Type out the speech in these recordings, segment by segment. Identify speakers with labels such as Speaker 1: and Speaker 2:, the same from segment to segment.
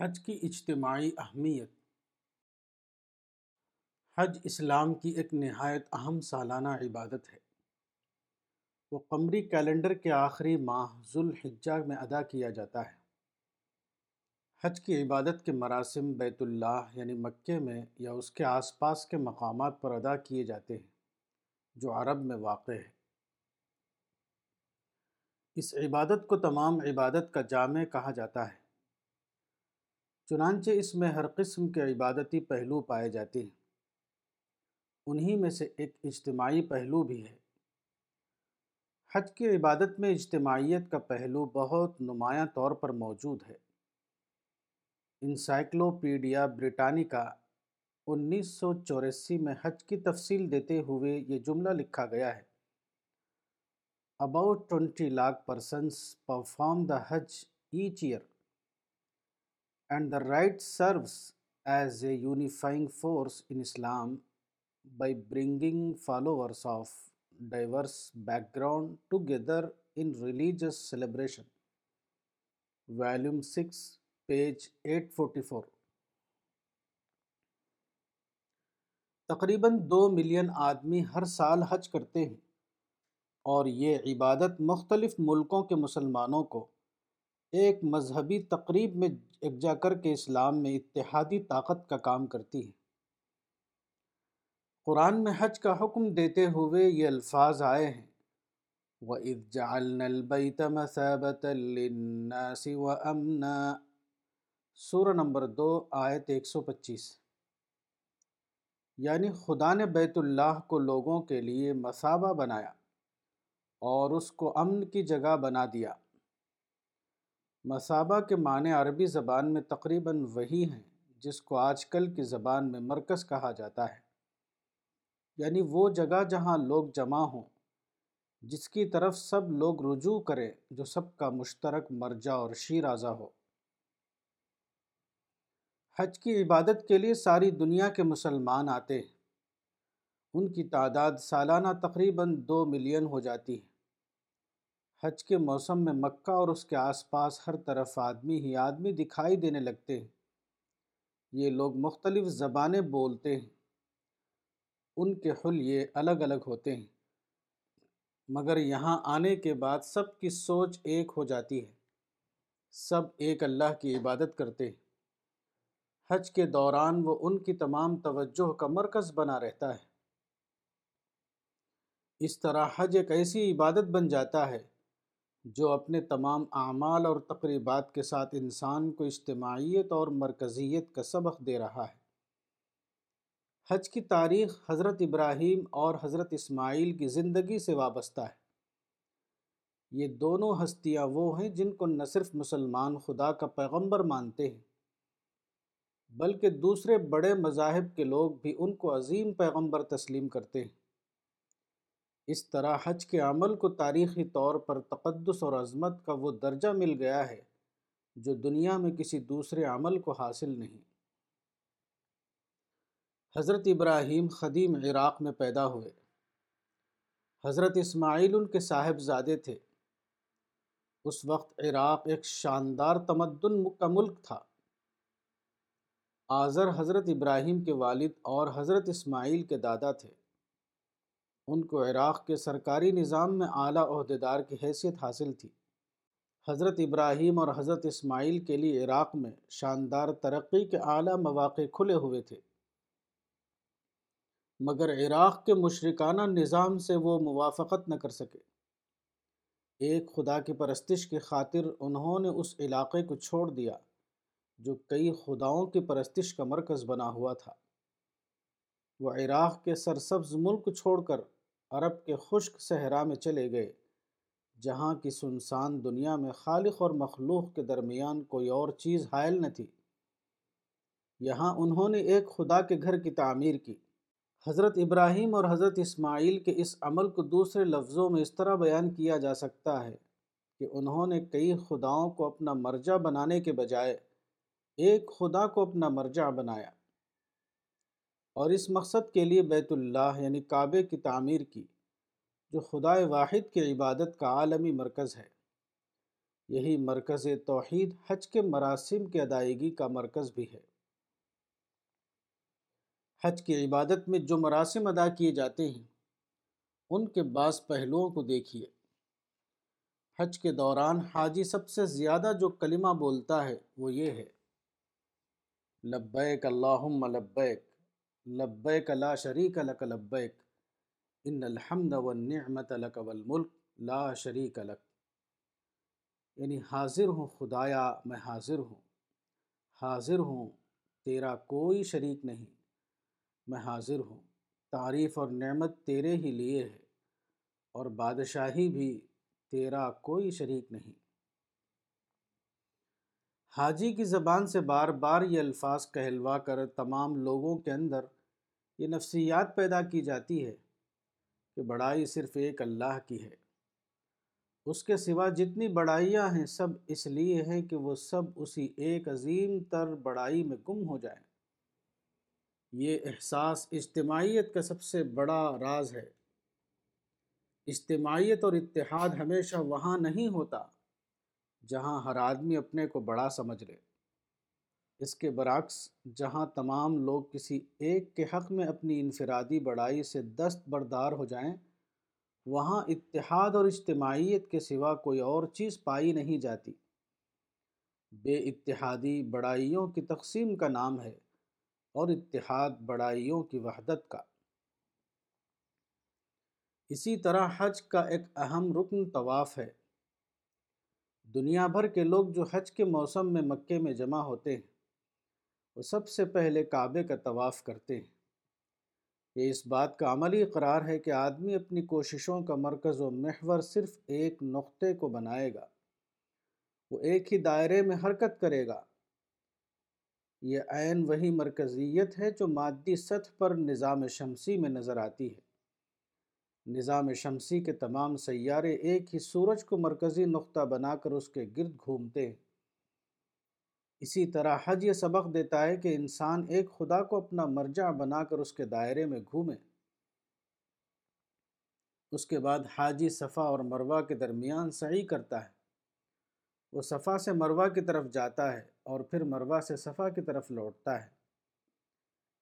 Speaker 1: حج کی اجتماعی اہمیت۔ حج اسلام کی ایک نہایت اہم سالانہ عبادت ہے۔ وہ قمری کیلنڈر کے آخری ماہ ذوالحجہ میں ادا کیا جاتا ہے۔ حج کی عبادت کے مراسم بیت اللہ یعنی مکے میں یا اس کے آس پاس کے مقامات پر ادا کیے جاتے ہیں، جو عرب میں واقع ہے۔ اس عبادت کو تمام عبادت کا جامع کہا جاتا ہے۔ چنانچہ اس میں ہر قسم کے عبادتی پہلو پائے جاتے ہیں۔ انہی میں سے ایک اجتماعی پہلو بھی ہے۔ حج کی عبادت میں اجتماعیت کا پہلو بہت نمایاں طور پر موجود ہے۔ انسائکلوپیڈیا بریٹانیکا انیس سو چوراسی میں حج کی تفصیل دیتے ہوئے یہ جملہ لکھا گیا ہے۔ About twenty lakh persons perform the Hajj each year and the rite serves as a unifying force in Islam by bringing followers of diverse background together in religious celebration volume six page eight forty four تقریباً دو million آدمی ہر سال حج کرتے ہیں اور یہ عبادت مختلف ملکوں کے مسلمانوں کو ایک مذہبی تقریب میں یکجا کر کے اسلام میں اتحادی طاقت کا کام کرتی ہے۔ قرآن میں حج کا حکم دیتے ہوئے یہ الفاظ آئے ہیں۔ وَإِذْ جَعَلْنَا الْبَيْتَ مَثَابَةً لِلنَّاسِ وَأَمْنًا۔ سورہ نمبر دو، آیت ایک سو پچیس۔ یعنی خدا نے بیت اللہ کو لوگوں کے لیے مسابہ بنایا اور اس کو امن کی جگہ بنا دیا۔ مسابہ کے معنی عربی زبان میں تقریباً وہی ہیں، جس کو آج کل کی زبان میں مرکز کہا جاتا ہے۔ یعنی وہ جگہ جہاں لوگ جمع ہوں، جس کی طرف سب لوگ رجوع کریں، جو سب کا مشترک مرجع اور شیرازہ ہو۔ حج کی عبادت کے لیے ساری دنیا کے مسلمان آتے ہیں۔ ان کی تعداد سالانہ تقریباً دو ملین ہو جاتی ہے۔ حج کے موسم میں مکہ اور اس کے آس پاس ہر طرف آدمی ہی آدمی دکھائی دینے لگتے ہیں۔ یہ لوگ مختلف زبانیں بولتے ہیں۔ ان کے حلیے الگ الگ ہوتے ہیں۔ مگر یہاں آنے کے بعد سب کی سوچ ایک ہو جاتی ہے۔ سب ایک اللہ کی عبادت کرتے ہیں۔ حج کے دوران وہ ان کی تمام توجہ کا مرکز بنا رہتا ہے۔ اس طرح حج ایک ایسی عبادت بن جاتا ہے جو اپنے تمام اعمال اور تقریبات کے ساتھ انسان کو اجتماعیت اور مرکزیت کا سبق دے رہا ہے۔ حج کی تاریخ حضرت ابراہیم اور حضرت اسماعیل کی زندگی سے وابستہ ہے۔ یہ دونوں ہستیاں وہ ہیں جن کو نہ صرف مسلمان خدا کا پیغمبر مانتے ہیں، بلکہ دوسرے بڑے مذاہب کے لوگ بھی ان کو عظیم پیغمبر تسلیم کرتے ہیں۔ اس طرح حج کے عمل کو تاریخی طور پر تقدس اور عظمت کا وہ درجہ مل گیا ہے جو دنیا میں کسی دوسرے عمل کو حاصل نہیں۔ حضرت ابراہیم خدیم عراق میں پیدا ہوئے۔ حضرت اسماعیل ان کے صاحب زادے تھے۔ اس وقت عراق ایک شاندار تمدن کا ملک تھا۔ آذر حضرت ابراہیم کے والد اور حضرت اسماعیل کے دادا تھے۔ ان کو عراق کے سرکاری نظام میں اعلیٰ عہدیدار کی حیثیت حاصل تھی۔ حضرت ابراہیم اور حضرت اسماعیل کے لیے عراق میں شاندار ترقی کے اعلیٰ مواقع کھلے ہوئے تھے۔ مگر عراق کے مشرکانہ نظام سے وہ موافقت نہ کر سکے۔ ایک خدا کی پرستش کی خاطر انہوں نے اس علاقے کو چھوڑ دیا، جو کئی خداؤں کی پرستش کا مرکز بنا ہوا تھا۔ وہ عراق کے سرسبز ملک چھوڑ کر عرب کے خشک صحرا میں چلے گئے، جہاں کی سنسان دنیا میں خالق اور مخلوق کے درمیان کوئی اور چیز حائل نہ تھی۔ یہاں انہوں نے ایک خدا کے گھر کی تعمیر کی۔ حضرت ابراہیم اور حضرت اسماعیل کے اس عمل کو دوسرے لفظوں میں اس طرح بیان کیا جا سکتا ہے کہ انہوں نے کئی خداؤں کو اپنا مرجع بنانے کے بجائے ایک خدا کو اپنا مرجع بنایا۔ اور اس مقصد کے لیے بیت اللہ یعنی کعبے کی تعمیر کی، جو خدا واحد کی عبادت کا عالمی مرکز ہے۔ یہی مرکز توحید حج کے مراسم کی ادائیگی کا مرکز بھی ہے۔ حج کی عبادت میں جو مراسم ادا کیے جاتے ہیں، ان کے بعض پہلوؤں کو دیکھیے۔ حج کے دوران حاجی سب سے زیادہ جو کلمہ بولتا ہے وہ یہ ہے، لبیک اللہم لبیک۔ لبیک لا شریک لک لبیک، ان الحمد والنعمت لک والملک لا شریک لک۔ یعنی حاضر ہوں خدایا، میں حاضر ہوں۔ حاضر ہوں، تیرا کوئی شریک نہیں۔ میں حاضر ہوں، تعریف اور نعمت تیرے ہی لیے ہے۔ اور بادشاہی بھی تیرا کوئی شریک نہیں۔ حاجی کی زبان سے بار بار یہ الفاظ کہلوا کر تمام لوگوں کے اندر یہ نفسیات پیدا کی جاتی ہے کہ بڑائی صرف ایک اللہ کی ہے۔ اس کے سوا جتنی بڑائیاں ہیں، سب اس لیے ہیں کہ وہ سب اسی ایک عظیم تر بڑائی میں گم ہو جائیں۔ یہ احساس اجتماعیت کا سب سے بڑا راز ہے۔ اجتماعیت اور اتحاد ہمیشہ وہاں نہیں ہوتا جہاں ہر آدمی اپنے کو بڑا سمجھ لے۔ اس کے برعکس، جہاں تمام لوگ کسی ایک کے حق میں اپنی انفرادی بڑائی سے دست بردار ہو جائیں، وہاں اتحاد اور اجتماعیت کے سوا کوئی اور چیز پائی نہیں جاتی۔ بے اتحادی بڑائیوں کی تقسیم کا نام ہے اور اتحاد بڑائیوں کی وحدت کا۔ اسی طرح حج کا ایک اہم رکن طواف ہے۔ دنیا بھر کے لوگ جو حج کے موسم میں مکے میں جمع ہوتے ہیں وہ سب سے پہلے کعبے کا طواف کرتے ہیں۔ یہ اس بات کا عملی قرار ہے کہ آدمی اپنی کوششوں کا مرکز و محور صرف ایک نقطے کو بنائے گا۔ وہ ایک ہی دائرے میں حرکت کرے گا۔ یہ عین وہی مرکزیت ہے جو مادی سطح پر نظام شمسی میں نظر آتی ہے۔ نظام شمسی کے تمام سیارے ایک ہی سورج کو مرکزی نقطہ بنا کر اس کے گرد گھومتے ہیں۔ اسی طرح حج یہ سبق دیتا ہے کہ انسان ایک خدا کو اپنا مرجع بنا کر اس کے دائرے میں گھومے۔ اس کے بعد حاجی صفا اور مروہ کے درمیان سعی کرتا ہے۔ وہ صفا سے مروہ کی طرف جاتا ہے اور پھر مروہ سے صفا کی طرف لوٹتا ہے۔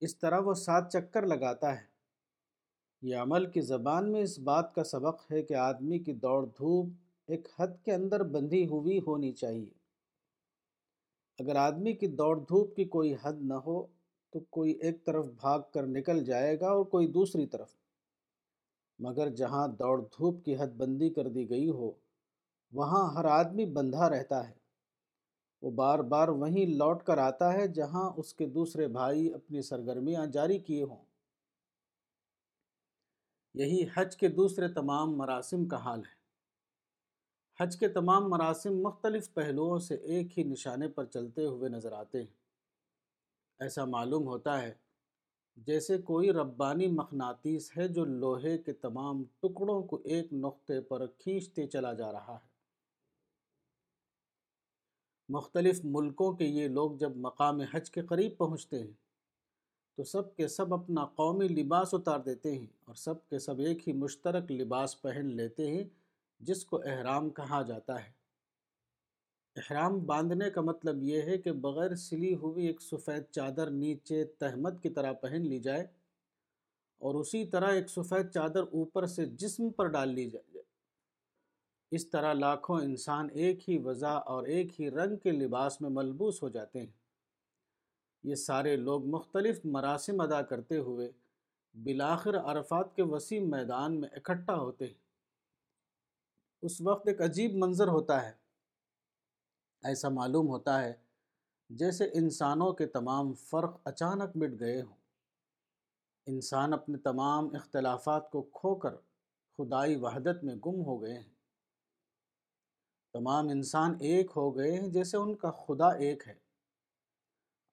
Speaker 1: اس طرح وہ سات چکر لگاتا ہے۔ یہ عمل کی زبان میں اس بات کا سبق ہے کہ آدمی کی دوڑ دھوپ ایک حد کے اندر بندھی ہوئی ہونی چاہیے۔ اگر آدمی کی دوڑ دھوپ کی کوئی حد نہ ہو تو کوئی ایک طرف بھاگ کر نکل جائے گا اور کوئی دوسری طرف۔ مگر جہاں دوڑ دھوپ کی حد بندی کر دی گئی ہو، وہاں ہر آدمی بندھا رہتا ہے۔ وہ بار بار وہیں لوٹ کر آتا ہے جہاں اس کے دوسرے بھائی اپنی سرگرمیاں جاری کیے ہوں۔ یہی حج کے دوسرے تمام مراسم کا حال ہے۔ حج کے تمام مراسم مختلف پہلوؤں سے ایک ہی نشانے پر چلتے ہوئے نظر آتے ہیں۔ ایسا معلوم ہوتا ہے جیسے کوئی ربانی مقناطیس ہے جو لوہے کے تمام ٹکڑوں کو ایک نقطے پر کھینچتے چلا جا رہا ہے۔ مختلف ملکوں کے یہ لوگ جب مقام حج کے قریب پہنچتے ہیں تو سب کے سب اپنا قومی لباس اتار دیتے ہیں اور سب کے سب ایک ہی مشترک لباس پہن لیتے ہیں جس کو احرام کہا جاتا ہے۔ احرام باندھنے کا مطلب یہ ہے کہ بغیر سلی ہوئی ایک سفید چادر نیچے تہمت کی طرح پہن لی جائے اور اسی طرح ایک سفید چادر اوپر سے جسم پر ڈال لی جائے۔ اس طرح لاکھوں انسان ایک ہی وضع اور ایک ہی رنگ کے لباس میں ملبوس ہو جاتے ہیں۔ یہ سارے لوگ مختلف مراسم ادا کرتے ہوئے بلاخر عرفات کے وسیع میدان میں اکٹھا ہوتے ہیں۔ اس وقت ایک عجیب منظر ہوتا ہے۔ ایسا معلوم ہوتا ہے جیسے انسانوں کے تمام فرق اچانک مٹ گئے ہوں۔ انسان اپنے تمام اختلافات کو کھو کر خدائی وحدت میں گم ہو گئے ہیں۔ تمام انسان ایک ہو گئے ہیں جیسے ان کا خدا ایک ہے۔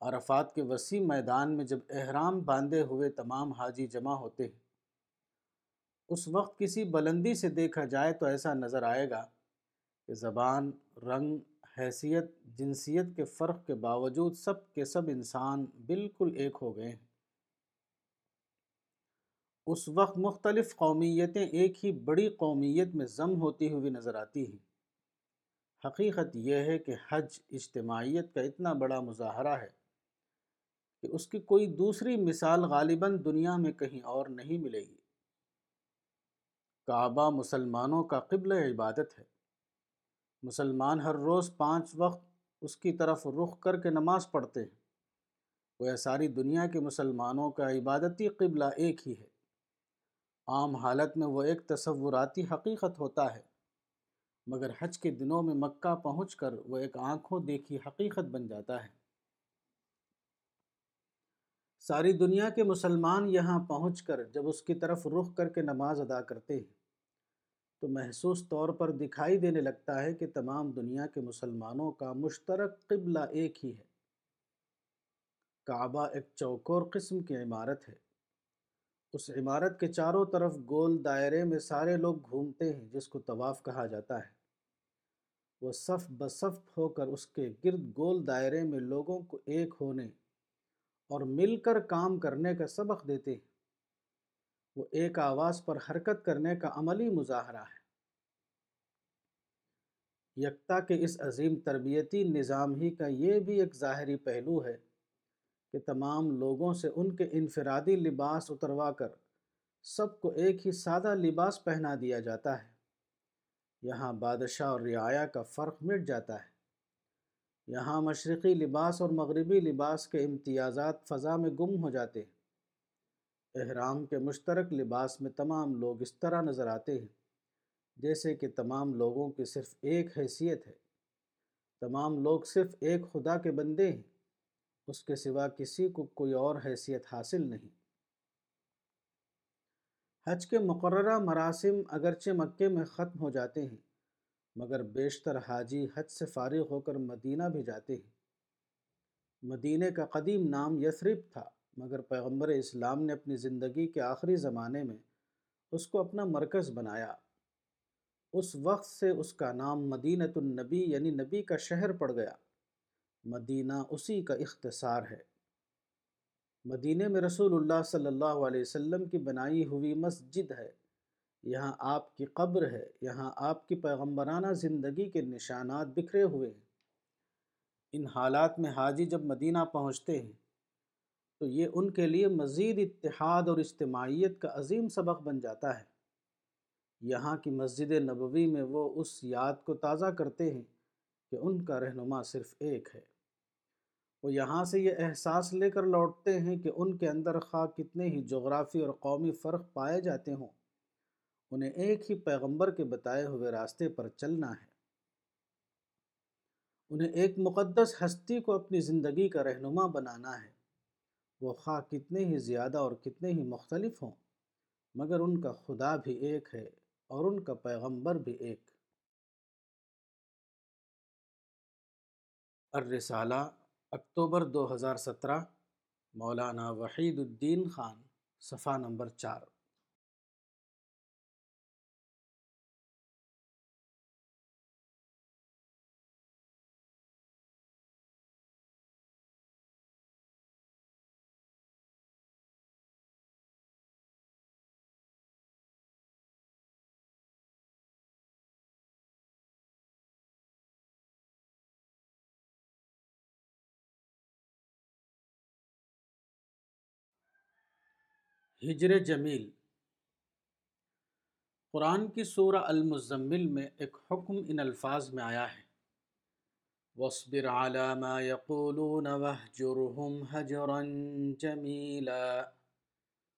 Speaker 1: عرفات کے وسیع میدان میں جب احرام باندھے ہوئے تمام حاجی جمع ہوتے ہیں اس وقت کسی بلندی سے دیکھا جائے تو ایسا نظر آئے گا کہ زبان، رنگ، حیثیت، جنسیت کے فرق کے باوجود سب کے سب انسان بالکل ایک ہو گئے ہیں۔ اس وقت مختلف قومیتیں ایک ہی بڑی قومیت میں ضم ہوتی ہوئی نظر آتی ہیں۔ حقیقت یہ ہے کہ حج اجتماعیت کا اتنا بڑا مظاہرہ ہے کہ اس کی کوئی دوسری مثال غالباً دنیا میں کہیں اور نہیں ملے گی۔ کعبہ مسلمانوں کا قبل عبادت ہے۔ مسلمان ہر روز پانچ وقت اس کی طرف رخ کر کے نماز پڑھتے ہیں۔ وہ ساری دنیا کے مسلمانوں کا عبادتی قبلہ ایک ہی ہے۔ عام حالت میں وہ ایک تصوراتی حقیقت ہوتا ہے۔ مگر حج کے دنوں میں مکہ پہنچ کر وہ ایک آنکھوں دیکھی حقیقت بن جاتا ہے۔ ساری دنیا کے مسلمان یہاں پہنچ کر جب اس کی طرف رخ کر کے نماز ادا کرتے ہیں، تو محسوس طور پر دکھائی دینے لگتا ہے کہ تمام دنیا کے مسلمانوں کا مشترک قبلہ ایک ہی ہے۔ کعبہ ایک چوکور قسم کی عمارت ہے۔ اس عمارت کے چاروں طرف گول دائرے میں سارے لوگ گھومتے ہیں، جس کو طواف کہا جاتا ہے۔ وہ صف بصف ہو کر اس کے گرد گول دائرے میں لوگوں کو ایک ہونے اور مل کر کام کرنے کا سبق دیتے ہیں۔ وہ ایک آواز پر حرکت کرنے کا عملی مظاہرہ ہے۔ یکتا کے اس عظیم تربیتی نظام ہی کا یہ بھی ایک ظاہری پہلو ہے کہ تمام لوگوں سے ان کے انفرادی لباس اتروا کر سب کو ایک ہی سادہ لباس پہنا دیا جاتا ہے۔ یہاں بادشاہ اور رعایا کا فرق مٹ جاتا ہے۔ یہاں مشرقی لباس اور مغربی لباس کے امتیازات فضا میں گم ہو جاتے ہیں۔ احرام کے مشترک لباس میں تمام لوگ اس طرح نظر آتے ہیں، جیسے کہ تمام لوگوں کی صرف ایک حیثیت ہے۔ تمام لوگ صرف ایک خدا کے بندے ہیں، اس کے سوا کسی کو کوئی اور حیثیت حاصل نہیں۔ حج کے مقررہ مراسم اگرچہ مکے میں ختم ہو جاتے ہیں مگر بیشتر حاجی حج سے فارغ ہو کر مدینہ بھی جاتے ہیں۔ مدینہ کا قدیم نام یثرب تھا، مگر پیغمبر اسلام نے اپنی زندگی کے آخری زمانے میں اس کو اپنا مرکز بنایا۔ اس وقت سے اس کا نام مدینہ النبی یعنی نبی کا شہر پڑ گیا۔ مدینہ اسی کا اختصار ہے۔ مدینہ میں رسول اللہ صلی اللہ علیہ وسلم کی بنائی ہوئی مسجد ہے۔ یہاں آپ کی قبر ہے، یہاں آپ کی پیغمبرانہ زندگی کے نشانات بکھرے ہوئے ہیں۔ ان حالات میں حاجی جب مدینہ پہنچتے ہیں، تو یہ ان کے لیے مزید اتحاد اور اجتماعیت کا عظیم سبق بن جاتا ہے۔ یہاں کی مسجد نبوی میں وہ اس یاد کو تازہ کرتے ہیں کہ ان کا رہنما صرف ایک ہے۔ وہ یہاں سے یہ احساس لے کر لوٹتے ہیں کہ ان کے اندر خواہ کتنے ہی جغرافی اور قومی فرق پائے جاتے ہوں انہیں ایک ہی پیغمبر کے بتائے ہوئے راستے پر چلنا ہے۔ انہیں ایک مقدس ہستی کو اپنی زندگی کا رہنما بنانا ہے۔ وہ خواہ کتنے ہی زیادہ اور کتنے ہی مختلف ہوں، مگر ان کا خدا بھی ایک ہے اور ان کا پیغمبر بھی ایک۔ الرسالہ، اکتوبر دو ہزار سترہ، مولانا وحید الدین خان، صفحہ نمبر چار۔ ہجر جمیل۔ قرآن کی سورہ المزمل میں ایک حکم ان الفاظ میں آیا ہے۔ وَاصْبِرْ عَلَى مَا يَقُولُونَ وَحْجُرْهُمْ حَجْرًا جَمِيلًا۔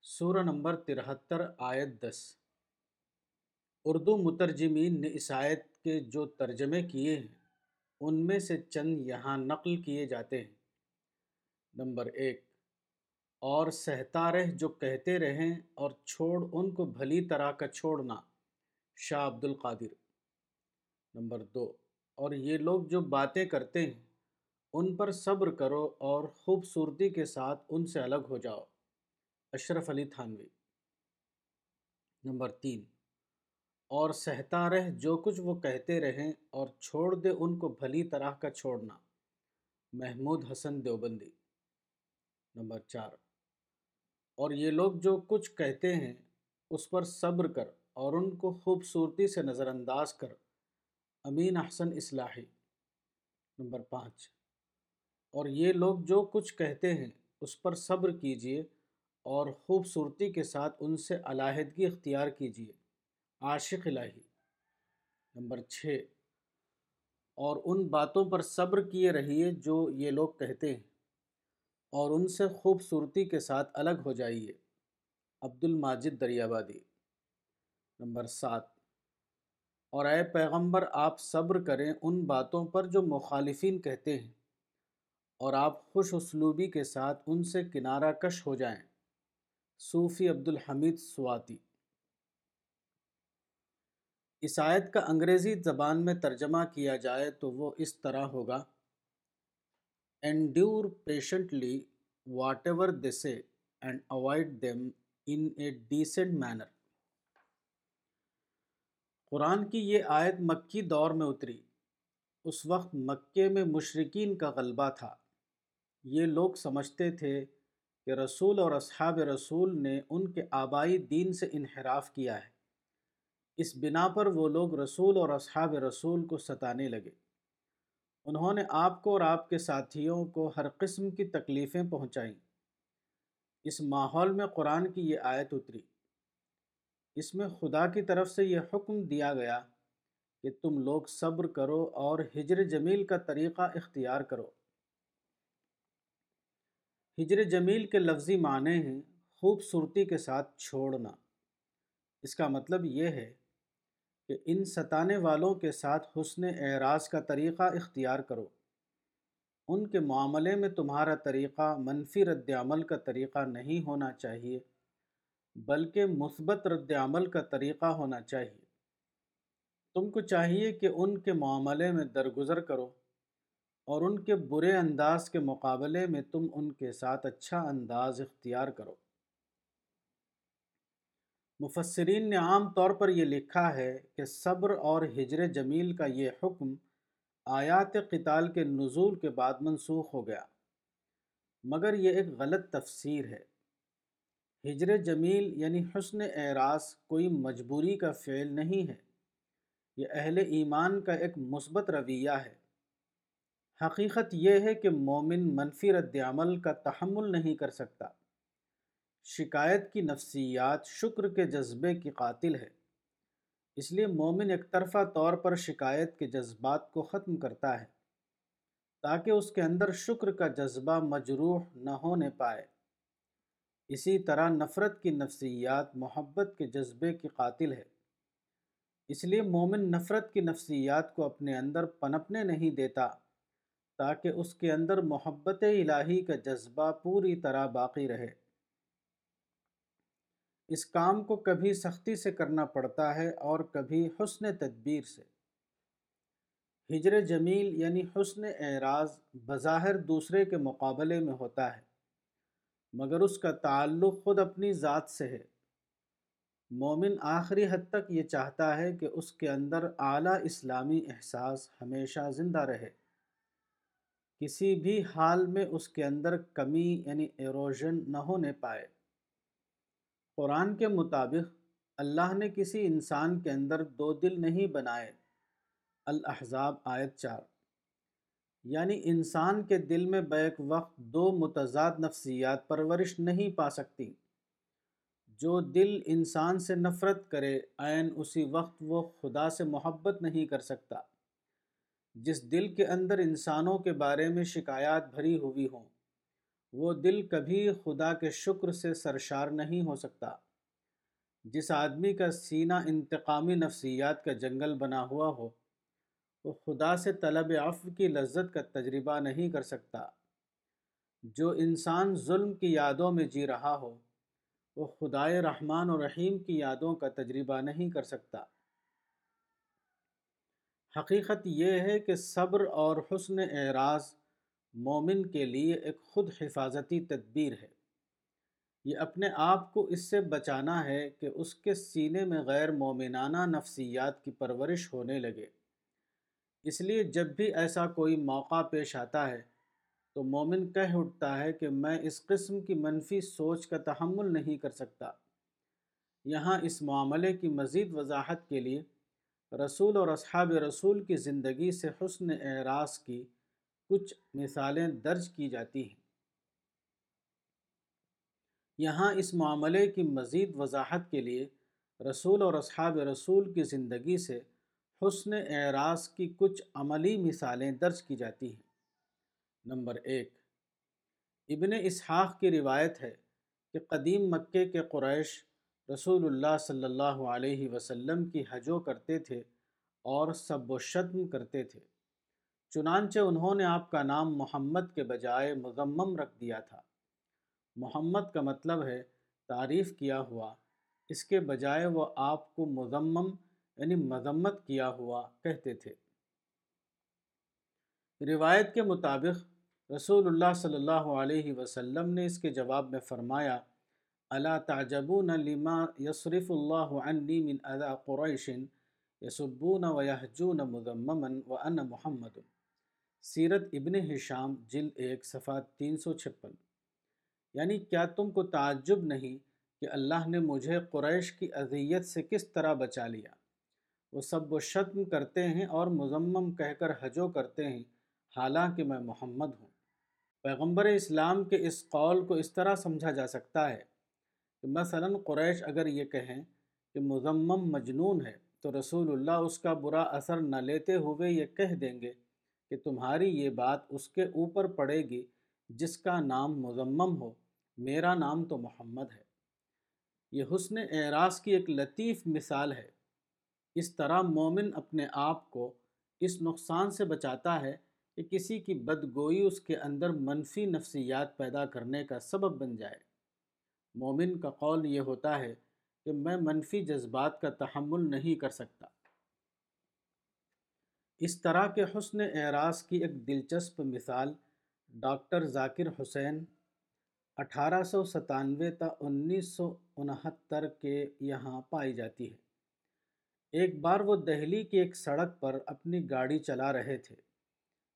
Speaker 1: سورہ نمبر ترہتر، آیت دس۔ اردو مترجمین نے اس آیت کے جو ترجمے کیے ہیں، ان میں سے چند یہاں نقل کیے جاتے ہیں۔ نمبر ایک اور سہتا رہ جو کہتے رہیں اور چھوڑ ان کو بھلی طرح کا چھوڑنا۔ شاہ عبد القادر۔ نمبر دو۔ اور یہ لوگ جو باتیں کرتے ہیں، ان پر صبر کرو اور خوبصورتی کے ساتھ ان سے الگ ہو جاؤ۔ اشرف علی تھانوی۔ نمبر تین۔ اور سہتا رہ جو کچھ وہ کہتے رہیں اور چھوڑ دے ان کو بھلی طرح کا چھوڑنا۔ محمود حسن دیوبندی۔ نمبر چار۔ اور یہ لوگ جو کچھ کہتے ہیں، اس پر صبر کر اور ان کو خوبصورتی سے نظر انداز کر۔ امین احسن اصلاحی۔ نمبر پانچ۔ اور یہ لوگ جو کچھ کہتے ہیں، اس پر صبر کیجیے اور خوبصورتی کے ساتھ ان سے علیحدگی اختیار کیجیے عاشق الہی۔ نمبر چھ۔ اور ان باتوں پر صبر کیے رہیے جو یہ لوگ کہتے ہیں۔ اور ان سے خوبصورتی کے ساتھ الگ ہو جائیے۔ عبد الماجد دریابادی، نمبر سات۔ اور اے پیغمبر، آپ صبر کریں ان باتوں پر جو مخالفین کہتے ہیں، اور آپ خوش اسلوبی کے ساتھ ان سے کنارہ کش ہو جائیں۔ صوفی عبد الحمید سواتی۔ اس آیت کا انگریزی زبان میں ترجمہ کیا جائے تو وہ اس طرح ہوگا۔ Endeavour patiently whatever they say and avoid them in a decent manner قرآن کی یہ آیت مکی دور میں اتری۔ اس وقت مکے میں مشرقین کا غلبہ تھا۔ یہ لوگ سمجھتے تھے کہ رسول اور اصحاب رسول نے ان کے آبائی دین سے انحراف کیا ہے۔ اس بنا پر وہ لوگ رسول اور اصحاب رسول کو ستانے لگے۔ انہوں نے آپ کو اور آپ کے ساتھیوں کو ہر قسم کی تکلیفیں پہنچائیں۔ اس ماحول میں قرآن کی یہ آیت اتری۔ اس میں خدا کی طرف سے یہ حکم دیا گیا کہ تم لوگ صبر کرو اور ہجر جمیل کا طریقہ اختیار کرو۔ ہجر جمیل کے لفظی معنی ہیں خوبصورتی کے ساتھ چھوڑنا۔ اس کا مطلب یہ ہے کہ ان ستانے والوں کے ساتھ حسن اعراض کا طریقہ اختیار کرو۔ ان کے معاملے میں تمہارا طریقہ منفی رد عمل کا طریقہ نہیں ہونا چاہیے، بلکہ مثبت رد عمل کا طریقہ ہونا چاہیے۔ تم کو چاہیے کہ ان کے معاملے میں درگزر کرو اور ان کے برے انداز کے مقابلے میں تم ان کے ساتھ اچھا انداز اختیار کرو۔ مفسرین نے عام طور پر یہ لکھا ہے کہ صبر اور ہجر جمیل کا یہ حکم آیات قتال کے نزول کے بعد منسوخ ہو گیا۔ مگر یہ ایک غلط تفسیر ہے۔ ہجر جمیل یعنی حسن اعراض کوئی مجبوری کا فعل نہیں ہے۔ یہ اہل ایمان کا ایک مثبت رویہ ہے۔ حقیقت یہ ہے کہ مومن منفی رد عمل کا تحمل نہیں کر سکتا۔ شکایت کی نفسیات شکر کے جذبے کی قاتل ہے۔ اس لیے مومن ایک طرفہ طور پر شکایت کے جذبات کو ختم کرتا ہے، تاکہ اس کے اندر شکر کا جذبہ مجروح نہ ہونے پائے۔ اسی طرح نفرت کی نفسیات محبت کے جذبے کی قاتل ہے۔ اس لیے مومن نفرت کی نفسیات کو اپنے اندر پنپنے نہیں دیتا، تاکہ اس کے اندر محبت الہی کا جذبہ پوری طرح باقی رہے۔ اس کام کو کبھی سختی سے کرنا پڑتا ہے اور کبھی حسن تدبیر سے۔ ہجر جمیل یعنی حسن اعراض بظاہر دوسرے کے مقابلے میں ہوتا ہے، مگر اس کا تعلق خود اپنی ذات سے ہے۔ مومن آخری حد تک یہ چاہتا ہے کہ اس کے اندر اعلیٰ اسلامی احساس ہمیشہ زندہ رہے۔ کسی بھی حال میں اس کے اندر کمی یعنی ایروژن نہ ہونے پائے۔ قرآن کے مطابق اللہ نے کسی انسان کے اندر دو دل نہیں بنائے۔ الاحزاب آیت چار۔ یعنی انسان کے دل میں بیک وقت دو متضاد نفسیات پرورش نہیں پا سکتی۔ جو دل انسان سے نفرت کرے، عین اسی وقت وہ خدا سے محبت نہیں کر سکتا۔ جس دل کے اندر انسانوں کے بارے میں شکایات بھری ہوئی ہوں۔ وہ دل کبھی خدا کے شکر سے سرشار نہیں ہو سکتا۔ جس آدمی کا سینہ انتقامی نفسیات کا جنگل بنا ہوا ہو، وہ خدا سے طلب عفو کی لذت کا تجربہ نہیں کر سکتا۔ جو انسان ظلم کی یادوں میں جی رہا ہو، وہ خدائے رحمان و رحیم کی یادوں کا تجربہ نہیں کر سکتا۔ حقیقت یہ ہے کہ صبر اور حسن اعراض مومن کے لیے ایک خود حفاظتی تدبیر ہے۔ یہ اپنے آپ کو اس سے بچانا ہے کہ اس کے سینے میں غیر مومنانہ نفسیات کی پرورش ہونے لگے۔ اس لیے جب بھی ایسا کوئی موقع پیش آتا ہے تو مومن کہہ اٹھتا ہے کہ میں اس قسم کی منفی سوچ کا تحمل نہیں کر سکتا۔ یہاں اس معاملے کی مزید وضاحت کے لیے رسول اور اصحاب رسول کی زندگی سے حسن اعراض کی کچھ مثالیں درج کی جاتی ہیں۔ یہاں اس معاملے کی مزید وضاحت کے لیے رسول اور اصحاب رسول کی زندگی سے حسن اعراض کی کچھ عملی مثالیں درج کی جاتی ہیں۔ نمبر ایک، ابن اسحاق کی روایت ہے کہ قدیم مکے کے قریش رسول اللہ صلی اللہ علیہ وسلم کی حجو کرتے تھے اور سب و شتم کرتے تھے۔ چنانچہ انہوں نے آپ کا نام محمد کے بجائے مضمم رکھ دیا تھا۔ محمد کا مطلب ہے تعریف کیا ہوا، اس کے بجائے وہ آپ کو مضمم یعنی مذمت کیا ہوا کہتے تھے۔ روایت کے مطابق رسول اللہ صلی اللہ علیہ وسلم نے اس کے جواب میں فرمایا اللہ تعجبون لما یصرف اللہ عنی من ادا قریش یسبون و یحجون مضممن و ان محمد. سیرت ابن حشام جلد ایک، صفحہ تین سو چھپن۔ یعنی کیا تم کو تعجب نہیں کہ اللہ نے مجھے قریش کی اذیت سے کس طرح بچا لیا؟ وہ سب و شتم کرتے ہیں اور مزمم کہہ کر حجو کرتے ہیں، حالانکہ میں محمد ہوں۔ پیغمبر اسلام کے اس قول کو اس طرح سمجھا جا سکتا ہے کہ مثلا قریش اگر یہ کہیں کہ مزمم مجنون ہے تو رسول اللہ اس کا برا اثر نہ لیتے ہوئے یہ کہہ دیں گے کہ تمہاری یہ بات اس کے اوپر پڑے گی جس کا نام مزمم ہو، میرا نام تو محمد ہے۔ یہ حسن اعراض کی ایک لطیف مثال ہے۔ اس طرح مومن اپنے آپ کو اس نقصان سے بچاتا ہے کہ کسی کی بدگوئی اس کے اندر منفی نفسیات پیدا کرنے کا سبب بن جائے۔ مومن کا قول یہ ہوتا ہے کہ میں منفی جذبات کا تحمل نہیں کر سکتا۔ اس طرح کے حسن اعراض کی ایک دلچسپ مثال ڈاکٹر ذاکر حسین اٹھارہ سو ستانوے تا انیس سو انہتر کے یہاں پائی جاتی ہے۔ ایک بار وہ دہلی کی ایک سڑک پر اپنی گاڑی چلا رہے تھے۔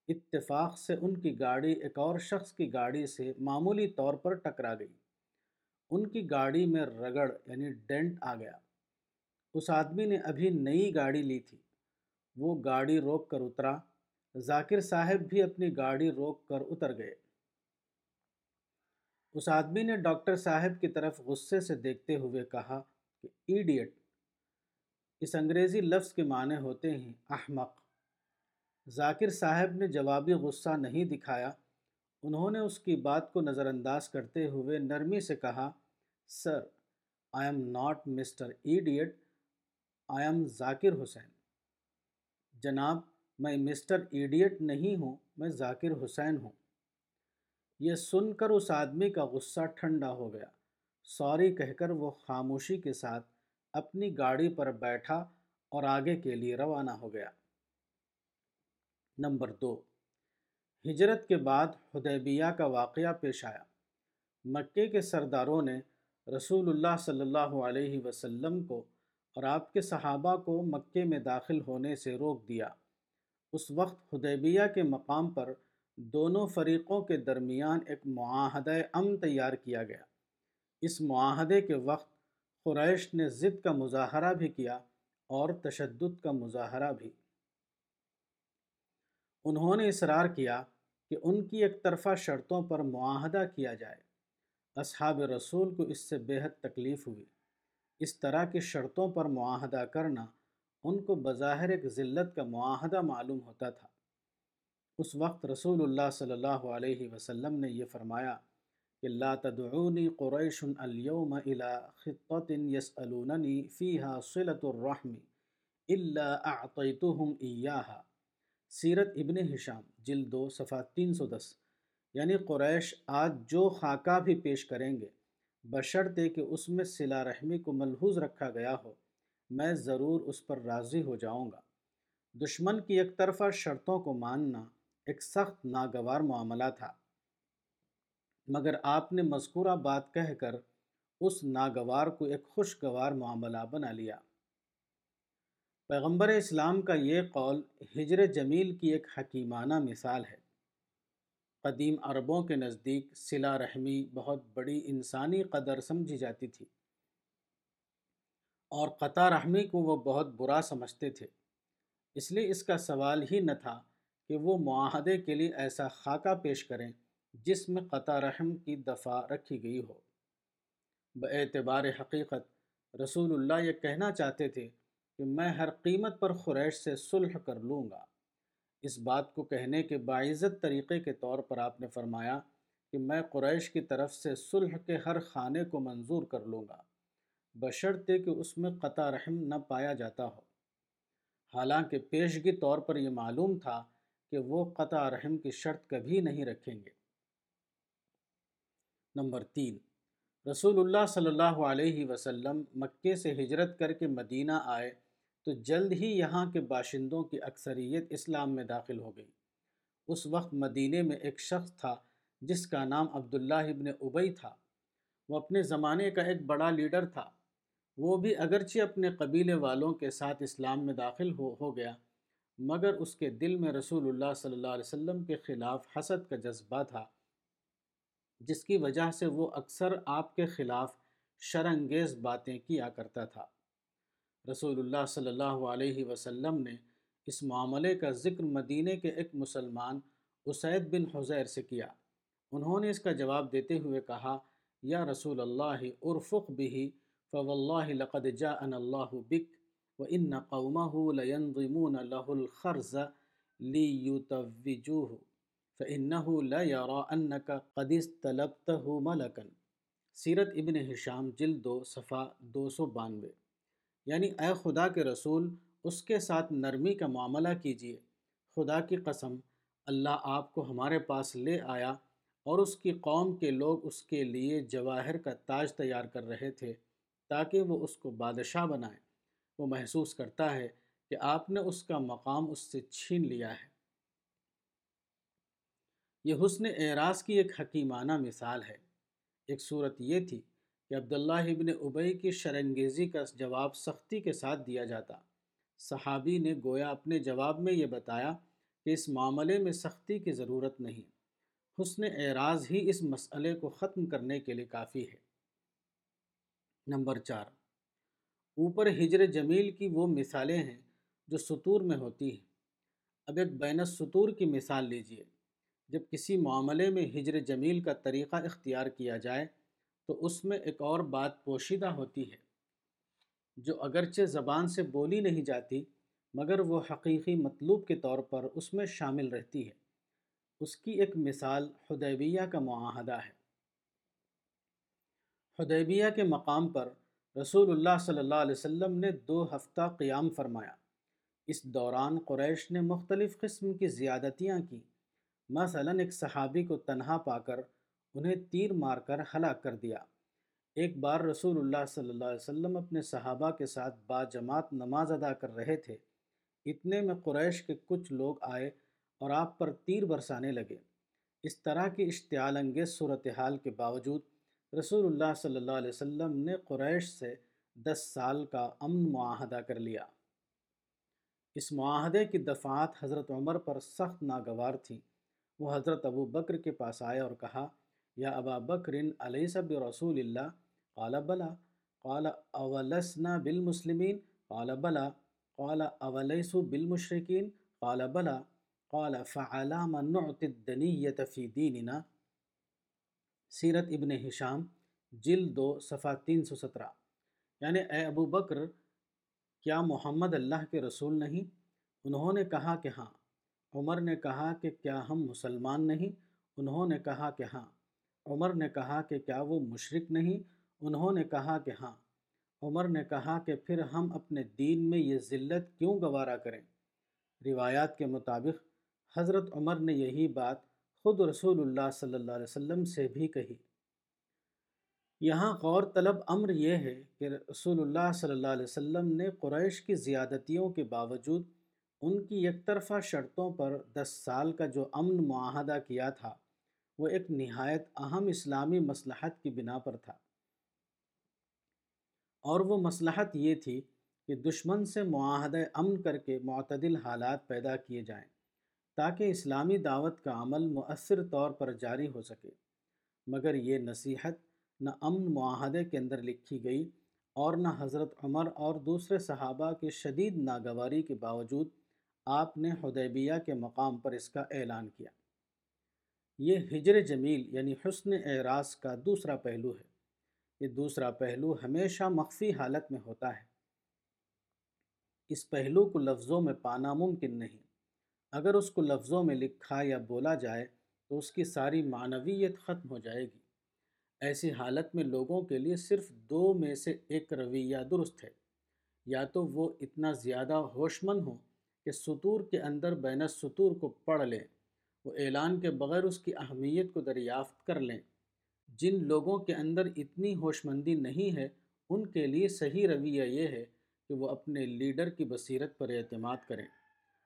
Speaker 1: اتفاق سے ان کی گاڑی ایک اور شخص کی گاڑی سے معمولی طور پر ٹکرا گئی۔ ان کی گاڑی میں رگڑ یعنی ڈینٹ آ گیا۔ اس آدمی نے ابھی نئی گاڑی لی تھی۔ وہ گاڑی روک کر اترا۔ ذاکر صاحب بھی اپنی گاڑی روک کر اتر گئے۔ اس آدمی نے ڈاکٹر صاحب کی طرف غصے سے دیکھتے ہوئے کہا کہ ایڈیٹ، اس انگریزی لفظ کے معنی ہوتے ہیں احمق۔ ذاکر صاحب نے جوابی غصہ نہیں دکھایا۔ انہوں نے اس کی بات کو نظر انداز کرتے ہوئے نرمی سے کہا، sir, I am not Mr idiot, I am Zakir Hussain. جناب، میں مسٹر ایڈیٹ نہیں ہوں، میں ذاکر حسین ہوں۔ یہ سن کر اس آدمی کا غصہ ٹھنڈا ہو گیا۔ سوری کہہ کر وہ خاموشی کے ساتھ اپنی گاڑی پر بیٹھا اور آگے کے لیے روانہ ہو گیا۔ نمبر دو، ہجرت کے بعد حدیبیہ کا واقعہ پیش آیا۔ مکے کے سرداروں نے رسول اللہ صلی اللہ علیہ وسلم کو اور آپ کے صحابہ کو مکے میں داخل ہونے سے روک دیا۔ اس وقت حدیبیہ کے مقام پر دونوں فریقوں کے درمیان ایک معاہدہ امن تیار کیا گیا۔ اس معاہدے کے وقت قریش نے ضد کا مظاہرہ بھی کیا اور تشدد کا مظاہرہ بھی۔ انہوں نے اصرار کیا کہ ان کی ایک طرفہ شرطوں پر معاہدہ کیا جائے۔ اصحاب رسول کو اس سے بہت تکلیف ہوئی۔ اس طرح کی شرطوں پر معاہدہ کرنا ان کو بظاہر ایک ذلت کا معاہدہ معلوم ہوتا تھا۔ اس وقت رسول اللہ صلی اللہ علیہ وسلم نے یہ فرمایا کہ لا تدعونی قریش اليوم الى خطت يسألوننی فیہا صلت الرحم الا اعطیتهم ایاہا۔ سیرت ابن حشام جلد دو، صفحہ تین سو دس یعنی قریش آج جو خاکہ بھی پیش کریں گے بشرطے کہ اس میں صلہ رحمی کو ملحوظ رکھا گیا ہو۔ میں ضرور اس پر راضی ہو جاؤں گا۔ دشمن کی ایک طرفہ شرطوں کو ماننا ایک سخت ناگوار معاملہ تھا۔ مگر آپ نے مذکورہ بات کہہ کر اس ناگوار کو ایک خوشگوار معاملہ بنا لیا۔ پیغمبر اسلام کا یہ قول ہجر جمیل کی ایک حکیمانہ مثال ہے۔ قدیم عربوں کے نزدیک صلہ رحمی بہت بڑی انسانی قدر سمجھی جاتی تھی۔ اور قطع رحمی کو وہ بہت برا سمجھتے تھے۔ اس لیے اس کا سوال ہی نہ تھا کہ وہ معاہدے کے لیے ایسا خاکہ پیش کریں جس میں قطع رحم کی دفاع رکھی گئی ہو۔ اعتبار حقیقت، رسول اللہ یہ کہنا چاہتے تھے کہ میں ہر قیمت پر خریش سے صلح کر لوں گا۔ اس بات کو کہنے کے باعزت طریقے کے طور پر آپ نے فرمایا کہ میں قریش کی طرف سے صلح کے ہر خانے کو منظور کر لوں گا، بشرطے کہ اس میں قطع رحم نہ پایا جاتا ہو۔ حالانکہ پیشگی طور پر یہ معلوم تھا کہ وہ قطع رحم کی شرط کبھی نہیں رکھیں گے۔ نمبر تین، رسول اللہ صلی اللہ علیہ وسلم مکے سے ہجرت کر کے مدینہ آئے تو جلد ہی یہاں کے باشندوں کی اکثریت اسلام میں داخل ہو گئی۔ اس وقت مدینہ میں ایک شخص تھا جس کا نام عبداللہ ابن ابئی تھا۔ وہ اپنے زمانے کا ایک بڑا لیڈر تھا۔ وہ بھی اگرچہ اپنے قبیلے والوں کے ساتھ اسلام میں داخل ہو ہو گیا، مگر اس کے دل میں رسول اللہ صلی اللہ علیہ وسلم کے خلاف حسد کا جذبہ تھا، جس کی وجہ سے وہ اکثر آپ کے خلاف شرنگیز باتیں کیا کرتا تھا۔ رسول اللہ صلی اللہ علیہ وسلم نے اس معاملے کا ذکر مدینہ کے ایک مسلمان اسید بن حضیر سے کیا۔ انہوں نے اس کا جواب دیتے ہوئے کہا، یا رسول اللہ، ارفق بھی فواللہ لقد جاءنا اللہ بک وإن قومه لينظمون له الخرز ليتوجوه فإنه لا يرى أنك قد استلبته ملكا سیرت ابن حشام جلد دو، صفحہ دو سو بانوے۔ یعنی اے خدا کے رسول، اس کے ساتھ نرمی کا معاملہ کیجیے۔ خدا کی قسم، اللہ آپ کو ہمارے پاس لے آیا اور اس کی قوم کے لوگ اس کے لیے جواہر کا تاج تیار کر رہے تھے تاکہ وہ اس کو بادشاہ بنائیں وہ محسوس کرتا ہے کہ آپ نے اس کا مقام اس سے چھین لیا ہے۔ یہ حسن اعراض کی ایک حکیمانہ مثال ہے۔ ایک صورت یہ تھی کہ عبداللہ ابن ابئی کی شرنگیزی کا جواب سختی کے ساتھ دیا جاتا۔ صحابی نے گویا اپنے جواب میں یہ بتایا کہ اس معاملے میں سختی کی ضرورت نہیں۔ حسن اعراض ہی اس مسئلے کو ختم کرنے کے لیے کافی ہے۔ نمبر چار۔ اوپر ہجر جمیل کی وہ مثالیں ہیں جو سطور میں ہوتی ہیں۔ اب ایک بین السطور کی مثال لیجیے، جب کسی معاملے میں ہجر جمیل کا طریقہ اختیار کیا جائے تو اس میں ایک اور بات پوشیدہ ہوتی ہے، جو اگرچہ زبان سے بولی نہیں جاتی، مگر وہ حقیقی مطلوب کے طور پر اس میں شامل رہتی ہے۔ اس کی ایک مثال حدیبیہ کا معاہدہ ہے۔ حدیبیہ کے مقام پر رسول اللہ صلی اللہ علیہ وسلم نے دو ہفتہ قیام فرمایا۔ اس دوران قریش نے مختلف قسم کی زیادتیاں کی۔ مثلا ایک صحابی کو تنہا پا کر انہیں تیر مار کر ہلاک کر دیا۔ ایک بار رسول اللہ صلی اللہ علیہ وسلم اپنے صحابہ کے ساتھ با جماعت نماز ادا کر رہے تھے۔ اتنے میں قریش کے کچھ لوگ آئے اور آپ پر تیر برسانے لگے۔ اس طرح کی اشتعال انگیز صورتحال کے باوجود رسول اللہ صلی اللہ علیہ وسلم نے قریش سے دس سال کا امن معاہدہ کر لیا۔ اس معاہدے کی دفعات حضرت عمر پر سخت ناگوار تھیں وہ حضرت ابو بکر کے پاس آئے اور کہا یا ابا بکر علیہ سب رسول اللہ؟ قال بلا. قال اولسنا بالمسلمین؟ قال بلا. قال اولیس بالمشرقین قال بلا. قال فعلام نعت الدنیت فی دیننا؟ سیرت ابن حشام جلد دو، صفحہ تین سو سترہ۔ یعنی اے ابو بکر، کیا محمد اللہ کے رسول نہیں؟ انہوں نے کہا کہ ہاں۔ عمر نے کہا کہ کیا ہم مسلمان نہیں؟ انہوں نے کہا کہ ہاں۔ عمر نے کہا کہ کیا وہ مشرق نہیں؟ انہوں نے کہا کہ ہاں۔ عمر نے کہا کہ پھر ہم اپنے دین میں یہ ذلت کیوں گوارا کریں؟ روایات کے مطابق حضرت عمر نے یہی بات خود رسول اللہ صلی اللہ علیہ وسلم سے بھی کہی۔ یہاں غور طلب امر یہ ہے کہ رسول اللہ صلی اللہ علیہ وسلم نے قریش کی زیادتیوں کے باوجود ان کی یک طرفہ شرطوں پر دس سال کا جو امن معاہدہ کیا تھا وہ ایک نہایت اہم اسلامی مصلحت کی بنا پر تھا۔ اور وہ مصلحت یہ تھی کہ دشمن سے معاہدہ امن کر کے معتدل حالات پیدا کیے جائیں تاکہ اسلامی دعوت کا عمل مؤثر طور پر جاری ہو سکے۔ مگر یہ نصیحت نہ امن معاہدے کے اندر لکھی گئی اور نہ حضرت عمر اور دوسرے صحابہ کے شدید ناگواری کے باوجود آپ نے حدیبیہ کے مقام پر اس کا اعلان کیا۔ یہ ہجر جمیل یعنی حسن اعراض کا دوسرا پہلو ہے۔ یہ دوسرا پہلو ہمیشہ مخفی حالت میں ہوتا ہے۔ اس پہلو کو لفظوں میں پانا ممکن نہیں۔ اگر اس کو لفظوں میں لکھا یا بولا جائے تو اس کی ساری معنویت ختم ہو جائے گی۔ ایسی حالت میں لوگوں کے لیے صرف دو میں سے ایک رویہ درست ہے۔ یا تو وہ اتنا زیادہ ہوش مند ہوں کہ سطور کے اندر بین سطور کو پڑھ لیں۔ وہ اعلان کے بغیر اس کی اہمیت کو دریافت کر لیں۔ جن لوگوں کے اندر اتنی ہوش مندی نہیں ہے، ان کے لیے صحیح رویہ یہ ہے کہ وہ اپنے لیڈر کی بصیرت پر اعتماد کریں۔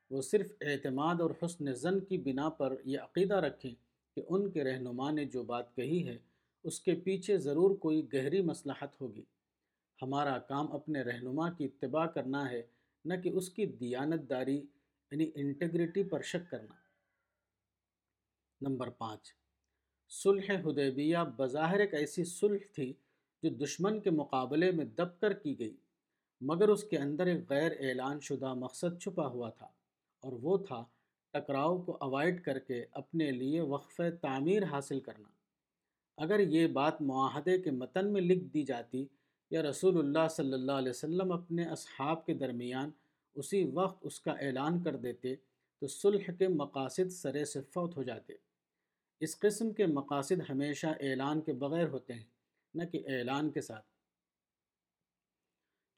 Speaker 1: وہ صرف اعتماد اور حسن زن کی بنا پر یہ عقیدہ رکھیں کہ ان کے رہنما نے جو بات کہی ہے، اس کے پیچھے ضرور کوئی گہری مصلحت ہوگی۔ ہمارا کام اپنے رہنما کی اتباع کرنا ہے، نہ کہ اس کی دیانت داری یعنی انٹیگریٹی پر شک کرنا۔ نمبر پانچ۔ صلح حدیبیہ بظاہر ایک ایسی صلح تھی جو دشمن کے مقابلے میں دب کر کی گئی، مگر اس کے اندر ایک غیر اعلان شدہ مقصد چھپا ہوا تھا، اور وہ تھا ٹکراؤ کو اوائڈ کر کے اپنے لیے وقف تعمیر حاصل کرنا۔ اگر یہ بات معاہدے کے متن میں لکھ دی جاتی یا رسول اللہ صلی اللہ علیہ وسلم اپنے اصحاب کے درمیان اسی وقت اس کا اعلان کر دیتے، تو صلح کے مقاصد سرے سے فوت ہو جاتے۔ اس قسم کے مقاصد ہمیشہ اعلان کے بغیر ہوتے ہیں، نہ کہ اعلان کے ساتھ۔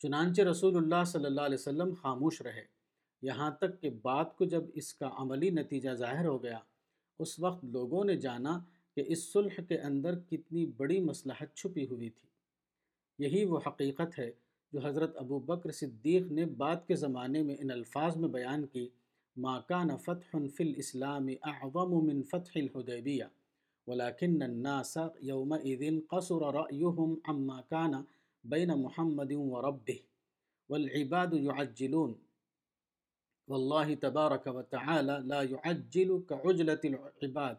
Speaker 1: چنانچہ رسول اللہ صلی اللہ علیہ وسلم خاموش رہے۔ یہاں تک کہ بات کو جب اس کا عملی نتیجہ ظاہر ہو گیا، اس وقت لوگوں نے جانا کہ اس صلح کے اندر کتنی بڑی مصلحت چھپی ہوئی تھی۔ یہی وہ حقیقت ہے جو حضرت ابو بکر صدیق نے بعد کے زمانے میں ان الفاظ میں بیان کی ما كان فتح في الاسلام اعظم من فتح الحدیبیہ ولكن الناس يومئذ قصر رأيهم عما كان بين محمد وربه، والعباد يعجلون. والله تبارك وتعالى لا يعجل كعجلة العباد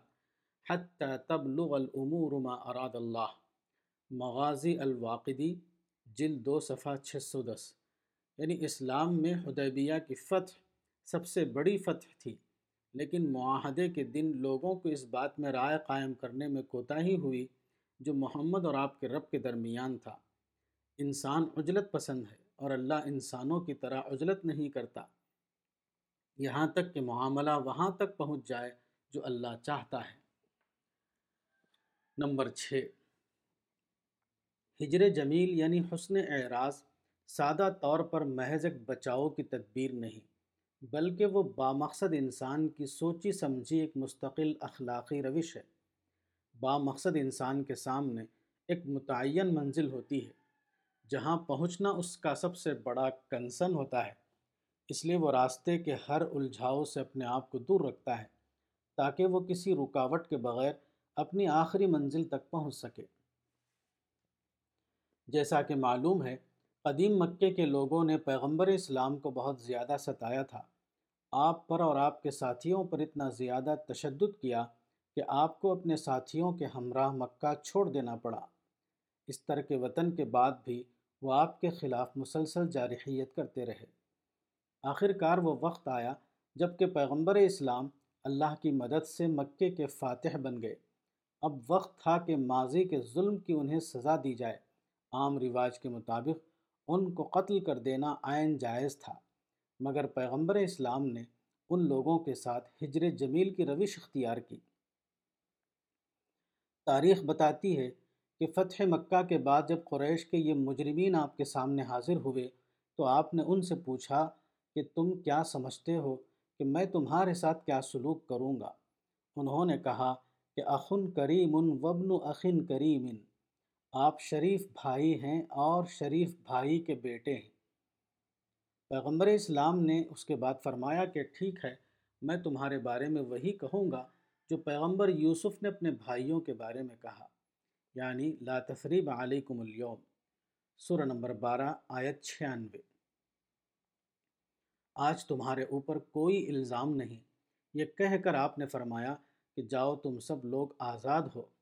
Speaker 1: حتى تبلغ الأمور ما أراد الله. مغازی الواقدی جلد دو صفحہ چھ سو دس. یعنی اسلام میں حدیبیہ کی فتح سب سے بڑی فتح تھی۔ لیکن معاہدے کے دن لوگوں کو اس بات میں رائے قائم کرنے میں کوتاہی ہوئی جو محمد اور آپ کے رب کے درمیان تھا۔ انسان عجلت پسند ہے اور اللہ انسانوں کی طرح عجلت نہیں کرتا۔ یہاں تک کہ معاملہ وہاں تک پہنچ جائے جو اللہ چاہتا ہے۔ نمبر چھ۔ ہجر جمیل یعنی حسن اعراض سادہ طور پر محض ایک بچاؤ کی تدبیر نہیں۔ بلکہ وہ بامقصد انسان کی سوچی سمجھی ایک مستقل اخلاقی روش ہے۔ بامقصد انسان کے سامنے ایک متعین منزل ہوتی ہے، جہاں پہنچنا اس کا سب سے بڑا کنسن ہوتا ہے۔ اس لیے وہ راستے کے ہر الجھاؤ سے اپنے آپ کو دور رکھتا ہے، تاکہ وہ کسی رکاوٹ کے بغیر اپنی آخری منزل تک پہنچ سکے۔ جیسا کہ معلوم ہے قدیم مکے کے لوگوں نے پیغمبر اسلام کو بہت زیادہ ستایا تھا۔ آپ پر اور آپ کے ساتھیوں پر اتنا زیادہ تشدد کیا کہ آپ کو اپنے ساتھیوں کے ہمراہ مکہ چھوڑ دینا پڑا۔ اس طرح کے وطن کے بعد بھی وہ آپ کے خلاف مسلسل جارحیت کرتے رہے۔ آخر کار وہ وقت آیا جبکہ پیغمبر اسلام اللہ کی مدد سے مکے کے فاتح بن گئے۔ اب وقت تھا کہ ماضی کے ظلم کی انہیں سزا دی جائے۔ عام رواج کے مطابق ان کو قتل کر دینا آئین جائز تھا، مگر پیغمبر اسلام نے ان لوگوں کے ساتھ ہجر جمیل کی روش اختیار کی۔ تاریخ بتاتی ہے کہ فتح مکہ کے بعد جب قریش کے یہ مجرمین آپ کے سامنے حاضر ہوئے، تو آپ نے ان سے پوچھا کہ تم کیا سمجھتے ہو کہ میں تمہارے ساتھ کیا سلوک کروں گا؟ انہوں نے کہا کہ اخن کریم وبن اخن کریم آپ شریف بھائی ہیں اور شریف بھائی کے بیٹے ہیں۔ پیغمبر اسلام نے اس کے بعد فرمایا کہ ٹھیک ہے، میں تمہارے بارے میں وہی کہوں گا جو پیغمبر یوسف نے اپنے بھائیوں کے بارے میں کہا یعنی لا تفریب علیکم اليوم۔ سورہ نمبر بارہ، آیت چھیانوے۔ آج تمہارے اوپر کوئی الزام نہیں۔ یہ کہہ کر آپ نے فرمایا کہ جاؤ تم سب لوگ آزاد ہو۔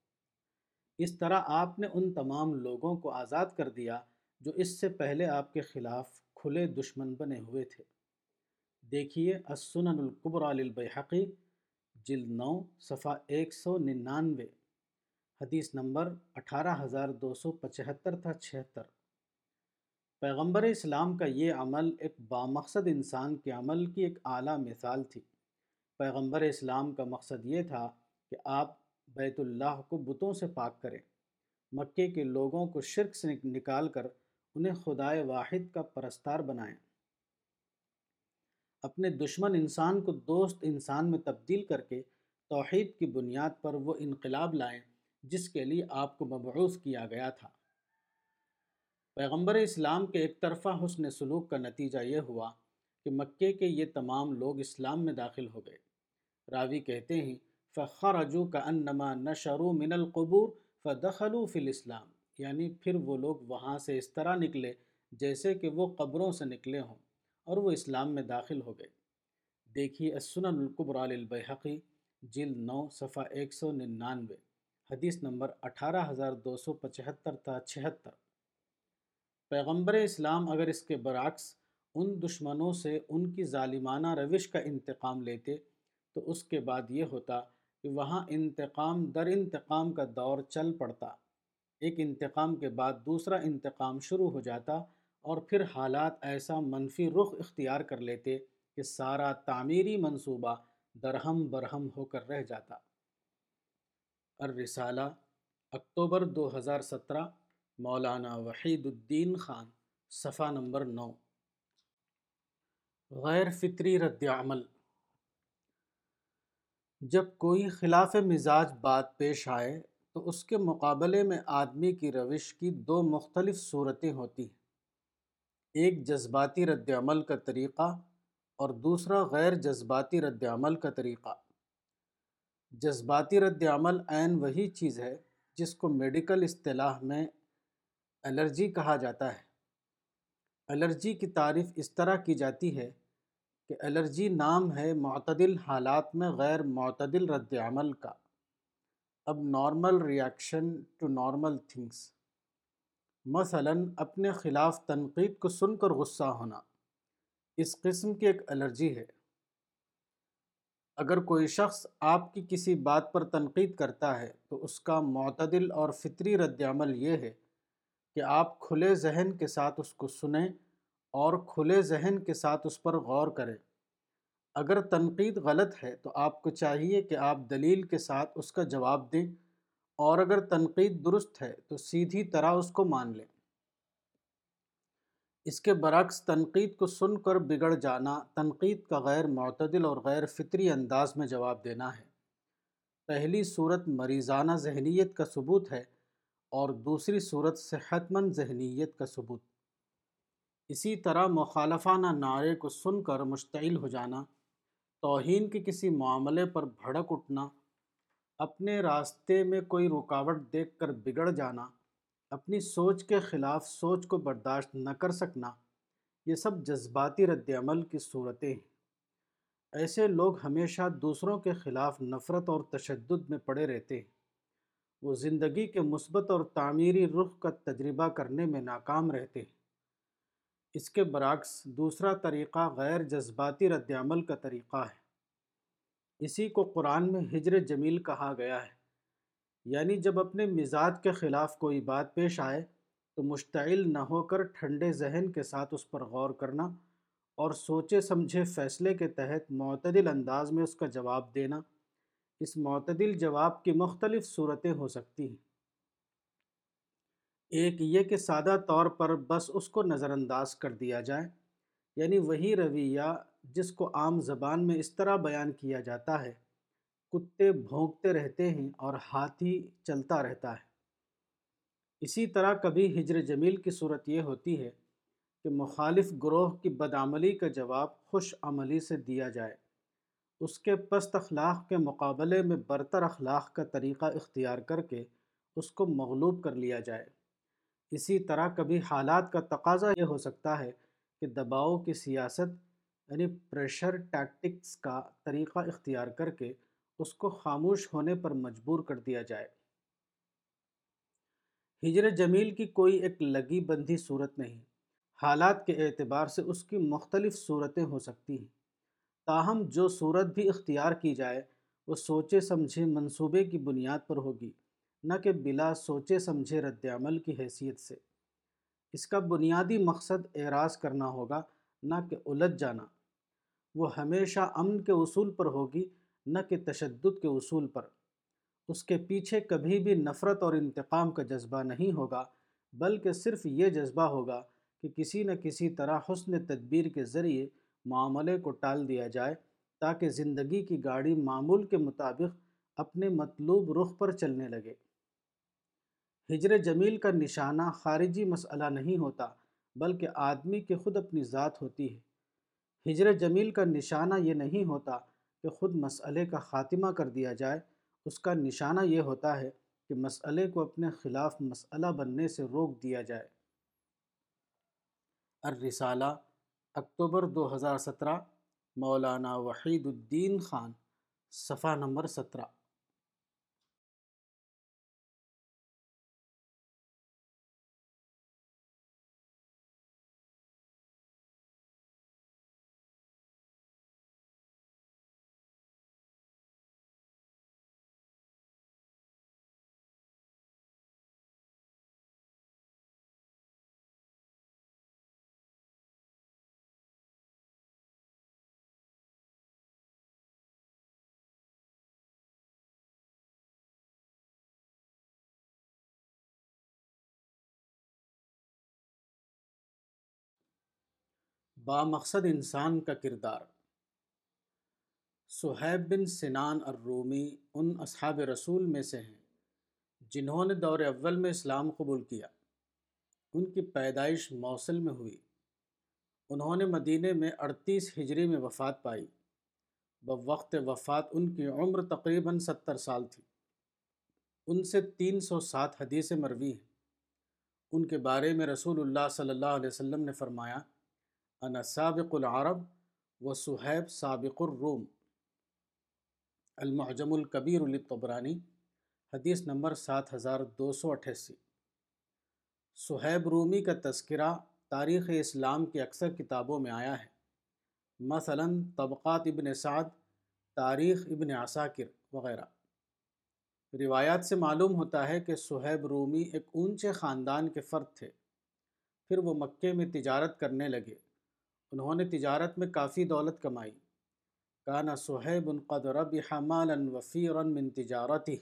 Speaker 1: اس طرح آپ نے ان تمام لوگوں کو آزاد کر دیا جو اس سے پہلے آپ کے خلاف کھلے دشمن بنے ہوئے تھے۔ دیکھیے، السنن القبر للبیحقی جلد نو، صفحہ ایک سو ننانوے، حدیث نمبر اٹھارہ ہزار دو سو پچہتر تھا چھہتر۔ پیغمبر اسلام کا یہ عمل ایک بامقصد انسان کے عمل کی ایک اعلیٰ مثال تھی۔ پیغمبر اسلام کا مقصد یہ تھا کہ آپ بیت اللہ کو بتوں سے پاک کریں مکے کے لوگوں کو شرک سے نکال کر انہیں خدائے واحد کا پرستار بنائیں۔ اپنے دشمن انسان کو دوست انسان میں تبدیل کر کے توحید کی بنیاد پر وہ انقلاب لائیں، جس کے لیے آپ کو مبعوث کیا گیا تھا۔ پیغمبر اسلام کے ایک طرفہ حسن سلوک کا نتیجہ یہ ہوا کہ مکے کے یہ تمام لوگ اسلام میں داخل ہو گئے۔ راوی کہتے ہیں فخرجو کا انما نشرو من القبور فدخلوا فی الاسلام۔ یعنی پھر وہ لوگ وہاں سے اس طرح نکلے جیسے کہ وہ قبروں سے نکلے ہوں اور وہ اسلام میں داخل ہو گئے۔ دیکھیے السنن القبر للبیحقی جلد نو، صفحہ ایک سو ننانوے، حدیث نمبر اٹھارہ ہزار دو سو پچہتر تا چھہتر۔ پیغمبر اسلام اگر اس کے برعکس ان دشمنوں سے ان کی ظالمانہ روش کا انتقام لیتے تو اس کے بعد یہ ہوتا کہ وہاں انتقام در انتقام کا دور چل پڑتا۔ ایک انتقام کے بعد دوسرا انتقام شروع ہو جاتا اور پھر حالات ایسا منفی رخ اختیار کر لیتے کہ سارا تعمیری منصوبہ درہم برہم ہو کر رہ جاتا۔ الرسالہ، اکتوبر دو ہزار سترہ، مولانا وحید الدین خان، صفحہ نمبر نو۔ غیر فطری رد عمل۔ جب کوئی خلاف مزاج بات پیش آئے تو اس کے مقابلے میں آدمی کی روش کی دو مختلف صورتیں ہوتی ہیں۔ ایک جذباتی رد عمل کا طریقہ اور دوسرا غیر جذباتی رد عمل کا طریقہ۔ جذباتی رد عمل عین وہی چیز ہے جس کو میڈیکل اصطلاح میں الرجی کہا جاتا ہے۔ الرجی کی تعریف اس طرح کی جاتی ہے کہ الرجی نام ہے معتدل حالات میں غیر معتدل رد عمل کا۔ اب normal reaction to normal things مثلا اپنے خلاف تنقید کو سن کر غصہ ہونا۔ اس قسم کی ایک الرجی ہے۔ اگر کوئی شخص آپ کی کسی بات پر تنقید کرتا ہے تو اس کا معتدل اور فطری رد عمل یہ ہے کہ آپ کھلے ذہن کے ساتھ اس کو سنیں اور کھلے ذہن کے ساتھ اس پر غور کریں۔ اگر تنقید غلط ہے تو آپ کو چاہیے کہ آپ دلیل کے ساتھ اس کا جواب دیں، اور اگر تنقید درست ہے تو سیدھی طرح اس کو مان لیں۔ اس کے برعکس، تنقید کو سن کر بگڑ جانا، تنقید کا غیر معتدل اور غیر فطری انداز میں جواب دینا ہے۔ پہلی صورت مریضانہ ذہنیت کا ثبوت ہے اور دوسری صورت صحت مند ذہنیت کا ثبوت۔ اسی طرح مخالفانہ نعرے کو سن کر مشتعل ہو جانا، توہین کے کسی معاملے پر بھڑک اٹھنا، اپنے راستے میں کوئی رکاوٹ دیکھ کر بگڑ جانا، اپنی سوچ کے خلاف سوچ کو برداشت نہ کر سکنا، یہ سب جذباتی رد عمل کی صورتیں ہیں۔ ایسے لوگ ہمیشہ دوسروں کے خلاف نفرت اور تشدد میں پڑے رہتے ہیں۔ وہ زندگی کے مثبت اور تعمیری رخ کا تجربہ کرنے میں ناکام رہتے ہیں۔ اس کے برعکس دوسرا طریقہ غیر جذباتی رد عمل کا طریقہ ہے۔ اسی کو قرآن میں ہجر جمیل کہا گیا ہے۔ یعنی جب اپنے مزاج کے خلاف کوئی بات پیش آئے تو مشتعل نہ ہو کر ٹھنڈے ذہن کے ساتھ اس پر غور کرنا اور سوچے سمجھے فیصلے کے تحت معتدل انداز میں اس کا جواب دینا۔ اس معتدل جواب کی مختلف صورتیں ہو سکتی ہیں۔ ایک یہ کہ سادہ طور پر بس اس کو نظر انداز کر دیا جائے یعنی وہی رویہ جس کو عام زبان میں اس طرح بیان کیا جاتا ہے، کتے بھونکتے رہتے ہیں اور ہاتھی چلتا رہتا ہے۔ اسی طرح کبھی ہجر جمیل کی صورت یہ ہوتی ہے کہ مخالف گروہ کی بدعملی کا جواب خوش عملی سے دیا جائے۔ اس کے پست اخلاق کے مقابلے میں برتر اخلاق کا طریقہ اختیار کر کے اس کو مغلوب کر لیا جائے۔ اسی طرح کبھی حالات کا تقاضا یہ ہو سکتا ہے کہ دباؤ کی سیاست یعنی پریشر ٹیکٹکس کا طریقہ اختیار کر کے اس کو خاموش ہونے پر مجبور کر دیا جائے۔ ہجر جمیل کی کوئی ایک لگی بندھی صورت نہیں۔ حالات کے اعتبار سے اس کی مختلف صورتیں ہو سکتی ہیں۔ تاہم، جو صورت بھی اختیار کی جائے، وہ سوچے سمجھے منصوبے کی بنیاد پر ہوگی۔ نہ کہ بلا سوچے سمجھے رد عمل کی حیثیت سے۔ اس کا بنیادی مقصد اعراض کرنا ہوگا، نہ کہ الجھ جانا۔ وہ ہمیشہ امن کے اصول پر ہوگی، نہ کہ تشدد کے اصول پر۔ اس کے پیچھے کبھی بھی نفرت اور انتقام کا جذبہ نہیں ہوگا، بلکہ صرف یہ جذبہ ہوگا کہ کسی نہ کسی طرح حسن تدبیر کے ذریعے معاملے کو ٹال دیا جائے، تاکہ زندگی کی گاڑی معمول کے مطابق اپنے مطلوب رخ پر چلنے لگے۔ ہجر جمیل کا نشانہ خارجی مسئلہ نہیں ہوتا، بلکہ آدمی کے خود اپنی ذات ہوتی ہے۔ ہجر جمیل کا نشانہ یہ نہیں ہوتا کہ خود مسئلے کا خاتمہ کر دیا جائے، اس کا نشانہ یہ ہوتا ہے کہ مسئلے کو اپنے خلاف مسئلہ بننے سے روک دیا جائے۔ الرسالہ، اکتوبر دو ہزار سترہ، مولانا وحید الدین خان، صفحہ نمبر سترہ۔ بامقصد انسان کا کردار۔ صہیب بن سنان الرومی ان اصحاب رسول میں سے ہیں جنہوں نے دور اول میں اسلام قبول کیا۔ ان کی پیدائش موصل میں ہوئی۔ انہوں نے مدینہ میں اڑتیس ہجری میں وفات پائی۔ بوقت وفات ان کی عمر تقریباً ستر سال تھی۔ ان سے تین سو سات حدیث مروی ہیں۔ ان کے بارے میں رسول اللہ صلی اللہ علیہ وسلم نے فرمایا انا سابق العرب و صہیب سابق الروم۔ المعجم الکبیر الطبرانی حدیث نمبر سات ہزار دو سو اٹھاسی۔ صہیب رومی کا تذکرہ تاریخ اسلام کی اکثر کتابوں میں آیا ہے۔ مثلا طبقات ابن سعد، تاریخ ابن عساکر وغیرہ۔ روایات سے معلوم ہوتا ہے کہ صہیب رومی ایک اونچے خاندان کے فرد تھے۔ پھر وہ مکے میں تجارت کرنے لگے۔ انہوں نے تجارت میں کافی دولت کمائی۔ کانا صہیب قد ربح مالا وفیرا من تجارتی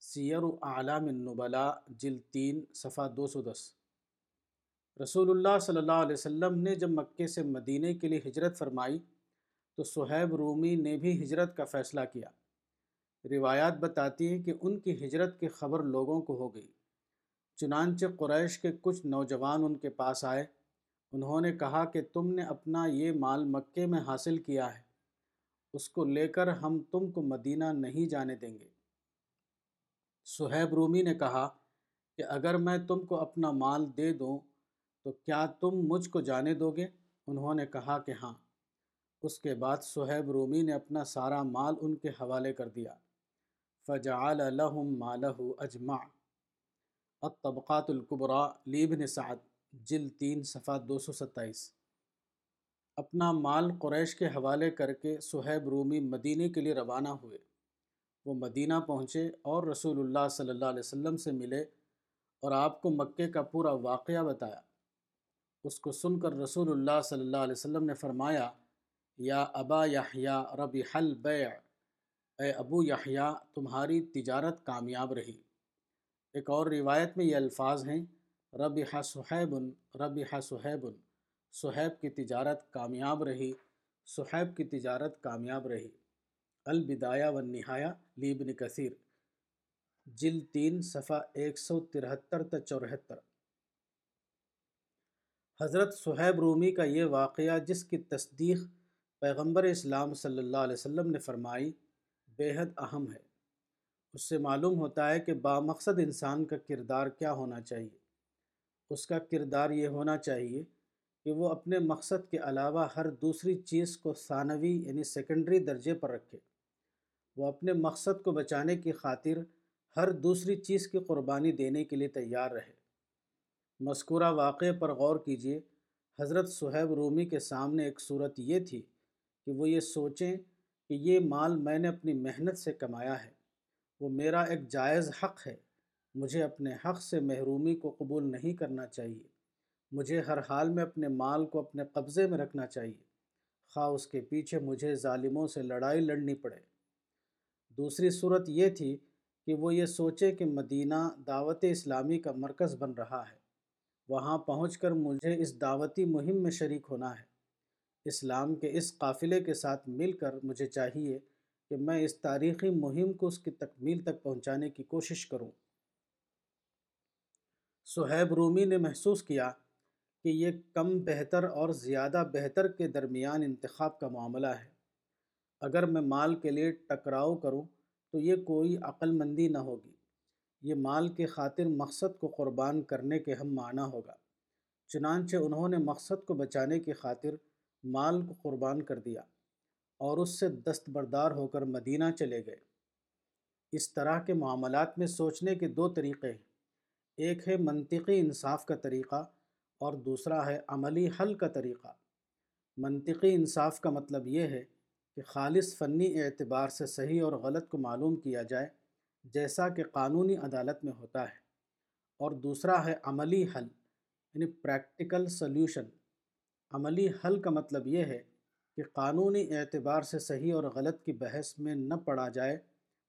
Speaker 1: سیر اعلام النبلاء جل تین، صفحہ دو سو دس۔ رسول اللہ صلی اللہ علیہ وسلم نے جب مکے سے مدینہ کے لیے ہجرت فرمائی، تو صہیب رومی نے بھی ہجرت کا فیصلہ کیا۔ روایات بتاتی ہیں کہ ان کی ہجرت کی خبر لوگوں کو ہو گئی۔ چنانچہ قریش کے کچھ نوجوان ان کے پاس آئے۔ انہوں نے کہا کہ تم نے اپنا یہ مال مکے میں حاصل کیا ہے۔ اس کو لے کر ہم تم کو مدینہ نہیں جانے دیں گے۔ صہیب رومی نے کہا کہ اگر میں تم کو اپنا مال دے دوں تو کیا تم مجھ کو جانے دو گے؟ انہوں نے کہا کہ ہاں۔ اس کے بعد صہیب رومی نے اپنا سارا مال ان کے حوالے کر دیا۔ فجعل لهم مالہ اجمع الطبقات القبرا لیبن سعد۔ جل تین صفحہ دو سو ستائیس۔ اپنا مال قریش کے حوالے کر کے صہیب رومی مدینہ کے لیے روانہ ہوئے۔ وہ مدینہ پہنچے اور رسول اللہ صلی اللہ علیہ وسلم سے ملے اور آپ کو مکے کا پورا واقعہ بتایا۔ اس کو سن کر رسول اللہ صلی اللہ علیہ وسلم نے فرمایا، یا ابا یحییٰ رب حل بیع اے ابو یحییٰ تمہاری تجارت کامیاب رہی۔ ایک اور روایت میں یہ الفاظ ہیں ربح صحیب ربح صحیب صحیب کی تجارت کامیاب رہی صحیب کی تجارت کامیاب رہی۔ البدایہ و نہایا لیبن کثیر جل تین، صفحہ ایک سو ترہتر تا چورہتر۔ حضرت صحیب رومی کا یہ واقعہ جس کی تصدیق پیغمبر اسلام صلی اللہ علیہ وسلم نے فرمائی بے حد اہم ہے۔ اس سے معلوم ہوتا ہے کہ بامقصد انسان کا کردار کیا ہونا چاہیے۔ اس کا کردار یہ ہونا چاہیے کہ وہ اپنے مقصد کے علاوہ ہر دوسری چیز کو ثانوی یعنی سیکنڈری درجے پر رکھے۔ وہ اپنے مقصد کو بچانے کی خاطر ہر دوسری چیز کی قربانی دینے کے لیے تیار رہے۔ مذکورہ واقعے پر غور کیجیے حضرت صہیب رومی کے سامنے ایک صورت یہ تھی کہ وہ یہ سوچیں کہ یہ مال میں نے اپنی محنت سے کمایا ہے، وہ میرا ایک جائز حق ہے۔ مجھے اپنے حق سے محرومی کو قبول نہیں کرنا چاہیے۔ مجھے ہر حال میں اپنے مال کو اپنے قبضے میں رکھنا چاہیے۔ خواہ اس کے پیچھے مجھے ظالموں سے لڑائی لڑنی پڑے۔ دوسری صورت یہ تھی کہ وہ یہ سوچے کہ مدینہ دعوت اسلامی کا مرکز بن رہا ہے۔ وہاں پہنچ کر مجھے اس دعوتی مہم میں شریک ہونا ہے۔ اسلام کے اس قافلے کے ساتھ مل کر مجھے چاہیے کہ میں اس تاریخی مہم کو اس کی تکمیل تک پہنچانے کی کوشش کروں۔ صہیب رومی نے محسوس کیا کہ یہ کم بہتر اور زیادہ بہتر کے درمیان انتخاب کا معاملہ ہے۔ اگر میں مال کے لیے ٹکراؤ کروں تو یہ کوئی عقل مندی نہ ہوگی۔ یہ مال کے خاطر مقصد کو قربان کرنے کے ہم معنی ہوگا۔ چنانچہ انہوں نے مقصد کو بچانے کی خاطر مال کو قربان کر دیا اور اس سے دستبردار ہو کر مدینہ چلے گئے۔ اس طرح کے معاملات میں سوچنے کے دو طریقے ہیں۔ ایک ہے منطقی انصاف کا طریقہ اور دوسرا ہے عملی حل کا طریقہ۔ منطقی انصاف کا مطلب یہ ہے کہ خالص فنی اعتبار سے صحیح اور غلط کو معلوم کیا جائے، جیسا کہ قانونی عدالت میں ہوتا ہے۔ اور دوسرا ہے عملی حل یعنی پریکٹیکل سلیوشن عملی حل کا مطلب یہ ہے کہ قانونی اعتبار سے صحیح اور غلط کی بحث میں نہ پڑا جائے،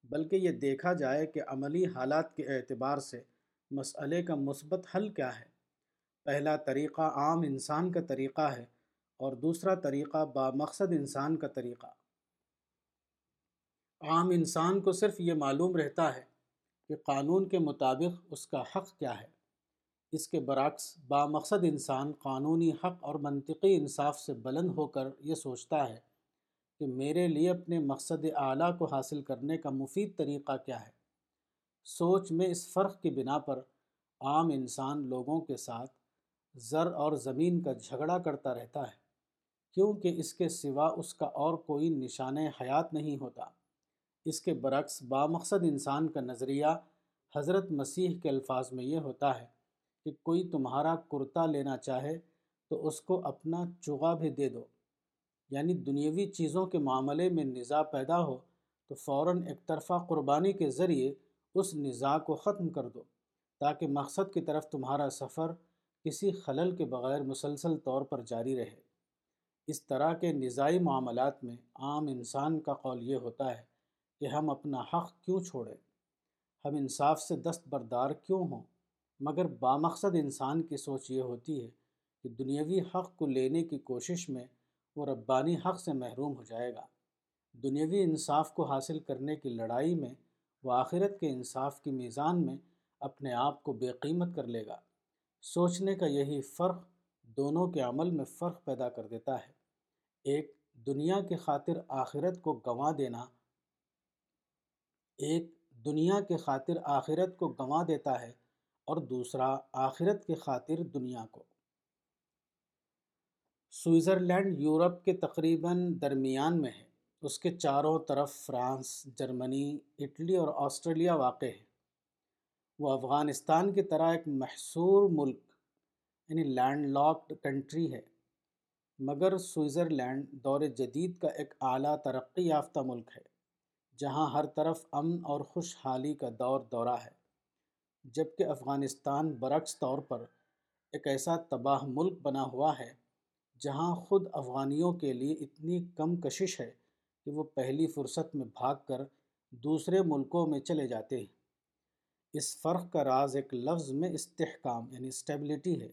Speaker 1: بلکہ یہ دیکھا جائے کہ عملی حالات کے اعتبار سے مسئلے کا مثبت حل کیا ہے؟ پہلا طریقہ عام انسان کا طریقہ ہے اور دوسرا طریقہ بامقصد انسان کا طریقہ۔ عام انسان کو صرف یہ معلوم رہتا ہے کہ قانون کے مطابق اس کا حق کیا ہے۔ اس کے برعکس بامقصد انسان قانونی حق اور منطقی انصاف سے بلند ہو کر یہ سوچتا ہے کہ میرے لیے اپنے مقصد اعلیٰ کو حاصل کرنے کا مفید طریقہ کیا ہے۔ سوچ میں اس فرق کی بنا پر عام انسان لوگوں کے ساتھ زر اور زمین کا جھگڑا کرتا رہتا ہے، کیونکہ اس کے سوا اس کا اور کوئی نشان حیات نہیں ہوتا۔ اس کے برعکس بامقصد انسان کا نظریہ حضرت مسیح کے الفاظ میں یہ ہوتا ہے کہ کوئی تمہارا کرتا لینا چاہے تو اس کو اپنا چغا بھی دے دو۔ یعنی دنیاوی چیزوں کے معاملے میں نزاع پیدا ہو تو فوراً ایک طرفہ قربانی کے ذریعے اس نزاع کو ختم کر دو، تاکہ مقصد کی طرف تمہارا سفر کسی خلل کے بغیر مسلسل طور پر جاری رہے۔ اس طرح کے نظائی معاملات میں عام انسان کا قول یہ ہوتا ہے کہ ہم اپنا حق کیوں چھوڑیں؟ ہم انصاف سے دست بردار کیوں ہوں؟ مگر بامقصد انسان کی سوچ یہ ہوتی ہے کہ دنیاوی حق کو لینے کی کوشش میں وہ ربانی حق سے محروم ہو جائے گا۔ دنیاوی انصاف کو حاصل کرنے کی لڑائی میں وہ آخرت کے انصاف کی میزان میں اپنے آپ کو بے قیمت کر لے گا۔ سوچنے کا یہی فرق دونوں کے عمل میں فرق پیدا کر دیتا ہے۔ ایک، دنیا کے خاطر آخرت کو گنوا دینا۔ ایک، دنیا کے خاطر آخرت کو گنوا دیتا ہے۔ اور دوسرا، آخرت کے خاطر دنیا کو۔ سوئٹزرلینڈ یورپ کے تقریباً درمیان میں ہے۔ اس کے چاروں طرف فرانس، جرمنی، اٹلی اور آسٹریلیا واقع ہے وہ افغانستان کی طرح ایک محصور ملک یعنی لینڈ لاکڈ کنٹری ہے، مگر سوئٹزرلینڈ دور جدید کا ایک اعلیٰ ترقی یافتہ ملک ہے، جہاں ہر طرف امن اور خوشحالی کا دور دورہ ہے۔ جبکہ افغانستان برعکس طور پر ایک ایسا تباہ ملک بنا ہوا ہے، جہاں خود افغانیوں کے لیے اتنی کم کشش ہے کہ وہ پہلی فرصت میں بھاگ کر دوسرے ملکوں میں چلے جاتے ہیں۔ اس فرق کا راز ایک لفظ میں استحکام یعنی اسٹیبلٹی ہے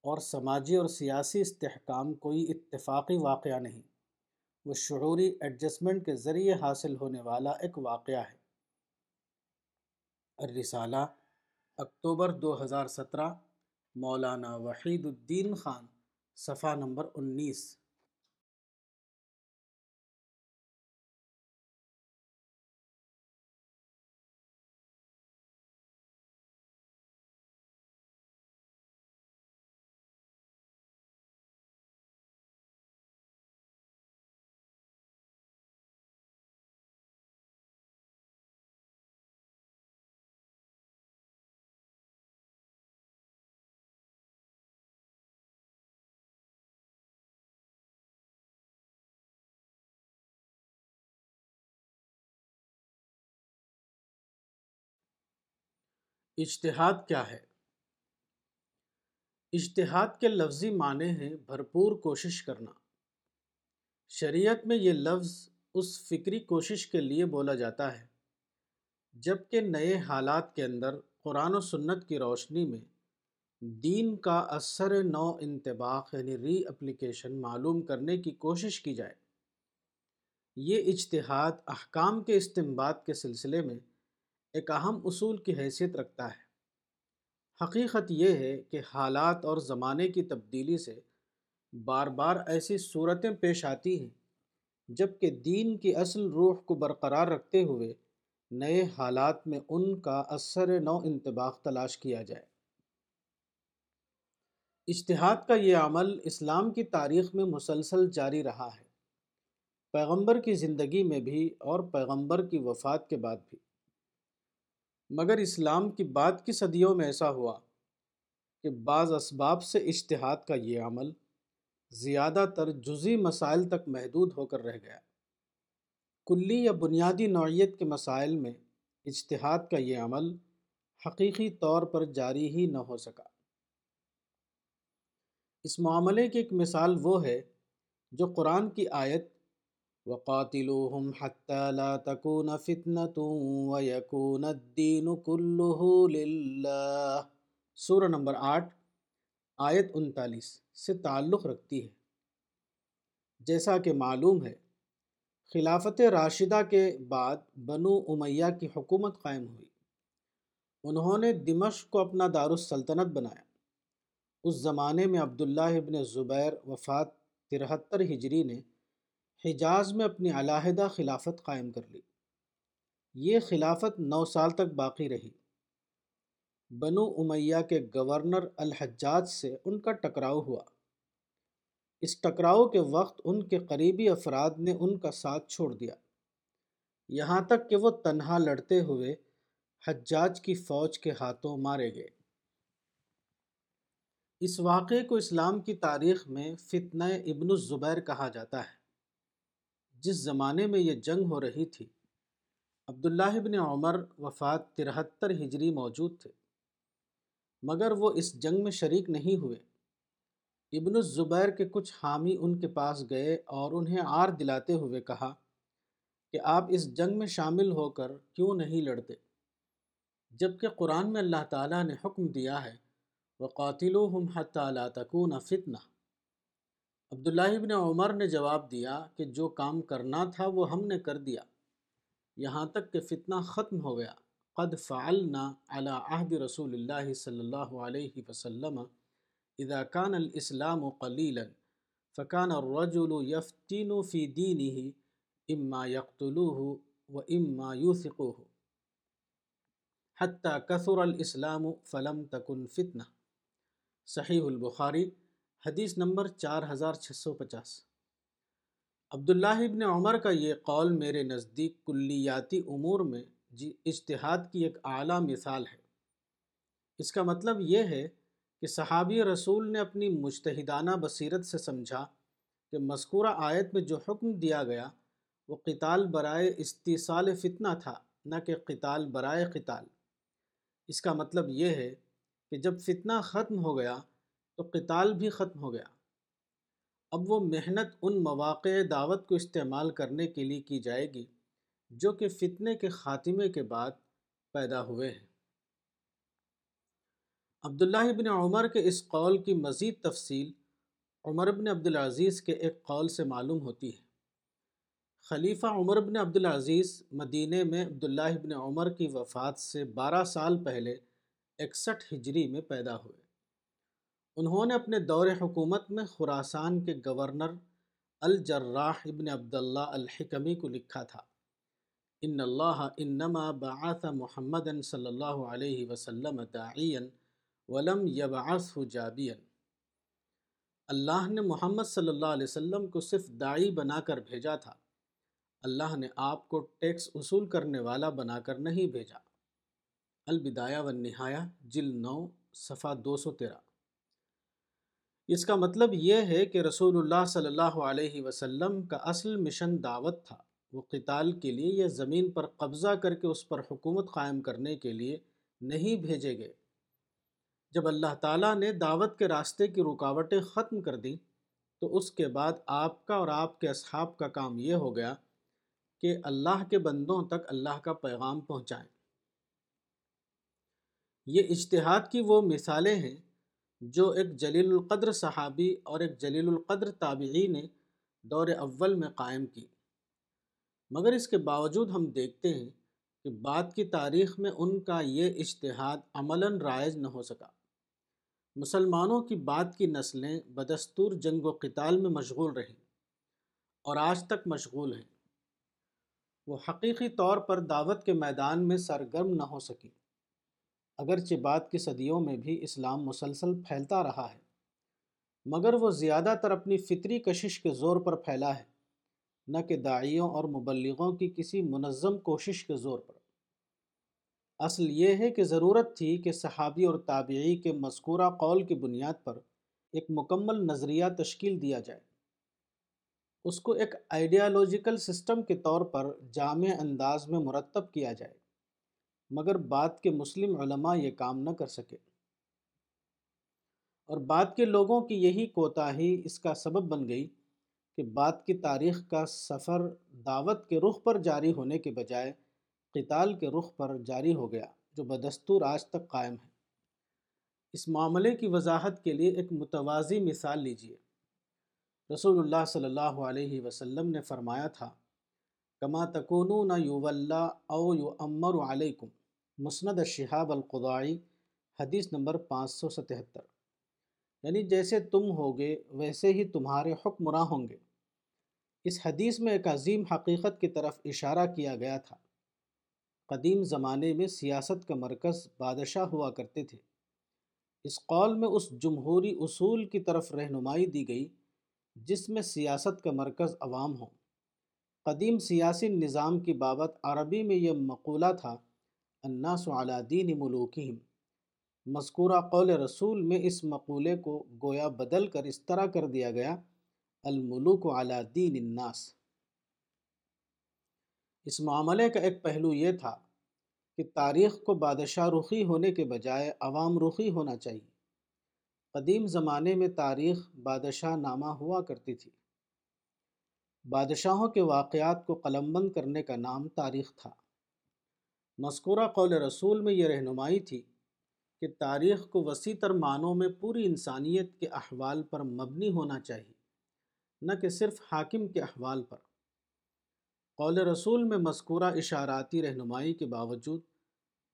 Speaker 1: اور سماجی اور سیاسی استحکام کوئی اتفاقی واقعہ نہیں۔ وہ شعوری ایڈجسٹمنٹ کے ذریعے حاصل ہونے والا ایک واقعہ ہے۔ الرسالہ، اکتوبر دو ہزار سترہ، مولانا وحید الدین خان، صفحہ نمبر انیس۔ اجتہاد کیا ہے؟ اجتہاد کے لفظی معنی ہیں بھرپور کوشش کرنا۔ شریعت میں یہ لفظ اس فکری کوشش کے لیے بولا جاتا ہے جبکہ نئے حالات کے اندر قرآن و سنت کی روشنی میں دین کا اثر نو انتباق یعنی ری اپلیکیشن معلوم کرنے کی کوشش کی جائے۔ یہ اجتہاد احکام کے استمباد کے سلسلے میں ایک اہم اصول کی حیثیت رکھتا ہے۔ حقیقت یہ ہے کہ حالات اور زمانے کی تبدیلی سے بار بار ایسی صورتیں پیش آتی ہیں جبکہ دین کی اصل روح کو برقرار رکھتے ہوئے نئے حالات میں ان کا اثر نو انتباق تلاش کیا جائے۔ اشتہاد کا یہ عمل اسلام کی تاریخ میں مسلسل جاری رہا ہے۔ پیغمبر کی زندگی میں بھی اور پیغمبر کی وفات کے بعد بھی۔ مگر اسلام کی بعد کی صدیوں میں ایسا ہوا کہ بعض اسباب سے اشتہاد کا یہ عمل زیادہ تر جزی مسائل تک محدود ہو کر رہ گیا۔ کلی یا بنیادی نوعیت کے مسائل میں اجتہاد کا یہ عمل حقیقی طور پر جاری ہی نہ ہو سکا۔ اس معاملے کی ایک مثال وہ ہے جو قرآن کی آیت وقاتلوهم حتى لا تكون فتنة ويكون الدين كله لله. سورہ نمبر آٹھ، آیت انتالیس سے تعلق رکھتی ہے۔ جیسا کہ معلوم ہے، خلافت راشدہ کے بعد بنو امیہ کی حکومت قائم ہوئی۔ انہوں نے دمشق کو اپنا دارالسلطنت بنایا۔ اس زمانے میں عبداللہ ابن زبیر وفات ترہتر ہجری نے حجاز میں اپنی علیحدہ خلافت قائم کر لی۔ یہ خلافت نو سال تک باقی رہی۔ بنو امیہ کے گورنر الحجاج سے ان کا ٹکراؤ ہوا۔ اس ٹکراؤ کے وقت ان کے قریبی افراد نے ان کا ساتھ چھوڑ دیا۔ یہاں تک کہ وہ تنہا لڑتے ہوئے حجاج کی فوج کے ہاتھوں مارے گئے۔ اس واقعے کو اسلام کی تاریخ میں فتنہ ابن الزبیر کہا جاتا ہے۔ جس زمانے میں یہ جنگ ہو رہی تھی، عبداللہ ابن عمر وفات ترہتر ہجری موجود تھے۔ مگر وہ اس جنگ میں شریک نہیں ہوئے۔ ابن الزبیر کے کچھ حامی ان کے پاس گئے اور انہیں آر دلاتے ہوئے کہا کہ آپ اس جنگ میں شامل ہو کر کیوں نہیں لڑتے؟ جبکہ قرآن میں اللہ تعالیٰ نے حکم دیا ہے وہ قاتل و ہم حتیٰ تکون فتنہ عبداللہ ابن عمر نے جواب دیا کہ جو کام کرنا تھا وہ ہم نے کر دیا۔ یہاں تک کہ فتنہ ختم ہو گیا۔ قد فعلنا على عہد رسول اللہ صلی اللہ علیہ وسلم اذا كان الاسلام قلیلا فكان الرجل يفتن في دينه اما يقتلوه واما يوثقوه حتى كثر الاسلام فلم تكن فتنہ۔ صحیح البخاری حدیث نمبر چار ہزار چھ سو پچاس۔ عبداللہ ابن عمر کا یہ قول میرے نزدیک کلیاتی امور میں جی اجتہاد کی ایک اعلیٰ مثال ہے۔ اس کا مطلب یہ ہے کہ صحابی رسول نے اپنی مجتہدانہ بصیرت سے سمجھا کہ مذکورہ آیت میں جو حکم دیا گیا وہ قتال برائے استیصال فتنہ تھا، نہ کہ قتال برائے قتال۔ اس کا مطلب یہ ہے کہ جب فتنہ ختم ہو گیا تو قتال بھی ختم ہو گیا۔ اب وہ محنت ان مواقع دعوت کو استعمال کرنے کے لیے کی جائے گی جو کہ فتنے کے خاتمے کے بعد پیدا ہوئے ہیں۔ عبداللہ ابن عمر کے اس قول کی مزید تفصیل عمر بن عبدالعزیز کے ایک قول سے معلوم ہوتی ہے۔ خلیفہ عمر بن عبدالعزیز مدینہ میں عبداللہ ابن عمر کی وفات سے بارہ سال پہلے اکسٹھ ہجری میں پیدا ہوئے۔ انہوں نے اپنے دور حکومت میں خراسان کے گورنر الجراح ابن عبداللہ الحکمی کو لکھا تھا۔ ان اللہ انما بعث محمد صلی اللہ علیہ وسلم داعین ولم یبعثه جابیا۔ اللہ نے محمد صلی اللہ علیہ وسلم کو صرف داعی بنا کر بھیجا تھا۔ اللہ نے آپ کو ٹیکس وصول کرنے والا بنا کر نہیں بھیجا۔ البدایہ والنہایہ جل نو، صفحہ دو سو تیرہ۔ اس کا مطلب یہ ہے کہ رسول اللہ صلی اللہ علیہ وسلم کا اصل مشن دعوت تھا۔ وہ قتال کے لیے یا زمین پر قبضہ کر کے اس پر حکومت قائم کرنے کے لیے نہیں بھیجے گئے۔ جب اللہ تعالیٰ نے دعوت کے راستے کی رکاوٹیں ختم کر دیں، تو اس کے بعد آپ کا اور آپ کے اصحاب کا کام یہ ہو گیا کہ اللہ کے بندوں تک اللہ کا پیغام پہنچائیں۔ یہ اجتہاد کی وہ مثالیں ہیں جو ایک جلیل القدر صحابی اور ایک جلیل القدر تابعی نے دور اول میں قائم کی۔ مگر اس کے باوجود ہم دیکھتے ہیں کہ بعد کی تاریخ میں ان کا یہ اجتہاد عملاً رائج نہ ہو سکا۔ مسلمانوں کی بعد کی نسلیں بدستور جنگ و قتال میں مشغول رہیں اور آج تک مشغول ہیں۔ وہ حقیقی طور پر دعوت کے میدان میں سرگرم نہ ہو سکیں۔ اگرچہ بعد کی صدیوں میں بھی اسلام مسلسل پھیلتا رہا ہے، مگر وہ زیادہ تر اپنی فطری کشش کے زور پر پھیلا ہے، نہ کہ داعیوں اور مبلغوں کی کسی منظم کوشش کے زور پر۔ اصل یہ ہے کہ ضرورت تھی کہ صحابی اور تابعی کے مذکورہ قول کی بنیاد پر ایک مکمل نظریہ تشکیل دیا جائے۔ اس کو ایک آئیڈیالوجیکل سسٹم کے طور پر جامع انداز میں مرتب کیا جائے۔ مگر بعد کے مسلم علماء یہ کام نہ کر سکے۔ اور بعد کے لوگوں کی یہی کوتاہی اس کا سبب بن گئی کہ بعد کی تاریخ کا سفر دعوت کے رخ پر جاری ہونے کے بجائے قتال کے رخ پر جاری ہو گیا، جو بدستور آج تک قائم ہے۔ اس معاملے کی وضاحت کے لیے ایک متوازی مثال لیجیے رسول اللہ صلی اللہ علیہ وسلم نے فرمایا تھا، کما تکونون یو او یو امر علیکم مسند الشہاب القضائی، حدیث نمبر پانچ سو ستہتر۔ یعنی جیسے تم ہوگے، ویسے ہی تمہارے حکمراں ہوں گے۔ اس حدیث میں ایک عظیم حقیقت کی طرف اشارہ کیا گیا تھا۔ قدیم زمانے میں سیاست کا مرکز بادشاہ ہوا کرتے تھے۔ اس قول میں اس جمہوری اصول کی طرف رہنمائی دی گئی، جس میں سیاست کا مرکز عوام ہوں۔ قدیم سیاسی نظام کی بابت عربی میں یہ مقولہ تھا الناس علی دین ملوکہم۔ مذکورہ قول رسول میں اس مقولے کو گویا بدل کر اس طرح کر دیا گیا، الملوک علی دین الناس۔ اس معاملے کا ایک پہلو یہ تھا کہ تاریخ کو بادشاہ رخی ہونے کے بجائے عوام رخی ہونا چاہیے۔ قدیم زمانے میں تاریخ بادشاہ نامہ ہوا کرتی تھی۔ بادشاہوں کے واقعات کو قلم بند کرنے کا نام تاریخ تھا۔ مذکورہ قول رسول میں یہ رہنمائی تھی کہ تاریخ کو وسیع تر معنوں میں پوری انسانیت کے احوال پر مبنی ہونا چاہیے، نہ کہ صرف حاکم کے احوال پر۔ قول رسول میں مذکورہ اشاراتی رہنمائی کے باوجود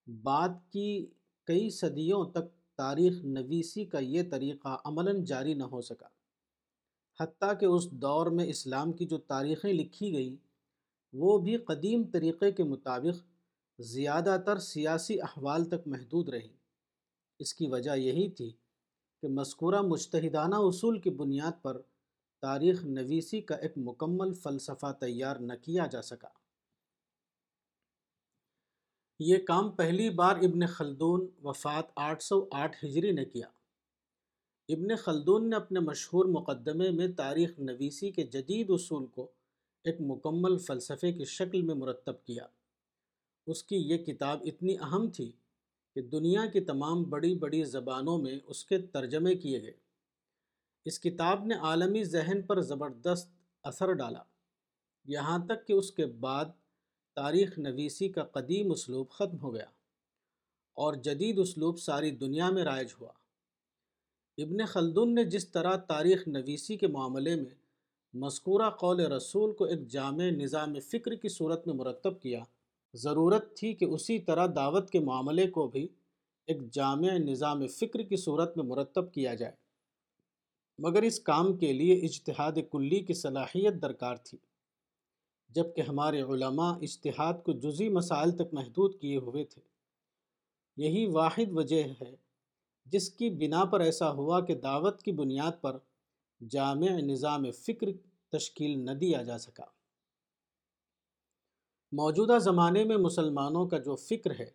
Speaker 1: بعد کی کئی صدیوں تک تاریخ نویسی کا یہ طریقہ عملاً جاری نہ ہو سکا، حتیٰ کہ اس دور میں اسلام کی جو تاریخیں لکھی گئیں، وہ بھی قدیم طریقے کے مطابق زیادہ تر سیاسی احوال تک محدود رہیں اس کی وجہ یہی تھی کہ مذکورہ مجتہدانہ اصول کی بنیاد پر تاریخ نویسی کا ایک مکمل فلسفہ تیار نہ کیا جا سکا۔ یہ کام پہلی بار ابن خلدون وفات آٹھ سو آٹھ ہجری نے کیا۔ ابن خلدون نے اپنے مشہور مقدمے میں تاریخ نویسی کے جدید اصول کو ایک مکمل فلسفے کی شکل میں مرتب کیا۔ اس کی یہ کتاب اتنی اہم تھی کہ دنیا کی تمام بڑی بڑی زبانوں میں اس کے ترجمے کیے گئے۔ اس کتاب نے عالمی ذہن پر زبردست اثر ڈالا۔ یہاں تک کہ اس کے بعد تاریخ نویسی کا قدیم اسلوب ختم ہو گیا اور جدید اسلوب ساری دنیا میں رائج ہوا۔ ابن خلدون نے جس طرح تاریخ نویسی کے معاملے میں مذکورہ قول رسول کو ایک جامع نظام فکر کی صورت میں مرتب کیا ضرورت تھی کہ اسی طرح دعوت کے معاملے کو بھی ایک جامع نظام فکر کی صورت میں مرتب کیا جائے۔ مگر اس کام کے لیے اجتہاد کلی کی صلاحیت درکار تھی۔ جبکہ ہمارے علماء اجتہاد کو جزی مسائل تک محدود کیے ہوئے تھے۔ یہی واحد وجہ ہے جس کی بنا پر ایسا ہوا کہ دعوت کی بنیاد پر جامع نظام فکر تشکیل نہ دیا جا سکا۔ موجودہ زمانے میں مسلمانوں کا جو فکر ہے،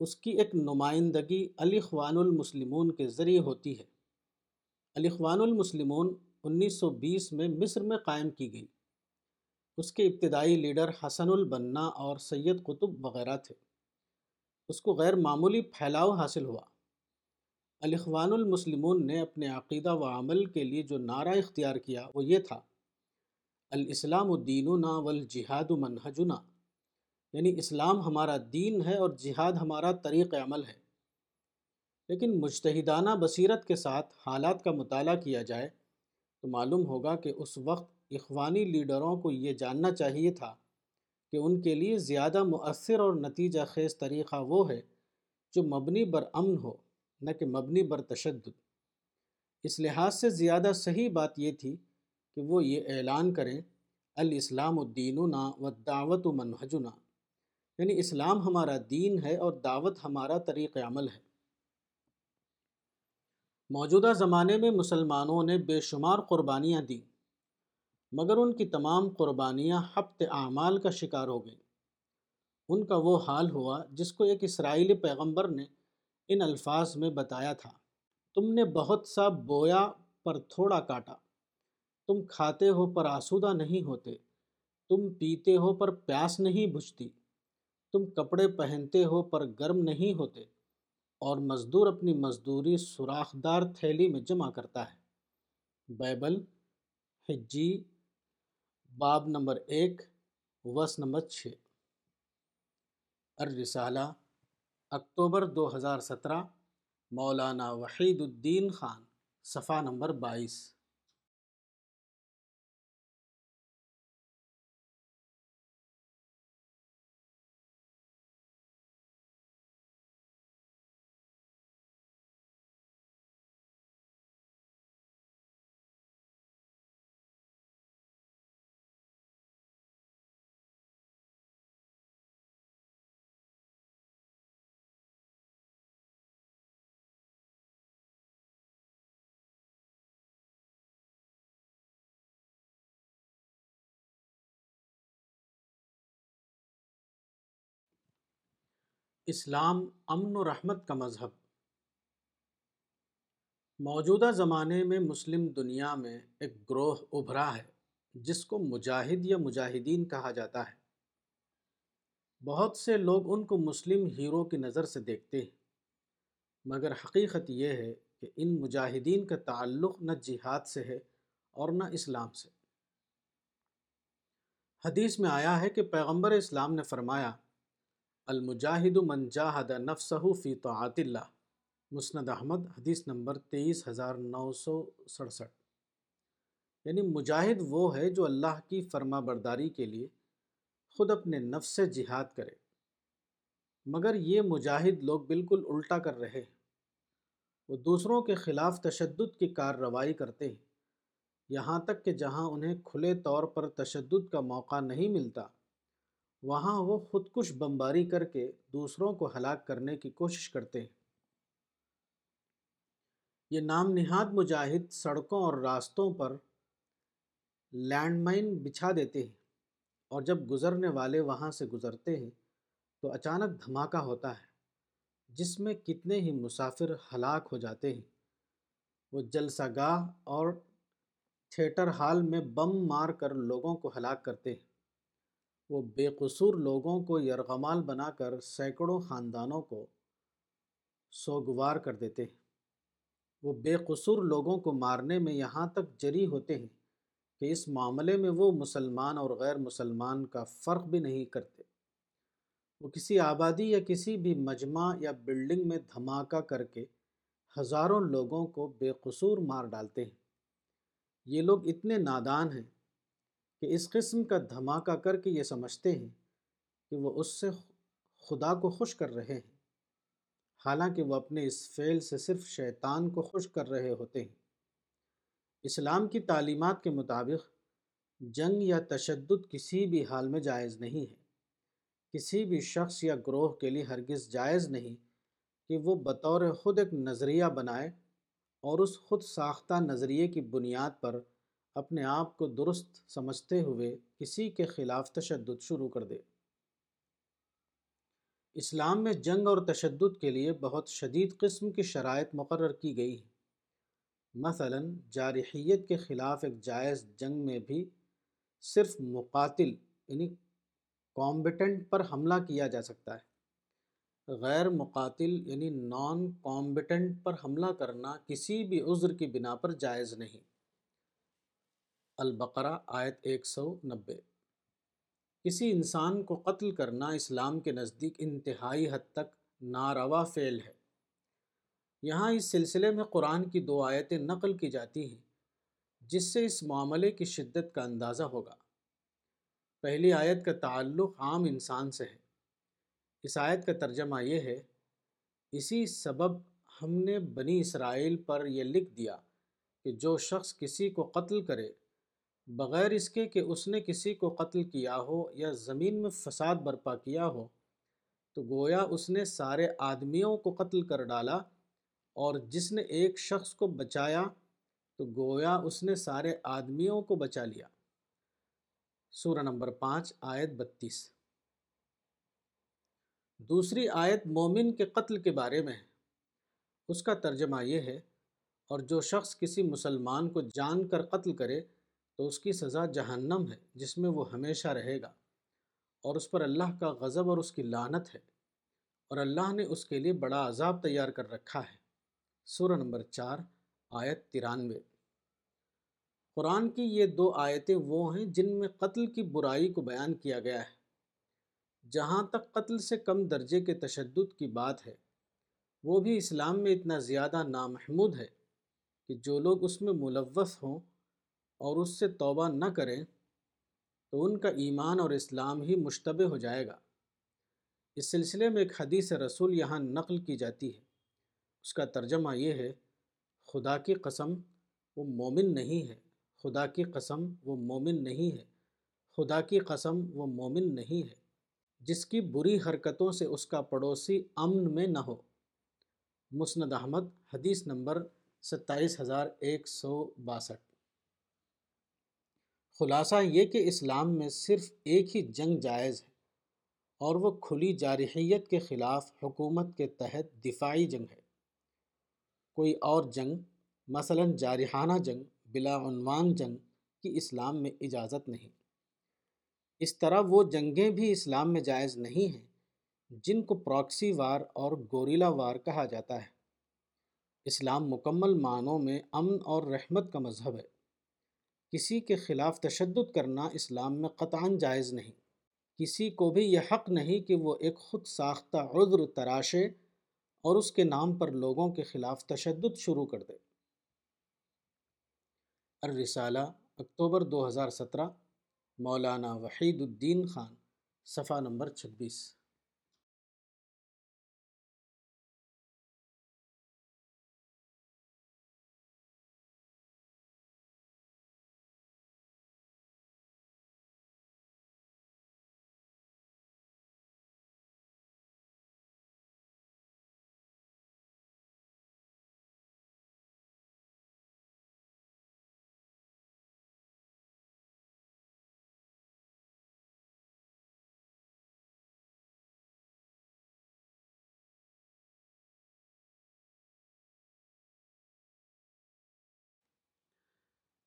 Speaker 1: اس کی ایک نمائندگی الاخوان المسلمون کے ذریعے ہوتی ہے۔ الاخوان المسلمون انیس سو بیس میں مصر میں قائم کی گئی اس کے ابتدائی لیڈر حسن البنا اور سید قطب وغیرہ تھے۔ اس کو غیر معمولی پھیلاؤ حاصل ہوا۔ الاخوان المسلمون نے اپنے عقیدہ و عمل کے لیے جو نعرہ اختیار کیا وہ یہ تھا الاسلام الدیننا والجہاد منہجنا۔ یعنی اسلام ہمارا دین ہے اور جہاد ہمارا طریق عمل ہے۔ لیکن مجتہدانہ بصیرت کے ساتھ حالات کا مطالعہ کیا جائے تو معلوم ہوگا کہ اس وقت اخوانی لیڈروں کو یہ جاننا چاہیے تھا کہ ان کے لیے زیادہ مؤثر اور نتیجہ خیز طریقہ وہ ہے جو مبنی بر امن ہو، نہ کہ مبنی بر تشدد۔ اس لحاظ سے زیادہ صحیح بات یہ تھی کہ وہ یہ اعلان کریں، الاسلام الدیننا و دعوت و منہجنا۔ یعنی اسلام ہمارا دین ہے اور دعوت ہمارا طریق عمل ہے۔ موجودہ زمانے میں مسلمانوں نے بے شمار قربانیاں دیں، مگر ان کی تمام قربانیاں حبت اعمال کا شکار ہو گئیں۔ ان کا وہ حال ہوا جس کو ایک اسرائیلی پیغمبر نے ان الفاظ میں بتایا تھا۔ تم نے بہت سا بویا پر تھوڑا کاٹا۔ تم کھاتے ہو پر آسودہ نہیں ہوتے، تم پیتے ہو پر پیاس نہیں بجھتی، تم کپڑے پہنتے ہو پر گرم نہیں ہوتے، اور مزدور اپنی مزدوری سوراخدار تھیلی میں جمع کرتا ہے۔ بائبل، حجی، باب نمبر ایک وس نمبر چھ۔ الرسالہ، اکتوبر دو ہزار سترہ، مولانا وحید الدین خان، صفحہ نمبر بائیس۔ اسلام امن و رحمت کا مذہب۔ موجودہ زمانے میں مسلم دنیا میں ایک گروہ ابھرا ہے، جس کو مجاہد یا مجاہدین کہا جاتا ہے۔ بہت سے لوگ ان کو مسلم ہیرو کی نظر سے دیکھتے ہیں، مگر حقیقت یہ ہے کہ ان مجاہدین کا تعلق نہ جہاد سے ہے اور نہ اسلام سے۔ حدیث میں آیا ہے کہ پیغمبر اسلام نے فرمایا المجاہد من جاہد نفسہ فی طاعت اللہ۔ مسند احمد، حدیث نمبر تیئیس ہزار نو سو سڑسٹھ۔ یعنی مجاہد وہ ہے جو اللہ کی فرما برداری کے لیے خود اپنے نفس سے جہاد کرے۔ مگر یہ مجاہد لوگ بالکل الٹا کر رہے ہیں۔ وہ دوسروں کے خلاف تشدد کی کارروائی کرتے ہیں۔ یہاں تک کہ جہاں انہیں کھلے طور پر تشدد کا موقع نہیں ملتا وہاں وہ خودکش بمباری کر کے دوسروں کو ہلاک کرنے کی کوشش کرتے ہیں۔ یہ نام نہاد مجاہد سڑکوں اور راستوں پر لینڈ مائن بچھا دیتے ہیں اور جب گزرنے والے وہاں سے گزرتے ہیں تو اچانک دھماکہ ہوتا ہے جس میں کتنے ہی مسافر ہلاک ہو جاتے ہیں۔ وہ جلسہ گاہ اور تھیٹر ہال میں بم مار کر لوگوں کو ہلاک کرتے ہیں۔ وہ بے قصور لوگوں کو یرغمال بنا کر سینکڑوں خاندانوں کو سوگوار کر دیتے ہیں۔ وہ بے قصور لوگوں کو مارنے میں یہاں تک جری ہوتے ہیں کہ اس معاملے میں وہ مسلمان اور غیر مسلمان کا فرق بھی نہیں کرتے۔ وہ کسی آبادی یا کسی بھی مجمع یا بلڈنگ میں دھماکہ کر کے ہزاروں لوگوں کو بے قصور مار ڈالتے ہیں۔ یہ لوگ اتنے نادان ہیں کہ اس قسم کا دھماکہ کر کے یہ سمجھتے ہیں کہ وہ اس سے خدا کو خوش کر رہے ہیں۔ حالانکہ وہ اپنے اس فعل سے صرف شیطان کو خوش کر رہے ہوتے ہیں۔ اسلام کی تعلیمات کے مطابق، جنگ یا تشدد کسی بھی حال میں جائز نہیں ہے۔ کسی بھی شخص یا گروہ کے لیے ہرگز جائز نہیں کہ وہ بطور خود ایک نظریہ بنائے اور اس خود ساختہ نظریے کی بنیاد پر اپنے آپ کو درست سمجھتے ہوئے کسی کے خلاف تشدد شروع کر دے۔ اسلام میں جنگ اور تشدد کے لیے بہت شدید قسم کی شرائط مقرر کی گئی ہیں۔ مثلا، جارحیت کے خلاف ایک جائز جنگ میں بھی صرف مقاتل یعنی کامبٹنٹ پر حملہ کیا جا سکتا ہے۔ غیر مقاتل یعنی نان کامبٹنٹ پر حملہ کرنا کسی بھی عذر کی بنا پر جائز نہیں۔ البقرہ، آیت ایک سو نبے۔ کسی انسان کو قتل کرنا اسلام کے نزدیک انتہائی حد تک ناروا فعل ہے۔ یہاں اس سلسلے میں قرآن کی دو آیتیں نقل کی جاتی ہیں، جس سے اس معاملے کی شدت کا اندازہ ہوگا۔ پہلی آیت کا تعلق عام انسان سے ہے۔ اس آیت کا ترجمہ یہ ہے، اسی سبب ہم نے بنی اسرائیل پر یہ لکھ دیا کہ جو شخص کسی کو قتل کرے بغیر اس کے کہ اس نے کسی کو قتل کیا ہو یا زمین میں فساد برپا کیا ہو، تو گویا اس نے سارے آدمیوں کو قتل کر ڈالا اور جس نے ایک شخص کو بچایا، تو گویا اس نے سارے آدمیوں کو بچا لیا۔ سورہ نمبر پانچ، آیت بتیس۔ دوسری آیت مومن کے قتل کے بارے میں ہے۔ اس کا ترجمہ یہ ہے، اور جو شخص کسی مسلمان کو جان کر قتل کرے تو اس کی سزا جہنم ہے، جس میں وہ ہمیشہ رہے گا۔ اور اس پر اللہ کا غضب اور اس کی لانت ہے۔ اور اللہ نے اس کے لیے بڑا عذاب تیار کر رکھا ہے۔ سورہ نمبر چار، آیت ترانوے۔ قرآن کی یہ دو آیتیں وہ ہیں جن میں قتل کی برائی کو بیان کیا گیا ہے۔ جہاں تک قتل سے کم درجے کے تشدد کی بات ہے، وہ بھی اسلام میں اتنا زیادہ نامحمود ہے کہ جو لوگ اس میں ملوث ہوں اور اس سے توبہ نہ کریں تو ان کا ایمان اور اسلام ہی مشتبہ ہو جائے گا۔ اس سلسلے میں ایک حدیث رسول یہاں نقل کی جاتی ہے۔ اس کا ترجمہ یہ ہے، خدا کی قسم وہ مومن نہیں ہے۔ خدا کی قسم وہ مومن نہیں ہے۔ خدا کی قسم وہ مومن نہیں ہے۔ جس کی بری حرکتوں سے اس کا پڑوسی امن میں نہ ہو۔ مسند احمد، حدیث نمبر ستائیس ہزار ایک سو باسٹھ۔ خلاصہ یہ کہ اسلام میں صرف ایک ہی جنگ جائز ہے اور وہ کھلی جارحیت کے خلاف حکومت کے تحت دفاعی جنگ ہے۔ کوئی اور جنگ، مثلا جارحانہ جنگ، بلا عنوان جنگ، کی اسلام میں اجازت نہیں۔ اس طرح وہ جنگیں بھی اسلام میں جائز نہیں ہیں، جن کو پراکسی وار اور گوریلا وار کہا جاتا ہے۔ اسلام مکمل معنوں میں امن اور رحمت کا مذہب ہے۔ کسی کے خلاف تشدد کرنا اسلام میں قطعاً جائز نہیں۔ کسی کو بھی یہ حق نہیں کہ وہ ایک خود ساختہ عذر تراشے اور اس کے نام پر لوگوں کے خلاف تشدد شروع کر دے۔ الرسالہ، اکتوبر دو ہزار سترہ، مولانا وحید الدین خان، صفحہ نمبر چھبیس۔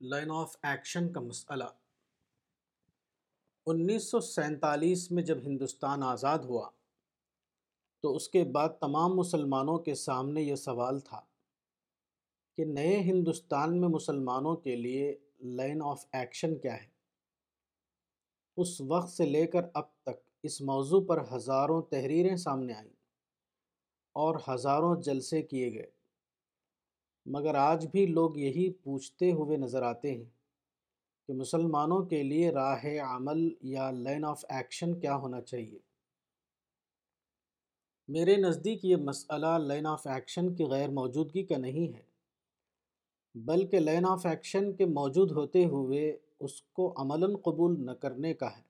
Speaker 1: لائن آف ایکشن کا مسئلہ۔ انیس سو سینتالیس میں جب ہندوستان آزاد ہوا، تو اس کے بعد تمام مسلمانوں کے سامنے یہ سوال تھا کہ نئے ہندوستان میں مسلمانوں کے لیے لائن آف ایکشن کیا ہے۔ اس وقت سے لے کر اب تک اس موضوع پر ہزاروں تحریریں سامنے آئیں اور ہزاروں جلسے کیے گئے۔ مگر آج بھی لوگ یہی پوچھتے ہوئے نظر آتے ہیں کہ مسلمانوں کے لیے راہ عمل یا لائن آف ایکشن کیا ہونا چاہیے۔ میرے نزدیک یہ مسئلہ لائن آف ایکشن کی غیر موجودگی کا نہیں ہے، بلکہ لائن آف ایکشن کے موجود ہوتے ہوئے اس کو عملاً قبول نہ کرنے کا ہے۔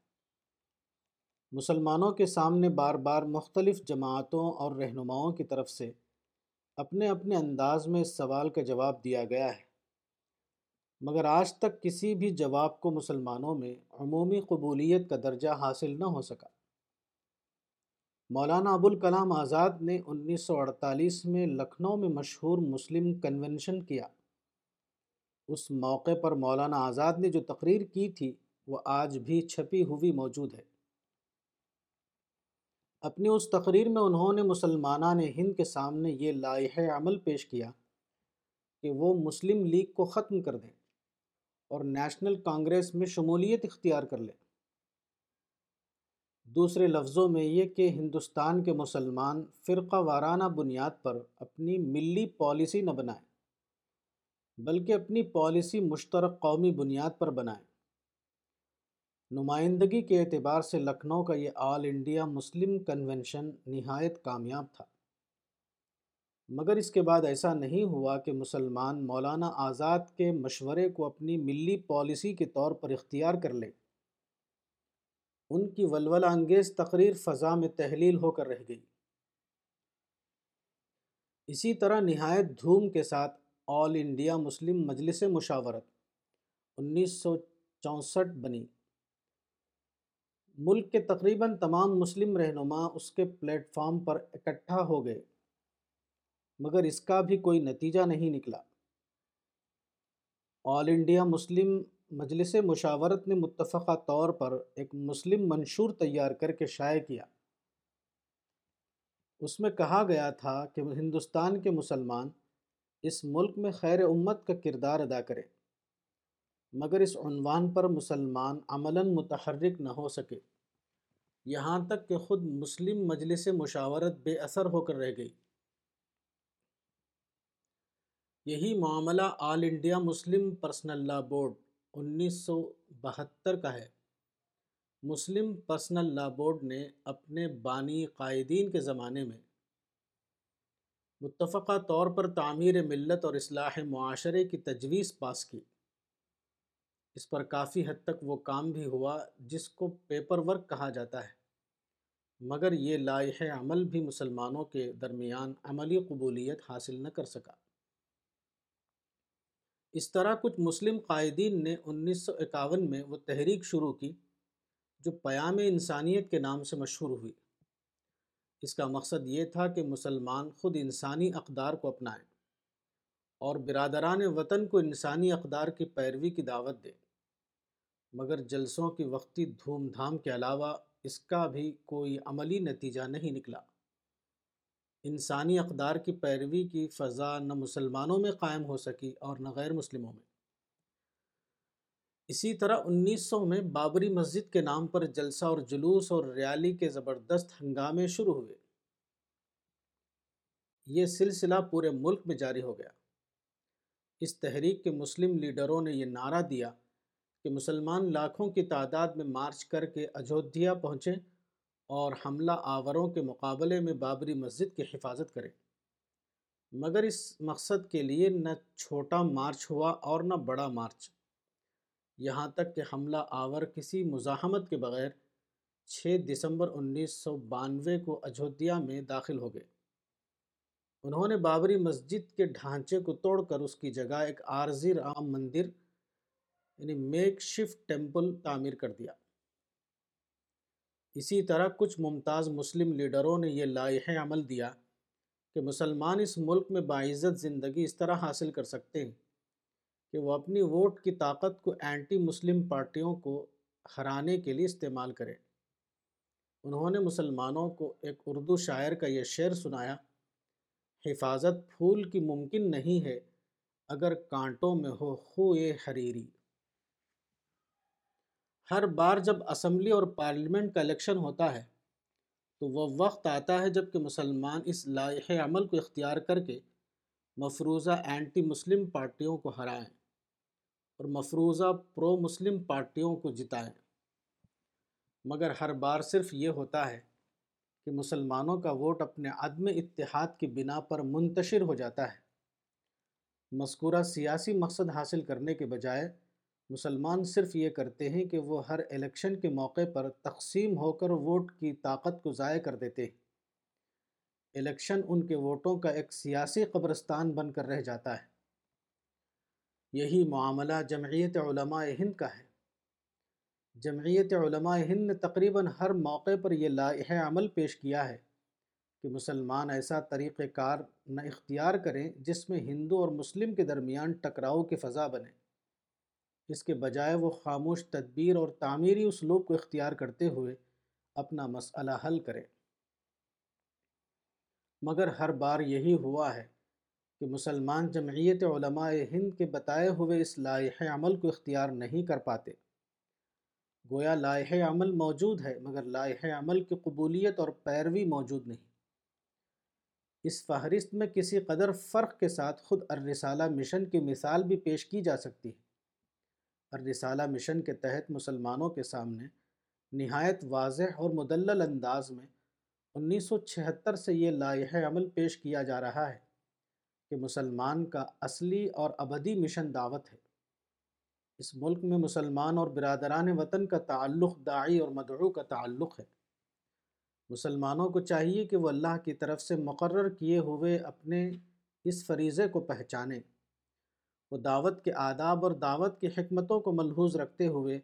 Speaker 1: مسلمانوں کے سامنے بار بار مختلف جماعتوں اور رہنماؤں کی طرف سے اپنے اپنے انداز میں اس سوال کا جواب دیا گیا ہے۔ مگر آج تک کسی بھی جواب کو مسلمانوں میں عمومی قبولیت کا درجہ حاصل نہ ہو سکا۔ مولانا ابوالکلام آزاد نے انیس سو اڑتالیس میں لکھنؤ میں مشہور مسلم کنونشن کیا۔ اس موقع پر مولانا آزاد نے جو تقریر کی تھی وہ آج بھی چھپی ہوئی موجود ہے۔ اپنی اس تقریر میں انہوں نے مسلمانان ہند کے سامنے یہ لائحہ عمل پیش کیا کہ وہ مسلم لیگ کو ختم کر دیں اور نیشنل کانگریس میں شمولیت اختیار کر لیں دوسرے لفظوں میں یہ کہ ہندوستان کے مسلمان فرقہ وارانہ بنیاد پر اپنی ملی پالیسی نہ بنائیں، بلکہ اپنی پالیسی مشترک قومی بنیاد پر بنائیں۔ نمائندگی کے اعتبار سے لکھنؤ کا یہ آل انڈیا مسلم کنونشن نہایت کامیاب تھا۔ مگر اس کے بعد ایسا نہیں ہوا کہ مسلمان مولانا آزاد کے مشورے کو اپنی ملی پالیسی کے طور پر اختیار کر لیں ان کی ولولہ انگیز تقریر فضا میں تحلیل ہو کر رہ گئی۔ اسی طرح نہایت دھوم کے ساتھ آل انڈیا مسلم مجلس مشاورت انیس سو چونسٹھ بنی۔ ملک کے تقریباً تمام مسلم رہنما اس کے پلیٹ فارم پر اکٹھا ہو گئے، مگر اس کا بھی کوئی نتیجہ نہیں نکلا۔ آل انڈیا مسلم مجلس مشاورت نے متفقہ طور پر ایک مسلم منشور تیار کر کے شائع کیا۔ اس میں کہا گیا تھا کہ ہندوستان کے مسلمان اس ملک میں خیر امت کا کردار ادا کریں۔ مگر اس عنوان پر مسلمان عملاً متحرک نہ ہو سکے۔ یہاں تک کہ خود مسلم مجلس مشاورت بے اثر ہو کر رہ گئی۔ یہی معاملہ all India Muslim personal law board انیس سو بہتر کا ہے۔ مسلم پرسنل لا بورڈ نے اپنے بانی قائدین کے زمانے میں متفقہ طور پر تعمیر ملت اور اصلاح معاشرے کی تجویز پاس کی۔ اس پر کافی حد تک وہ کام بھی ہوا جس کو پیپر ورک کہا جاتا ہے۔ مگر یہ لائح عمل بھی مسلمانوں کے درمیان عملی قبولیت حاصل نہ کر سکا۔ اس طرح کچھ مسلم قائدین نے انیس سو اکاون میں وہ تحریک شروع کی جو پیام انسانیت کے نام سے مشہور ہوئی۔ اس کا مقصد یہ تھا کہ مسلمان خود انسانی اقدار کو اپنائیں اور برادران وطن کو انسانی اقدار کی پیروی کی دعوت دیں۔ مگر جلسوں کی وقتی دھوم دھام کے علاوہ اس کا بھی کوئی عملی نتیجہ نہیں نکلا۔ انسانی اقدار کی پیروی کی فضا نہ مسلمانوں میں قائم ہو سکی اور نہ غیر مسلموں میں۔ اسی طرح انیس سو میں بابری مسجد کے نام پر جلسہ اور جلوس اور ریالی کے زبردست ہنگامے شروع ہوئے۔ یہ سلسلہ پورے ملک میں جاری ہو گیا۔ اس تحریک کے مسلم لیڈروں نے یہ نعرہ دیا کہ مسلمان لاکھوں کی تعداد میں مارچ کر کے اجودھیا پہنچیں اور حملہ آوروں کے مقابلے میں بابری مسجد کی حفاظت کریں۔ مگر اس مقصد کے لیے نہ چھوٹا مارچ ہوا اور نہ بڑا مارچ۔ یہاں تک کہ حملہ آور کسی مزاحمت کے بغیر چھ دسمبر انیس سو بانوے کو اجودھیا میں داخل ہو گئے۔ انہوں نے بابری مسجد کے ڈھانچے کو توڑ کر اس کی جگہ ایک عارضی رام مندر یعنی میک شفٹ ٹیمپل تعمیر کر دیا۔ اسی طرح کچھ ممتاز مسلم لیڈروں نے یہ لائحہ عمل دیا کہ مسلمان اس ملک میں باعزت زندگی اس طرح حاصل کر سکتے ہیں کہ وہ اپنی ووٹ کی طاقت کو اینٹی مسلم پارٹیوں کو ہرانے کے لیے استعمال کریں۔ انہوں نے مسلمانوں کو ایک اردو شاعر کا یہ شعر سنایا، حفاظت پھول کی ممکن نہیں ہے اگر کانٹوں میں ہو خوئے حریری ہر بار جب اسمبلی اور پارلیمنٹ کا الیکشن ہوتا ہے، تو وہ وقت آتا ہے جبکہ مسلمان اس لائح عمل کو اختیار کر کے مفروضہ اینٹی مسلم پارٹیوں کو ہرائیں اور مفروضہ پرو مسلم پارٹیوں کو جتائیں۔ مگر ہر بار صرف یہ ہوتا ہے کہ مسلمانوں کا ووٹ اپنے عدم اتحاد کی بنا پر منتشر ہو جاتا ہے۔ مذکورہ سیاسی مقصد حاصل کرنے کے بجائے مسلمان صرف یہ کرتے ہیں کہ وہ ہر الیکشن کے موقع پر تقسیم ہو کر ووٹ کی طاقت کو ضائع کر دیتے ہیں۔ الیکشن ان کے ووٹوں کا ایک سیاسی قبرستان بن کر رہ جاتا ہے۔ یہی معاملہ جمعیت علماء ہند کا ہے۔ جمعیت علماء ہند نے تقریباً ہر موقع پر یہ لائح عمل پیش کیا ہے کہ مسلمان ایسا طریقہ کار نہ اختیار کریں جس میں ہندو اور مسلم کے درمیان ٹکراؤ کی فضا بنے۔ اس کے بجائے وہ خاموش تدبیر اور تعمیری اسلوب کو اختیار کرتے ہوئے اپنا مسئلہ حل کرے۔ مگر ہر بار یہی ہوا ہے کہ مسلمان جمعیت علماء ہند کے بتائے ہوئے اس لائحہ عمل کو اختیار نہیں کر پاتے۔ گویا لائحہ عمل موجود ہے، مگر لائحہ عمل کی قبولیت اور پیروی موجود نہیں۔ اس فہرست میں کسی قدر فرق کے ساتھ خود الرسالہ مشن کی مثال بھی پیش کی جا سکتی ہے۔ الرسالہ مشن کے تحت مسلمانوں کے سامنے نہایت واضح اور مدلل انداز میں انیس سو چھہتر سے یہ لائحہ عمل پیش کیا جا رہا ہے کہ مسلمان کا اصلی اور ابدی مشن دعوت ہے۔ اس ملک میں مسلمان اور برادران وطن کا تعلق داعی اور مدعو کا تعلق ہے۔ مسلمانوں کو چاہیے کہ وہ اللہ کی طرف سے مقرر کیے ہوئے اپنے اس فریضے کو پہچانیں۔ وہ دعوت کے آداب اور دعوت کی حکمتوں کو ملحوظ رکھتے ہوئے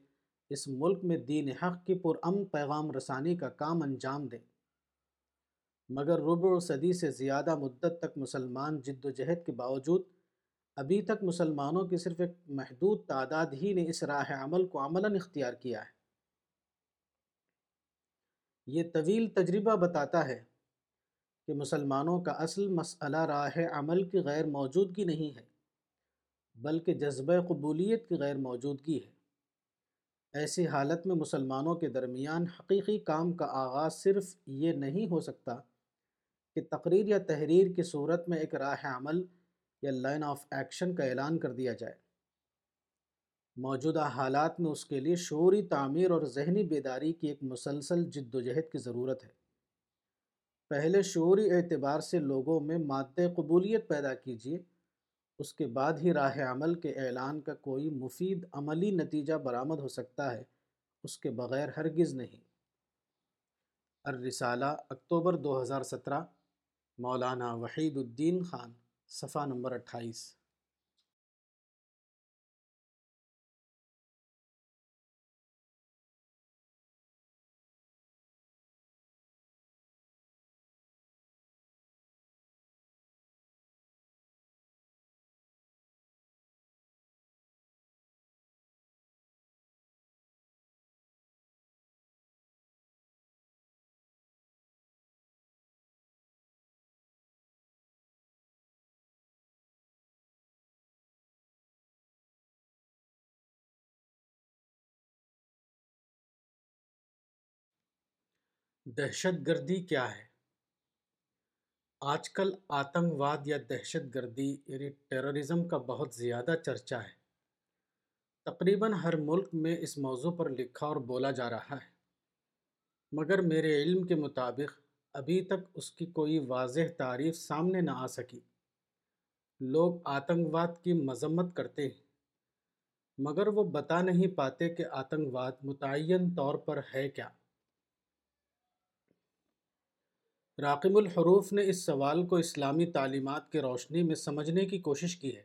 Speaker 1: اس ملک میں دین حق کی پرامن پیغام رسانی کا کام انجام دیں مگر ربع صدی سے زیادہ مدت تک مسلمان جد و جہد کے باوجود ابھی تک مسلمانوں کی صرف ایک محدود تعداد ہی نے اس راہ عمل کو عملاً اختیار کیا ہے۔ یہ طویل تجربہ بتاتا ہے کہ مسلمانوں کا اصل مسئلہ راہ عمل کی غیر موجودگی نہیں ہے۔ بلکہ جذبہ قبولیت کی غیر موجودگی ہے۔ ایسی حالت میں مسلمانوں کے درمیان حقیقی کام کا آغاز صرف یہ نہیں ہو سکتا کہ تقریر یا تحریر کی صورت میں ایک راہ عمل یا لائن آف ایکشن کا اعلان کر دیا جائے۔ موجودہ حالات میں اس کے لیے شعوری تعمیر اور ذہنی بیداری کی ایک مسلسل جد و جہد کی ضرورت ہے۔ پہلے شعوری اعتبار سے لوگوں میں مادہ قبولیت پیدا کیجیے اس کے بعد ہی راہ عمل کے اعلان کا کوئی مفید عملی نتیجہ برآمد ہو سکتا ہے، اس کے بغیر ہرگز نہیں۔ الرسالہ، اکتوبر دو ہزار سترہ، مولانا وحید الدین خان، صفحہ نمبر اٹھائیس۔ دہشت گردی کیا ہے؟ آج کل آتنک واد یا دہشت گردی یعنی ٹیررزم کا بہت زیادہ چرچا ہے۔ تقریباً ہر ملک میں اس موضوع پر لکھا اور بولا جا رہا ہے۔ مگر میرے علم کے مطابق، ابھی تک اس کی کوئی واضح تعریف سامنے نہ آ سکی۔ لوگ آتنک واد کی مذمت کرتے ہیں، مگر وہ بتا نہیں پاتے کہ آتنک واد متعین طور پر ہے کیا۔ راقم الحروف نے اس سوال کو اسلامی تعلیمات کے روشنی میں سمجھنے کی کوشش کی ہے۔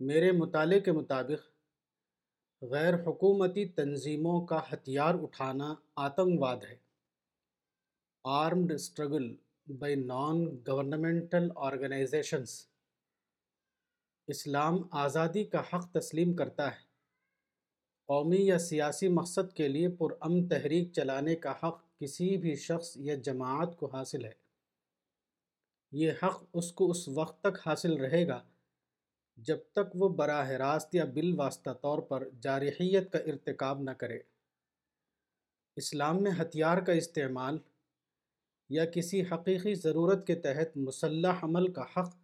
Speaker 1: میرے مطالعے کے مطابق، غیر حکومتی تنظیموں کا ہتھیار اٹھانا آتنک واد ہے۔ Armed struggle by non governmental organisations. اسلام آزادی کا حق تسلیم کرتا ہے۔ قومی یا سیاسی مقصد کے لیے پرامن تحریک چلانے کا حق کسی بھی شخص یا جماعت کو حاصل ہے۔ یہ حق اس کو اس وقت تک حاصل رہے گا جب تک وہ براہ راست یا بالواسطہ طور پر جارحیت کا ارتکاب نہ کرے۔ اسلام میں ہتھیار کا استعمال یا کسی حقیقی ضرورت کے تحت مسلح عمل کا حق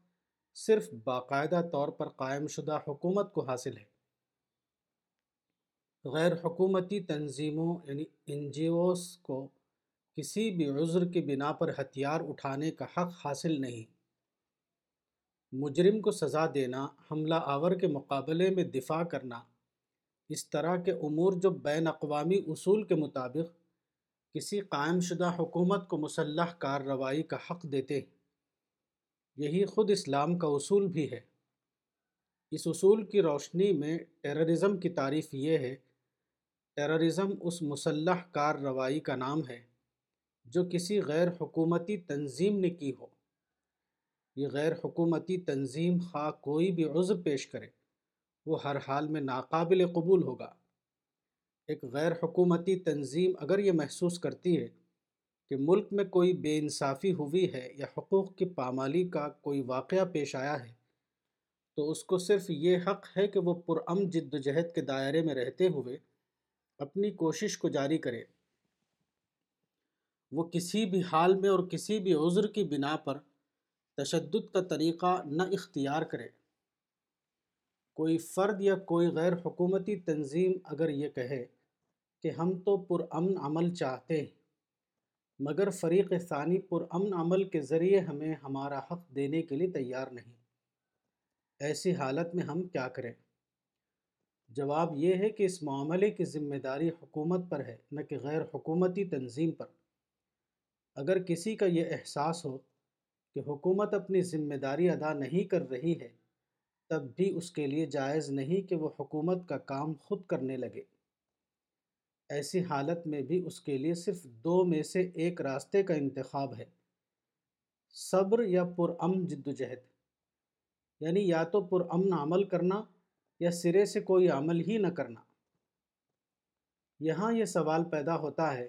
Speaker 1: صرف باقاعدہ طور پر قائم شدہ حکومت کو حاصل ہے۔ غیر حکومتی تنظیموں یعنی این جی اوز کو کسی بھی عذر کی بنا پر ہتھیار اٹھانے کا حق حاصل نہیں۔ مجرم کو سزا دینا، حملہ آور کے مقابلے میں دفاع کرنا۔ اس طرح کے امور جو بین اقوامی اصول کے مطابق کسی قائم شدہ حکومت کو مسلح کارروائی کا حق دیتے یہی خود اسلام کا اصول بھی ہے۔ اس اصول کی روشنی میں ٹیررزم کی تعریف یہ ہے، ٹیررزم اس مسلح کارروائی کا نام ہے۔ جو کسی غیر حکومتی تنظیم نے کی ہو۔ یہ غیر حکومتی تنظیم خواہ کوئی بھی عذر پیش کرے، وہ ہر حال میں ناقابل قبول ہوگا۔ ایک غیر حکومتی تنظیم اگر یہ محسوس کرتی ہے کہ ملک میں کوئی بے انصافی ہوئی ہے یا حقوق کی پامالی کا کوئی واقعہ پیش آیا ہے، تو اس کو صرف یہ حق ہے کہ وہ پرام جد و جہد کے دائرے میں رہتے ہوئے اپنی کوشش کو جاری کرے۔ وہ کسی بھی حال میں اور کسی بھی عذر کی بنا پر تشدد کا طریقہ نہ اختیار کرے۔ کوئی فرد یا کوئی غیر حکومتی تنظیم اگر یہ کہے کہ ہم تو پرامن عمل چاہتے ہیں، مگر فریق ثانی پرامن عمل کے ذریعے ہمیں ہمارا حق دینے کے لیے تیار نہیں۔ ایسی حالت میں ہم کیا کریں؟ جواب یہ ہے کہ اس معاملے کی ذمہ داری حکومت پر ہے، نہ کہ غیر حکومتی تنظیم پر۔ اگر کسی کا یہ احساس ہو کہ حکومت اپنی ذمہ داری ادا نہیں کر رہی ہے، تب بھی اس کے لیے جائز نہیں کہ وہ حکومت کا کام خود کرنے لگے۔ ایسی حالت میں بھی اس کے لیے صرف دو میں سے ایک راستے کا انتخاب ہے۔ صبر یا پرامن جد و جہد یعنی یا تو پرامن عمل کرنا یا سرے سے کوئی عمل ہی نہ کرنا۔ یہاں یہ سوال پیدا ہوتا ہے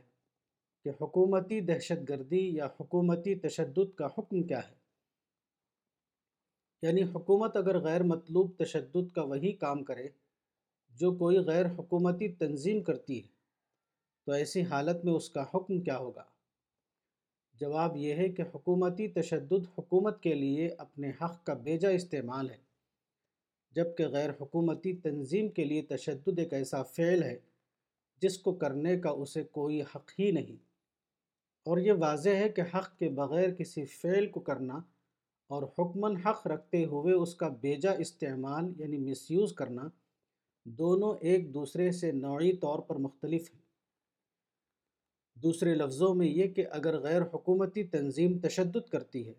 Speaker 1: کہ حکومتی دہشت گردی یا حکومتی تشدد کا حکم کیا ہے؟ یعنی حکومت اگر غیر مطلوب تشدد کا وہی کام کرے جو کوئی غیر حکومتی تنظیم کرتی ہے، تو ایسی حالت میں اس کا حکم کیا ہوگا؟ جواب یہ ہے کہ حکومتی تشدد حکومت کے لیے اپنے حق کا بیجا استعمال ہے، جبکہ غیر حکومتی تنظیم کے لیے تشدد ایک ایسا فعل ہے جس کو کرنے کا اسے کوئی حق ہی نہیں۔ اور یہ واضح ہے کہ حق کے بغیر کسی فعل کو کرنا اور حکمن حق رکھتے ہوئے اس کا بیجا استعمال یعنی مس یوز کرنا دونوں ایک دوسرے سے نوعی طور پر مختلف ہیں۔ دوسرے لفظوں میں یہ کہ اگر غیر حکومتی تنظیم تشدد کرتی ہے،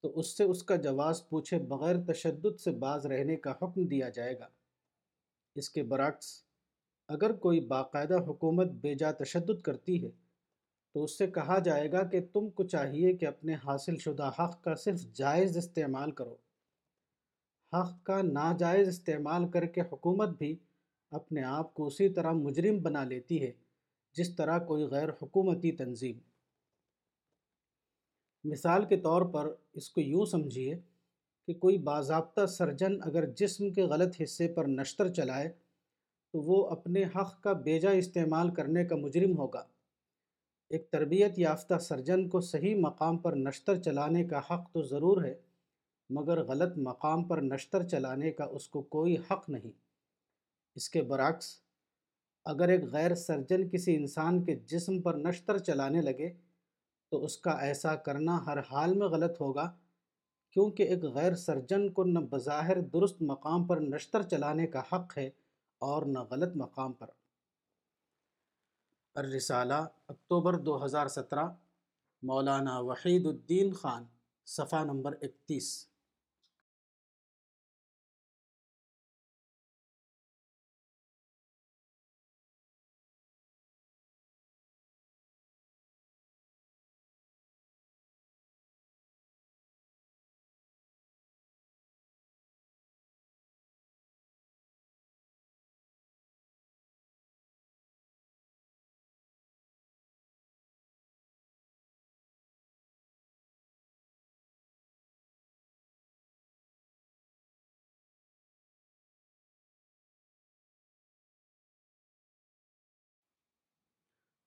Speaker 1: تو اس سے اس کا جواز پوچھے بغیر تشدد سے باز رہنے کا حکم دیا جائے گا۔ اس کے برعکس، اگر کوئی باقاعدہ حکومت بے جا تشدد کرتی ہے تو اس سے کہا جائے گا کہ تم کو چاہیے کہ اپنے حاصل شدہ حق کا صرف جائز استعمال کرو۔ حق کا ناجائز استعمال کر کے حکومت بھی اپنے آپ کو اسی طرح مجرم بنا لیتی ہے، جس طرح کوئی غیر حکومتی تنظیم۔ مثال کے طور پر اس کو یوں سمجھیے کہ کوئی باضابطہ سرجن اگر جسم کے غلط حصے پر نشتر چلائے تو وہ اپنے حق کا بیجا استعمال کرنے کا مجرم ہوگا۔ ایک تربیت یافتہ سرجن کو صحیح مقام پر نشتر چلانے کا حق تو ضرور ہے، مگر غلط مقام پر نشتر چلانے کا اس کو کوئی حق نہیں۔ اس کے برعکس، اگر ایک غیر سرجن کسی انسان کے جسم پر نشتر چلانے لگے، تو اس کا ایسا کرنا ہر حال میں غلط ہوگا، کیونکہ ایک غیر سرجن کو نہ بظاہر درست مقام پر نشتر چلانے کا حق ہے اور نہ غلط مقام پر۔ الرسالہ اکتوبر دو ہزار سترہ مولانا وحید الدین خان صفحہ نمبر اکتیس۔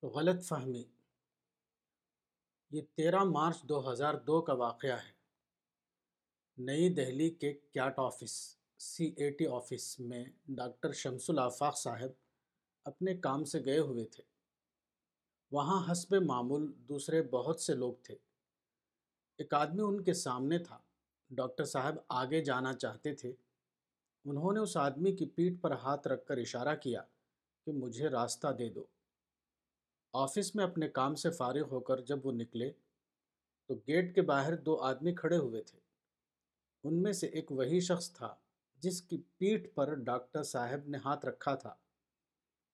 Speaker 1: غلط فہمی۔ یہ تیرہ مارچ دو ہزار دو کا واقعہ ہے۔ نئی دہلی کے CAT office, C A T office میں ڈاکٹر شمس الافاق صاحب اپنے کام سے گئے ہوئے تھے۔ وہاں حسب معمول دوسرے بہت سے لوگ تھے۔ ایک آدمی ان کے سامنے تھا۔ ڈاکٹر صاحب آگے جانا چاہتے تھے۔ انہوں نے اس آدمی کی پیٹھ پر ہاتھ رکھ کر اشارہ کیا کہ مجھے راستہ دے دو۔ آفس میں اپنے کام سے فارغ ہو کر جب وہ نکلے تو گیٹ کے باہر دو آدمی کھڑے ہوئے تھے۔ ان میں سے ایک وہی شخص تھا جس کی پیٹھ پر ڈاکٹر صاحب نے ہاتھ رکھا تھا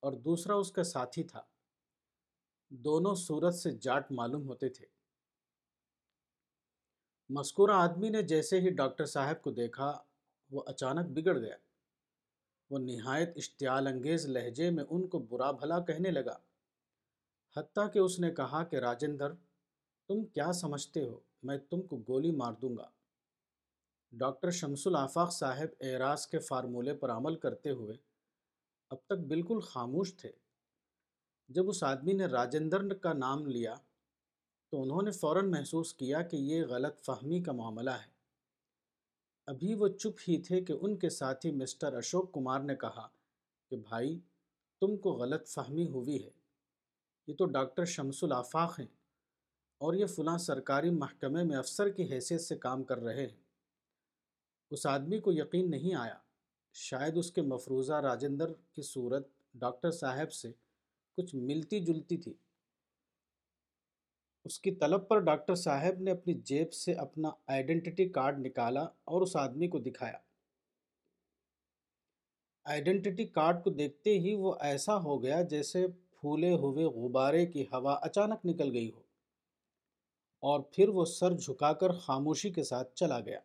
Speaker 1: اور دوسرا اس کا ساتھی تھا۔ دونوں صورت سے جاٹ معلوم ہوتے تھے۔ مذکورہ آدمی نے جیسے ہی ڈاکٹر صاحب کو دیکھا وہ اچانک بگڑ گیا۔ وہ نہایت اشتعال انگیز لہجے میں ان کو برا بھلا کہنے لگا۔ حتیٰ کہ اس نے کہا کہ راجندر، تم کیا سمجھتے ہو؟ میں تم کو گولی مار دوں گا۔ ڈاکٹر شمس الافاق صاحب اعراض کے فارمولے پر عمل کرتے ہوئے اب تک بالکل خاموش تھے۔ جب اس آدمی نے راجندر کا نام لیا تو انہوں نے فوراً محسوس کیا کہ یہ غلط فہمی کا معاملہ ہے۔ ابھی وہ چپ ہی تھے کہ ان کے ساتھی مسٹر اشوک کمار نے کہا کہ بھائی، تم کو غلط فہمی ہوئی ہے۔ یہ تو ڈاکٹر شمس الافاق ہیں اور یہ فلاں سرکاری محکمے میں افسر کی حیثیت سے کام کر رہے ہیں۔ اس آدمی کو یقین نہیں آیا۔ شاید اس کے مفروضہ راجندر کی صورت ڈاکٹر صاحب سے کچھ ملتی جلتی تھی۔ اس کی طلب پر ڈاکٹر صاحب نے اپنی جیب سے اپنا آئیڈینٹی کارڈ نکالا اور اس آدمی کو دکھایا۔ آئیڈینٹی کارڈ کو دیکھتے ہی وہ ایسا ہو گیا جیسے پھولے ہوئے غبارے کی ہوا اچانک نکل گئی ہو اور پھر وہ سر جھکا کر خاموشی کے ساتھ چلا گیا۔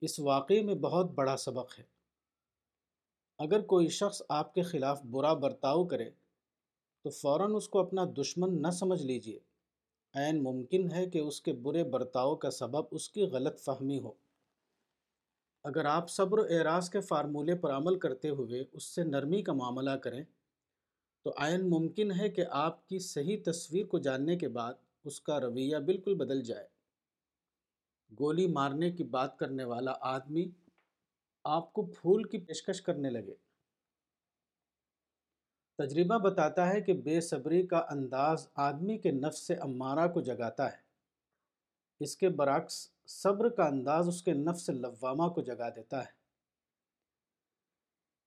Speaker 1: اس واقعے میں بہت بڑا سبق ہے۔ اگر کوئی شخص آپ کے خلاف برا برتاؤ کرے، تو فوراً اس کو اپنا دشمن نہ سمجھ لیجیے عین ممکن ہے کہ اس کے برے برتاؤ کا سبب اس کی غلط فہمی ہو۔ اگر آپ صبر و اعراض کے فارمولے پر عمل کرتے ہوئے اس سے نرمی کا معاملہ کریں تو عین ممکن ہے کہ آپ کی صحیح تصویر کو جاننے کے بعد اس کا رویہ بالکل بدل جائے۔ گولی مارنے کی بات کرنے والا آدمی آپ کو پھول کی پیشکش کرنے لگے۔ تجربہ بتاتا ہے کہ بے صبری کا انداز آدمی کے نفس سے امارہ کو جگاتا ہے۔ اس کے برعکس، صبر کا انداز اس کے نفس لوامہ کو جگا دیتا ہے۔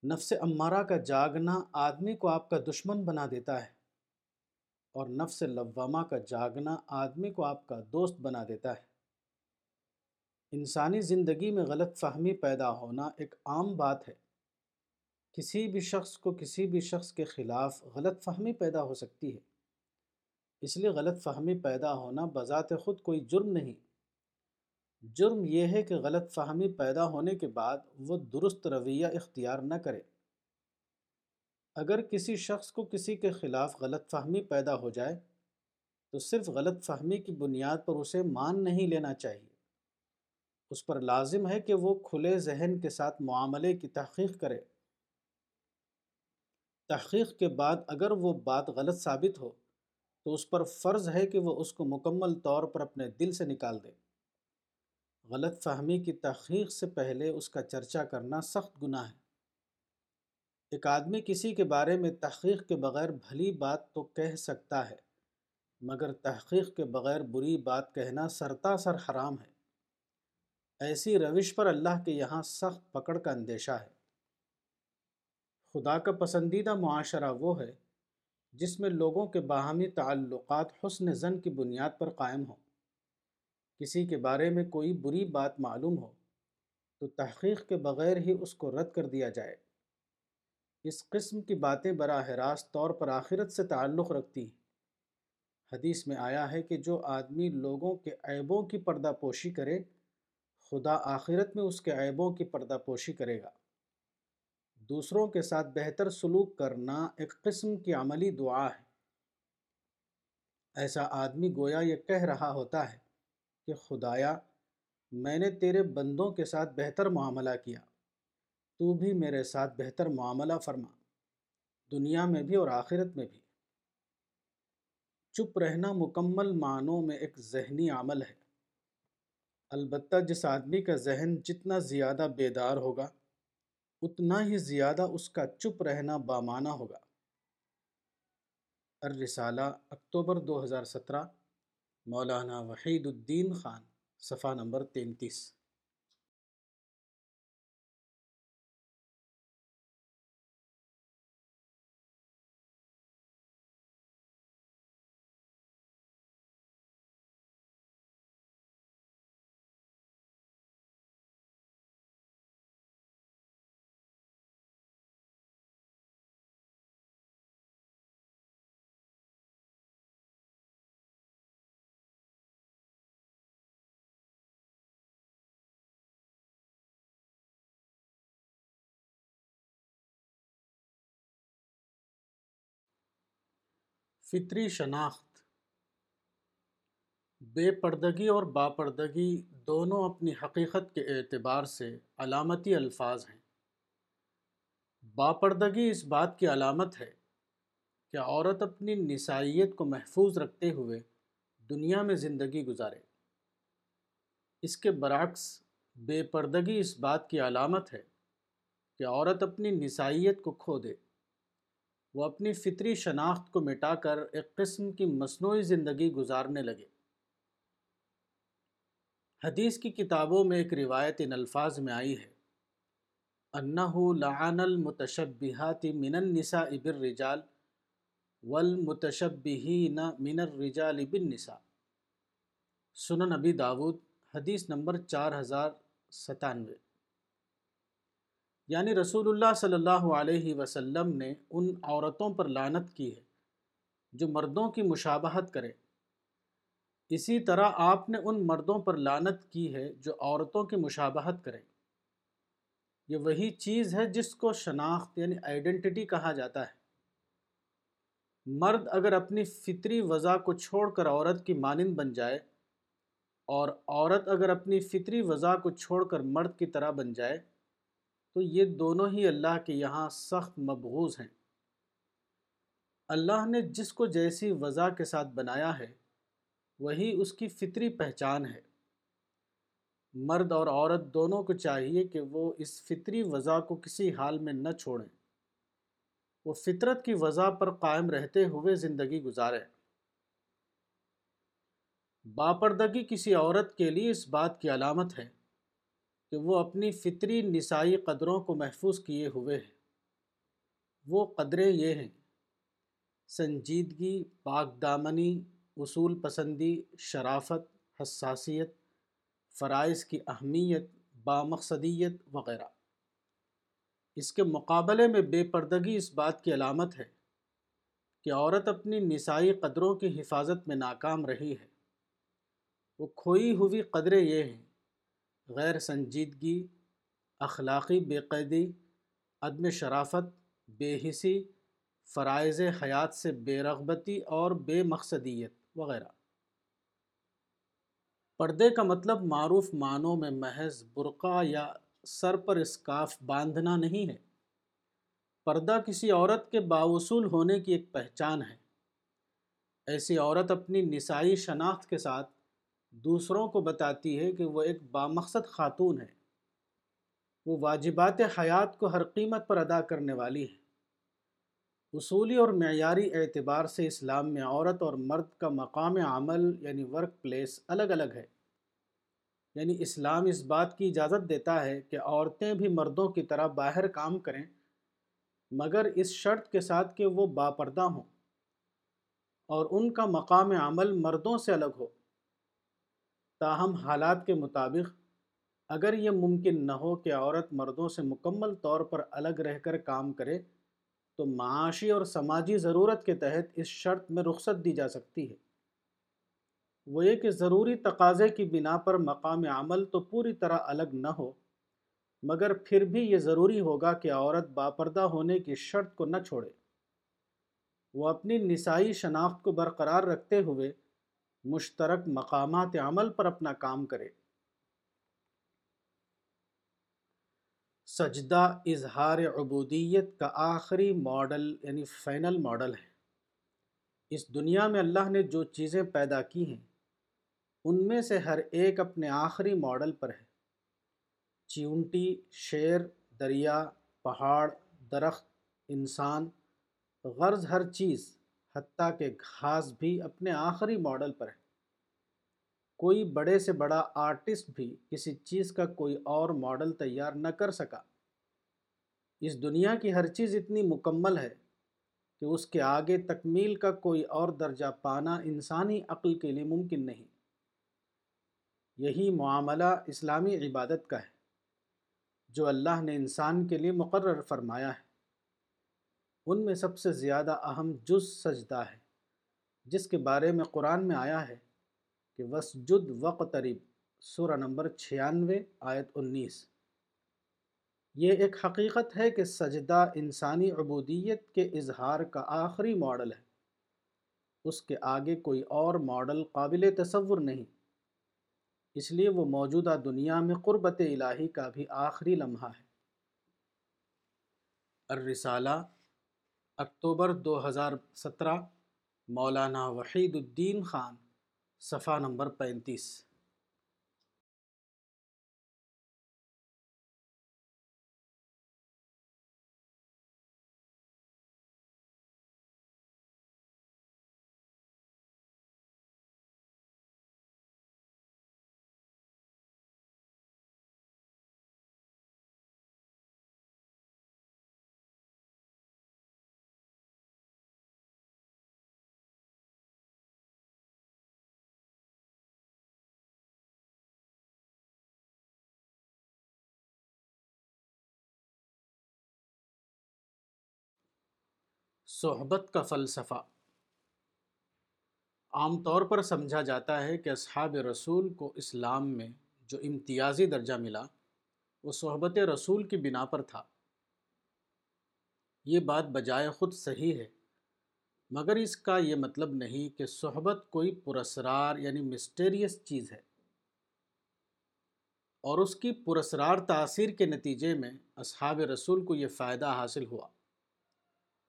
Speaker 1: نفس امارہ کا جاگنا آدمی کو آپ کا دشمن بنا دیتا ہے اور نفس لوامہ کا جاگنا آدمی کو آپ کا دوست بنا دیتا ہے۔ انسانی زندگی میں غلط فہمی پیدا ہونا ایک عام بات ہے۔ کسی بھی شخص کو کسی بھی شخص کے خلاف غلط فہمی پیدا ہو سکتی ہے۔ اس لیے غلط فہمی پیدا ہونا بذات خود کوئی جرم نہیں۔ جرم یہ ہے کہ غلط فہمی پیدا ہونے کے بعد وہ درست رویہ اختیار نہ کرے۔ اگر کسی شخص کو کسی کے خلاف غلط فہمی پیدا ہو جائے، تو صرف غلط فہمی کی بنیاد پر اسے مان نہیں لینا چاہیے۔ اس پر لازم ہے کہ وہ کھلے ذہن کے ساتھ معاملے کی تحقیق کرے۔ تحقیق کے بعد اگر وہ بات غلط ثابت ہو، تو اس پر فرض ہے کہ وہ اس کو مکمل طور پر اپنے دل سے نکال دے۔ غلط فہمی کی تحقیق سے پہلے اس کا چرچا کرنا سخت گناہ ہے۔ ایک آدمی کسی کے بارے میں تحقیق کے بغیر بھلی بات تو کہہ سکتا ہے، مگر تحقیق کے بغیر بری بات کہنا سرتا سر حرام ہے۔ ایسی روش پر اللہ کے یہاں سخت پکڑ کا اندیشہ ہے۔ خدا کا پسندیدہ معاشرہ وہ ہے جس میں لوگوں کے باہمی تعلقات حسن زن کی بنیاد پر قائم ہوں۔ کسی کے بارے میں کوئی بری بات معلوم ہو، تو تحقیق کے بغیر ہی اس کو رد کر دیا جائے۔ اس قسم کی باتیں براہ راست طور پر آخرت سے تعلق رکھتی ہیں۔ حدیث میں آیا ہے کہ جو آدمی لوگوں کے عیبوں کی پردہ پوشی کرے، خدا آخرت میں اس کے عیبوں کی پردہ پوشی کرے گا۔ دوسروں کے ساتھ بہتر سلوک کرنا ایک قسم کی عملی دعا ہے۔ ایسا آدمی گویا یہ کہہ رہا ہوتا ہے کہ خدایا، میں نے تیرے بندوں کے ساتھ بہتر معاملہ کیا۔ تو بھی میرے ساتھ بہتر معاملہ فرما، دنیا میں بھی اور آخرت میں بھی۔ چپ رہنا مکمل معنوں میں ایک ذہنی عمل ہے۔ البتہ جس آدمی کا ذہن جتنا زیادہ بیدار ہوگا، اتنا ہی زیادہ اس کا چپ رہنا بامانہ ہوگا۔ الرسالہ، اکتوبر دو ہزار سترہ۔ مولانا وحید الدین خان صفحہ نمبر تینتیس۔ فطری شناخت۔ بے پردگی اور باپردگی دونوں اپنی حقیقت کے اعتبار سے علامتی الفاظ ہیں۔ باپردگی اس بات کی علامت ہے کہ عورت اپنی نسائیت کو محفوظ رکھتے ہوئے دنیا میں زندگی گزارے۔ اس کے برعکس، بے پردگی اس بات کی علامت ہے کہ عورت اپنی نسائیت کو کھو دے۔ وہ اپنی فطری شناخت کو مٹا کر ایک قسم کی مصنوعی زندگی گزارنے لگے۔ حدیث کی کتابوں میں ایک روایت ان الفاظ میں آئی ہے۔ انہو لعن المتشبہات من النساء بالرجال والمتشبہین من الرجال بالنساء۔ سنن نبی داود، حدیث نمبر چار ہزار ستانوے۔ یعنی رسول اللہ صلی اللہ علیہ وسلم نے ان عورتوں پر لانت کی ہے جو مردوں کی مشابہت کرے۔ اسی طرح آپ نے ان مردوں پر لانت کی ہے جو عورتوں کی مشابہت کریں یہ وہی چیز ہے جس کو شناخت یعنی آئیڈنٹی کہا جاتا ہے۔ مرد اگر اپنی فطری وضع کو چھوڑ کر عورت کی مانند بن جائے اور عورت اگر اپنی فطری وضع کو چھوڑ کر مرد کی طرح بن جائے تو یہ دونوں ہی اللہ کے یہاں سخت مبغوض ہیں۔ اللہ نے جس کو جیسی وضع کے ساتھ بنایا ہے، وہی اس کی فطری پہچان ہے۔ مرد اور عورت دونوں کو چاہیے کہ وہ اس فطری وضع کو کسی حال میں نہ چھوڑیں۔ وہ فطرت کی وضع پر قائم رہتے ہوئے زندگی گزاریں باپردگی کسی عورت کے لیے اس بات کی علامت ہے۔ کہ وہ اپنی فطری نسائی قدروں کو محفوظ کیے ہوئے ہیں۔ وہ قدریں یہ ہیں سنجیدگی، پاک دامنی، اصول پسندی، شرافت، حساسیت، فرائض کی اہمیت، بامقصدیت وغیرہ۔ اس کے مقابلے میں بے پردگی اس بات کی علامت ہے کہ عورت اپنی نسائی قدروں کی حفاظت میں ناکام رہی ہے۔ وہ کھوئی ہوئی قدریں یہ ہیں غیر سنجیدگی اخلاقی بے قیدی عدم شرافت، بے حسی، فرائض حیات سے بے رغبتی اور بے مقصدیت وغیرہ۔ پردے کا مطلب معروف معنوں میں محض برقع یا سر پر اسکاف باندھنا نہیں ہے۔ پردہ کسی عورت کے باوصول ہونے کی ایک پہچان ہے۔ ایسی عورت اپنی نسائی شناخت کے ساتھ دوسروں کو بتاتی ہے کہ وہ ایک بامقصد خاتون ہے۔ وہ واجبات حیات کو ہر قیمت پر ادا کرنے والی ہے اصولی اور معیاری اعتبار سے اسلام میں عورت اور مرد کا مقام عمل یعنی ورک پلیس الگ الگ ہے۔ یعنی اسلام اس بات کی اجازت دیتا ہے کہ عورتیں بھی مردوں کی طرح باہر کام کریں، مگر اس شرط کے ساتھ کہ وہ باپردہ ہوں اور ان کا مقام عمل مردوں سے الگ ہو۔ تاہم حالات کے مطابق، اگر یہ ممکن نہ ہو کہ عورت مردوں سے مکمل طور پر الگ رہ کر کام کرے، تو معاشی اور سماجی ضرورت کے تحت اس شرط میں رخصت دی جا سکتی ہے۔ وہ یہ کہ ضروری تقاضے کی بنا پر مقام عمل تو پوری طرح الگ نہ ہو، مگر پھر بھی یہ ضروری ہوگا کہ عورت باپردہ ہونے کی شرط کو نہ چھوڑے۔ وہ اپنی نسائی شناخت کو برقرار رکھتے ہوئے مشترک مقامات عمل پر اپنا کام کرے۔ سجدہ اظہار عبودیت کا آخری ماڈل یعنی فائنل ماڈل ہے۔ اس دنیا میں اللہ نے جو چیزیں پیدا کی ہیں، ان میں سے ہر ایک اپنے آخری ماڈل پر ہے۔ چیونٹی، شیر، دریا، پہاڑ، درخت، انسان، غرض ہر چیز۔ حتیٰ کہ گھاس بھی اپنے آخری ماڈل پر ہے۔ کوئی بڑے سے بڑا آرٹسٹ بھی کسی چیز کا کوئی اور ماڈل تیار نہ کر سکا۔ اس دنیا کی ہر چیز اتنی مکمل ہے کہ اس کے آگے تکمیل کا کوئی اور درجہ پانا انسانی عقل کے لیے ممکن نہیں۔ یہی معاملہ اسلامی عبادت کا ہے، جو اللہ نے انسان کے لیے مقرر فرمایا ہے۔ ان میں سب سے زیادہ اہم جز سجدہ ہے، جس کے بارے میں قرآن میں آیا ہے کہ وسجد وقترب سورہ نمبر چھیانوے، آیت انیس۔ یہ ایک حقیقت ہے کہ سجدہ انسانی عبودیت کے اظہار کا آخری ماڈل ہے۔ اس کے آگے کوئی اور ماڈل قابل تصور نہیں۔ اس لیے وہ موجودہ دنیا میں قربت الہی کا بھی آخری لمحہ ہے۔ الرسالہ اکتوبر دو ہزار سترہ مولانا وحید الدین خان صفحہ نمبر پینتیس۔ صحبت کا فلسفہ۔ عام طور پر سمجھا جاتا ہے کہ اصحاب رسول کو اسلام میں جو امتیازی درجہ ملا، وہ صحبت رسول کی بنا پر تھا۔ یہ بات بجائے خود صحیح ہے، مگر اس کا یہ مطلب نہیں کہ صحبت کوئی پرسرار یعنی مسٹیریس چیز ہے۔ اور اس کی پرسرار تاثیر کے نتیجے میں اصحاب رسول کو یہ فائدہ حاصل ہوا۔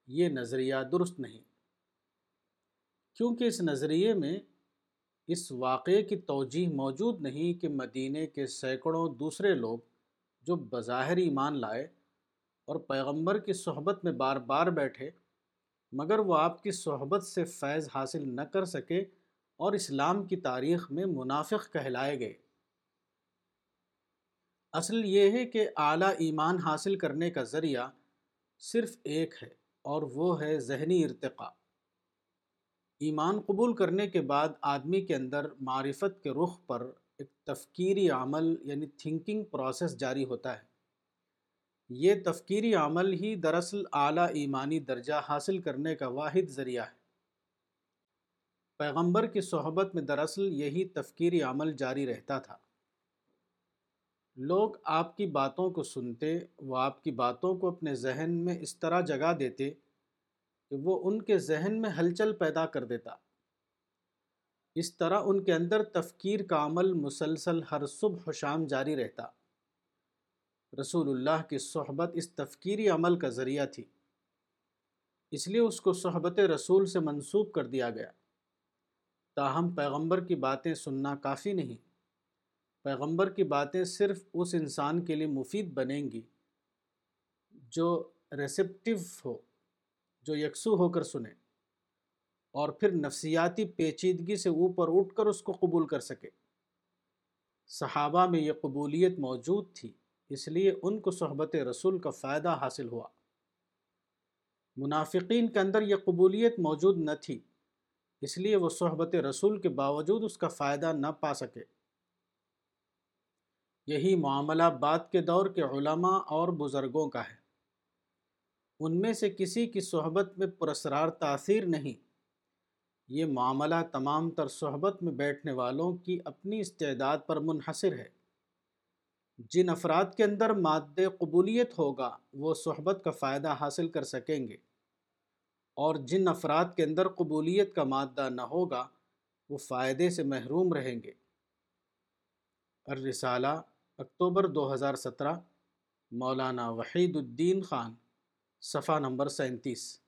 Speaker 1: یہ نظریہ درست نہیں۔ کیونکہ اس نظریے میں اس واقعے کی توجیح موجود نہیں کہ مدینہ کے سینکڑوں دوسرے لوگ جو بظاہر ایمان لائے اور پیغمبر کی صحبت میں بار بار بیٹھے، مگر وہ آپ کی صحبت سے فیض حاصل نہ کر سکے اور اسلام کی تاریخ میں منافق کہلائے گئے۔ اصل یہ ہے کہ اعلیٰ ایمان حاصل کرنے کا ذریعہ صرف ایک ہے۔ اور وہ ہے ذہنی ارتقاء۔ ایمان قبول کرنے کے بعد آدمی کے اندر معرفت کے رخ پر ایک تفکیری عمل یعنی تھنکنگ پروسیس جاری ہوتا ہے۔ یہ تفکیری عمل ہی دراصل اعلیٰ ایمانی درجہ حاصل کرنے کا واحد ذریعہ ہے۔ پیغمبر کی صحبت میں دراصل یہی تفکیری عمل جاری رہتا تھا۔ لوگ آپ کی باتوں کو سنتے، وہ آپ کی باتوں کو اپنے ذہن میں اس طرح جگہ دیتے کہ وہ ان کے ذہن میں ہلچل پیدا کر دیتا۔ اس طرح ان کے اندر تفکیر کا عمل مسلسل ہر صبح و شام جاری رہتا۔ رسول اللہ کی صحبت اس تفکیری عمل کا ذریعہ تھی۔ اس لیے اس کو صحبت رسول سے منسوب کر دیا گیا۔ تاہم پیغمبر کی باتیں سننا کافی نہیں۔ پیغمبر کی باتیں صرف اس انسان کے لیے مفید بنیں گی جو ریسپٹیو ہو، جو یکسو ہو کر سنے اور پھر نفسیاتی پیچیدگی سے اوپر اٹھ کر اس کو قبول کر سکے۔ صحابہ میں یہ قبولیت موجود تھی، اس لیے ان کو صحبت رسول کا فائدہ حاصل ہوا۔ منافقین کے اندر یہ قبولیت موجود نہ تھی، اس لیے وہ صحبت رسول کے باوجود اس کا فائدہ نہ پا سکے۔ یہی معاملہ بعد کے دور کے علماء اور بزرگوں کا ہے۔ ان میں سے کسی کی صحبت میں پرسرار تاثیر نہیں۔ یہ معاملہ تمام تر صحبت میں بیٹھنے والوں کی اپنی استعداد پر منحصر ہے۔ جن افراد کے اندر ماد قبولیت ہوگا، وہ صحبت کا فائدہ حاصل کر سکیں گے۔ اور جن افراد کے اندر قبولیت کا مادہ نہ ہوگا، وہ فائدے سے محروم رہیں گے۔ الرسالہ اکتوبر دو ہزار سترہ مولانا وحید الدین خان صفحہ نمبر سینتیس۔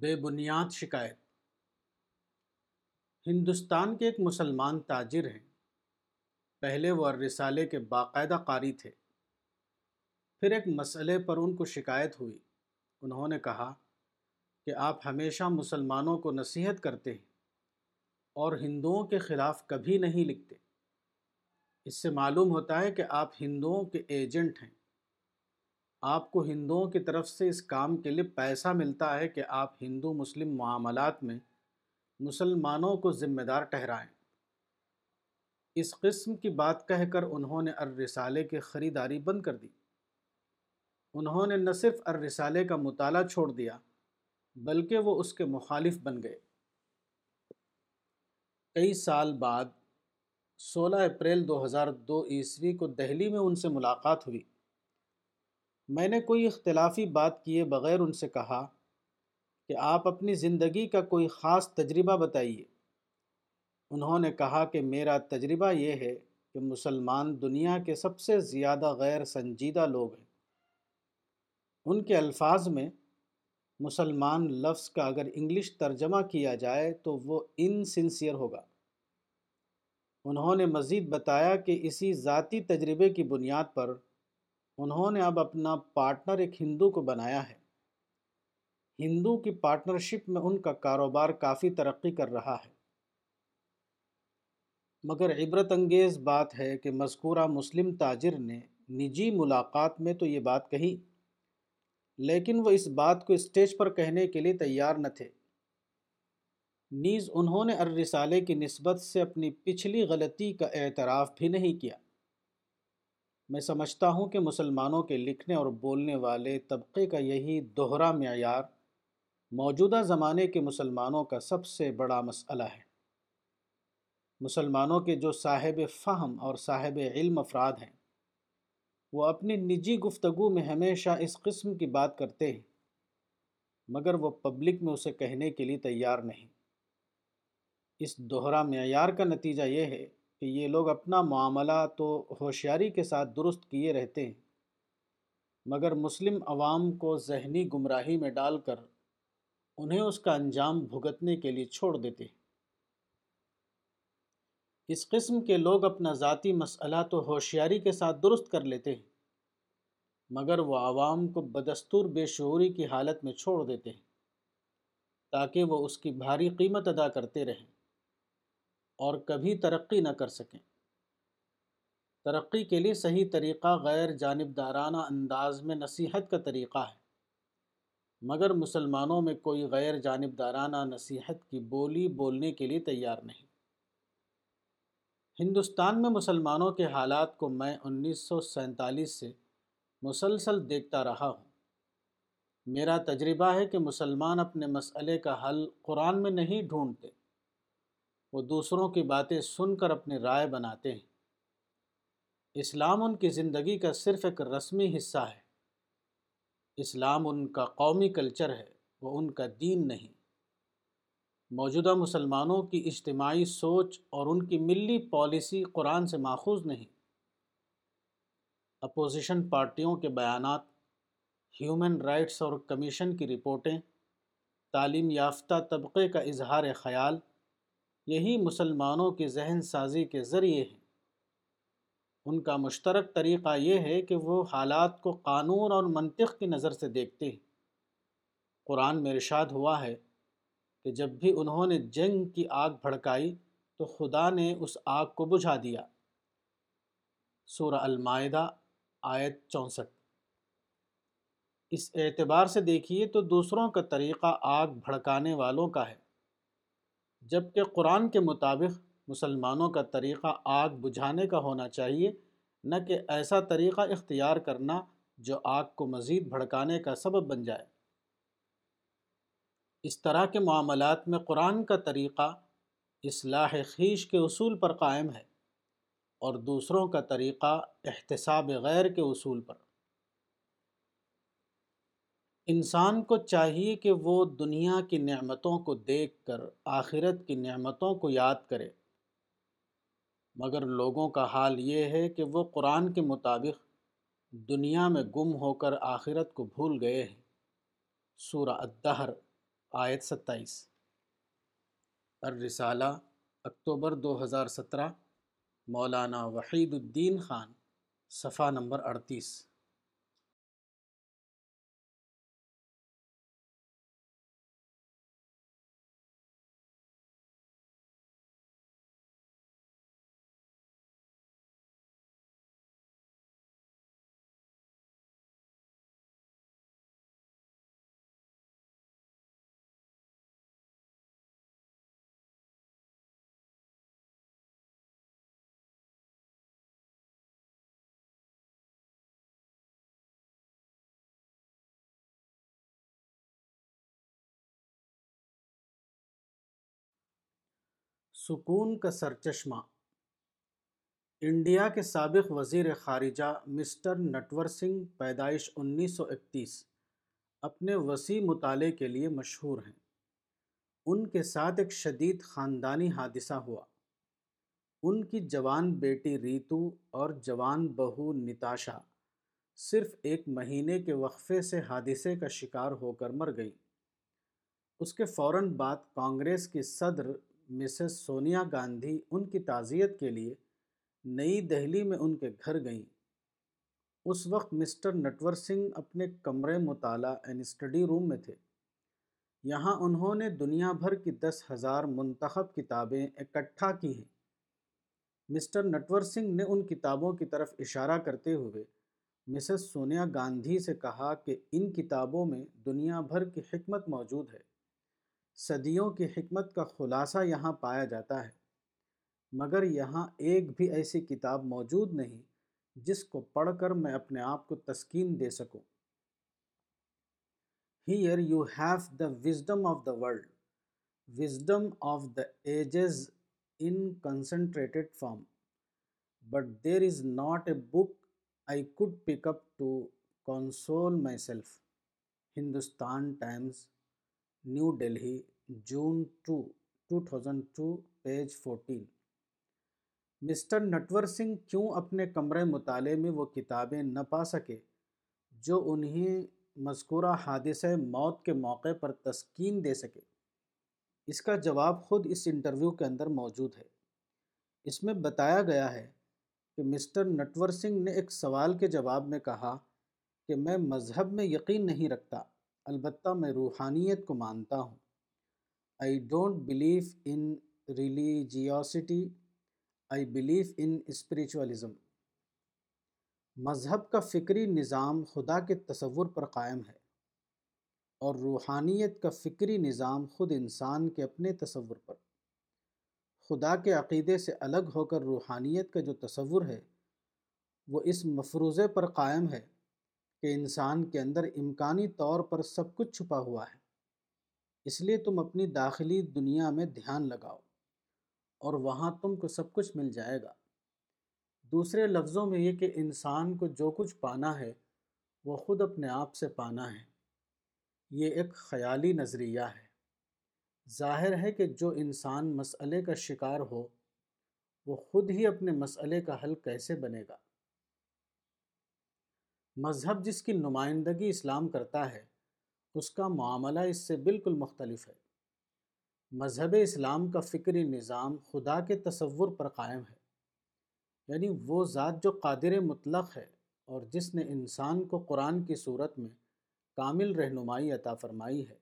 Speaker 1: بے بنیاد شکایت۔ ہندوستان کے ایک مسلمان تاجر ہیں۔ پہلے وہ رسالے کے باقاعدہ قاری تھے۔ پھر ایک مسئلے پر ان کو شکایت ہوئی۔ انہوں نے کہا کہ آپ ہمیشہ مسلمانوں کو نصیحت کرتے ہیں اور ہندوؤں کے خلاف کبھی نہیں لکھتے۔ اس سے معلوم ہوتا ہے کہ آپ ہندوؤں کے ایجنٹ ہیں۔ آپ کو ہندوؤں کی طرف سے اس کام کے لیے پیسہ ملتا ہے کہ آپ ہندو مسلم معاملات میں مسلمانوں کو ذمہ دار ٹھہرائیں۔ اس قسم کی بات کہہ کر انہوں نے الرسالے کی خریداری بند کر دی۔ انہوں نے نہ صرف الرسالے کا مطالعہ چھوڑ دیا، بلکہ وہ اس کے مخالف بن گئے۔ کئی سال بعد، سولہ اپریل دو ہزار دو عیسوی کو دہلی میں ان سے ملاقات ہوئی۔ میں نے کوئی اختلافی بات کیے بغیر ان سے کہا کہ آپ اپنی زندگی کا کوئی خاص تجربہ بتائیے۔ انہوں نے کہا کہ میرا تجربہ یہ ہے کہ مسلمان دنیا کے سب سے زیادہ غیر سنجیدہ لوگ ہیں۔ ان کے الفاظ میں، مسلمان لفظ کا اگر انگلش ترجمہ کیا جائے تو وہ انسنسیئر ہوگا۔ انہوں نے مزید بتایا کہ اسی ذاتی تجربے کی بنیاد پر انہوں نے اب اپنا پارٹنر ایک ہندو کو بنایا ہے۔ ہندو کی پارٹنرشپ میں ان کا کاروبار کافی ترقی کر رہا ہے۔ مگر عبرت انگیز بات ہے کہ مذکورہ مسلم تاجر نے نجی ملاقات میں تو یہ بات کہی، لیکن وہ اس بات کو اسٹیج پر کہنے کے لیے تیار نہ تھے۔ نیز انہوں نے الرسالے کی نسبت سے اپنی پچھلی غلطی کا اعتراف بھی نہیں کیا۔ میں سمجھتا ہوں کہ مسلمانوں کے لکھنے اور بولنے والے طبقے کا یہی دوہرا معیار موجودہ زمانے کے مسلمانوں کا سب سے بڑا مسئلہ ہے۔ مسلمانوں کے جو صاحب فہم اور صاحب علم افراد ہیں، وہ اپنی نجی گفتگو میں ہمیشہ اس قسم کی بات کرتے ہیں، مگر وہ پبلک میں اسے کہنے کے لیے تیار نہیں۔ اس دوہرا معیار کا نتیجہ یہ ہے کہ یہ لوگ اپنا معاملہ تو ہوشیاری کے ساتھ درست کیے رہتے ہیں، مگر مسلم عوام کو ذہنی گمراہی میں ڈال کر انہیں اس کا انجام بھگتنے کے لیے چھوڑ دیتے ہیں۔ اس قسم کے لوگ اپنا ذاتی مسئلہ تو ہوشیاری کے ساتھ درست کر لیتے ہیں، مگر وہ عوام کو بدستور بے شعوری کی حالت میں چھوڑ دیتے ہیں تاکہ وہ اس کی بھاری قیمت ادا کرتے رہیں۔ اور کبھی ترقی نہ کر سکیں۔ ترقی کے لیے صحیح طریقہ غیر جانبدارانہ انداز میں نصیحت کا طریقہ ہے۔ مگر مسلمانوں میں کوئی غیر جانبدارانہ نصیحت کی بولی بولنے کے لیے تیار نہیں۔ ہندوستان میں مسلمانوں کے حالات کو میں انیس سو سینتالیس سے مسلسل دیکھتا رہا ہوں۔ میرا تجربہ ہے کہ مسلمان اپنے مسئلے کا حل قرآن میں نہیں ڈھونڈتے۔ وہ دوسروں کی باتیں سن کر اپنی رائے بناتے ہیں۔ اسلام ان کی زندگی کا صرف ایک رسمی حصہ ہے۔ اسلام ان کا قومی کلچر ہے، وہ ان کا دین نہیں۔ موجودہ مسلمانوں کی اجتماعی سوچ اور ان کی ملی پالیسی قرآن سے ماخوذ نہیں۔ اپوزیشن پارٹیوں کے بیانات، ہیومن رائٹس اور کمیشن کی رپورٹیں، تعلیم یافتہ طبقے کا اظہار خیال یہی مسلمانوں کی ذہن سازی کے ذریعے ہیں۔ ان کا مشترک طریقہ یہ ہے کہ وہ حالات کو قانون اور منطق کی نظر سے دیکھتے ہیں۔ قرآن میں ارشاد ہوا ہے کہ جب بھی انہوں نے جنگ کی آگ بھڑکائی تو خدا نے اس آگ کو بجھا دیا۔ سورہ المائدہ، آیت چونسٹھ۔ اس اعتبار سے دیکھیے تو دوسروں کا طریقہ آگ بھڑکانے والوں کا ہے۔ جبکہ قرآن کے مطابق مسلمانوں کا طریقہ آگ بجھانے کا ہونا چاہیے، نہ کہ ایسا طریقہ اختیار کرنا جو آگ کو مزید بھڑکانے کا سبب بن جائے۔ اس طرح کے معاملات میں قرآن کا طریقہ اصلاح خیش کے اصول پر قائم ہے اور دوسروں کا طریقہ احتساب غیر کے اصول پر۔ انسان کو چاہیے کہ وہ دنیا کی نعمتوں کو دیکھ کر آخرت کی نعمتوں کو یاد کرے۔ مگر لوگوں کا حال یہ ہے کہ وہ قرآن کے مطابق دنیا میں گم ہو کر آخرت کو بھول گئے ہیں۔ سورہ الدہر، آیت ستائیس۔ الرسالہ، اکتوبر دو ہزار سترہ۔ مولانا وحید الدین خان، صفحہ نمبر اڑتیس۔ سکون کا سرچشمہ۔ انڈیا کے سابق وزیر خارجہ مسٹر نٹور سنگھ پیدائش انیس سو اکتیس اپنے وسیع مطالعے کے لیے مشہور ہیں۔ ان کے ساتھ ایک شدید خاندانی حادثہ ہوا۔ ان کی جوان بیٹی ریتو اور جوان بہو نتاشا صرف ایک مہینے کے وقفے سے حادثے کا شکار ہو کر مر گئی اس کے فوراً بعد کانگریس کی صدر مسز سونیا گاندھی ان کی تعزیت کے لیے نئی دہلی میں ان کے گھر گئیں۔ اس وقت مسٹر نٹور سنگھ اپنے کمرے مطالعہ اینڈ اسٹڈی روم میں تھے۔ یہاں انہوں نے دنیا بھر کی دس ہزار منتخب کتابیں اکٹھا کی ہیں۔ مسٹر نٹور سنگھ نے ان کتابوں کی طرف اشارہ کرتے ہوئے مسز سونیا گاندھی سے کہا کہ ان کتابوں میں دنیا بھر کی حکمت موجود ہے۔ صدیوں کی حکمت کا خلاصہ یہاں پایا جاتا ہے۔ مگر یہاں ایک بھی ایسی کتاب موجود نہیں جس کو پڑھ کر میں اپنے آپ کو تسکین دے سکوں۔ Here you have the wisdom of the world wisdom of the ages in concentrated form but there is not a book I could pick up to console myself Hindustan Times New Delhi June two two thousand two, page fourteen. Mr Natwar Singh کیوں اپنے کمرے مطالعے میں وہ کتابیں نہ پا سکے؟ جو انہیں مذکورہ حادثہ موت کے موقع پر تسکین دے سکے۔ اس کا جواب خود اس انٹرویو کے اندر موجود ہے۔ اس میں بتایا گیا ہے کہ مسٹر نٹور سنگھ نے ایک سوال کے جواب میں کہا کہ میں مذہب میں یقین نہیں رکھتا۔ البتہ میں روحانیت کو مانتا ہوں۔ I don't believe in religiosity I believe in spiritualism مذہب کا فکری نظام خدا کے تصور پر قائم ہے اور روحانیت کا فکری نظام خود انسان کے اپنے تصور پر۔ خدا کے عقیدے سے الگ ہو کر روحانیت کا جو تصور ہے، وہ اس مفروضے پر قائم ہے۔ کہ انسان کے اندر امکانی طور پر سب کچھ چھپا ہوا ہے۔ اس لیے تم اپنی داخلی دنیا میں دھیان لگاؤ اور وہاں تم کو سب کچھ مل جائے گا۔ دوسرے لفظوں میں یہ کہ انسان کو جو کچھ پانا ہے، وہ خود اپنے آپ سے پانا ہے۔ یہ ایک خیالی نظریہ ہے۔ ظاہر ہے کہ جو انسان مسئلے کا شکار ہو، وہ خود ہی اپنے مسئلے کا حل کیسے بنے گا؟ مذہب جس کی نمائندگی اسلام کرتا ہے، اس کا معاملہ اس سے بالکل مختلف ہے۔ مذہب اسلام کا فکری نظام خدا کے تصور پر قائم ہے۔ یعنی وہ ذات جو قادر مطلق ہے اور جس نے انسان کو قرآن کی صورت میں کامل رہنمائی عطا فرمائی ہے۔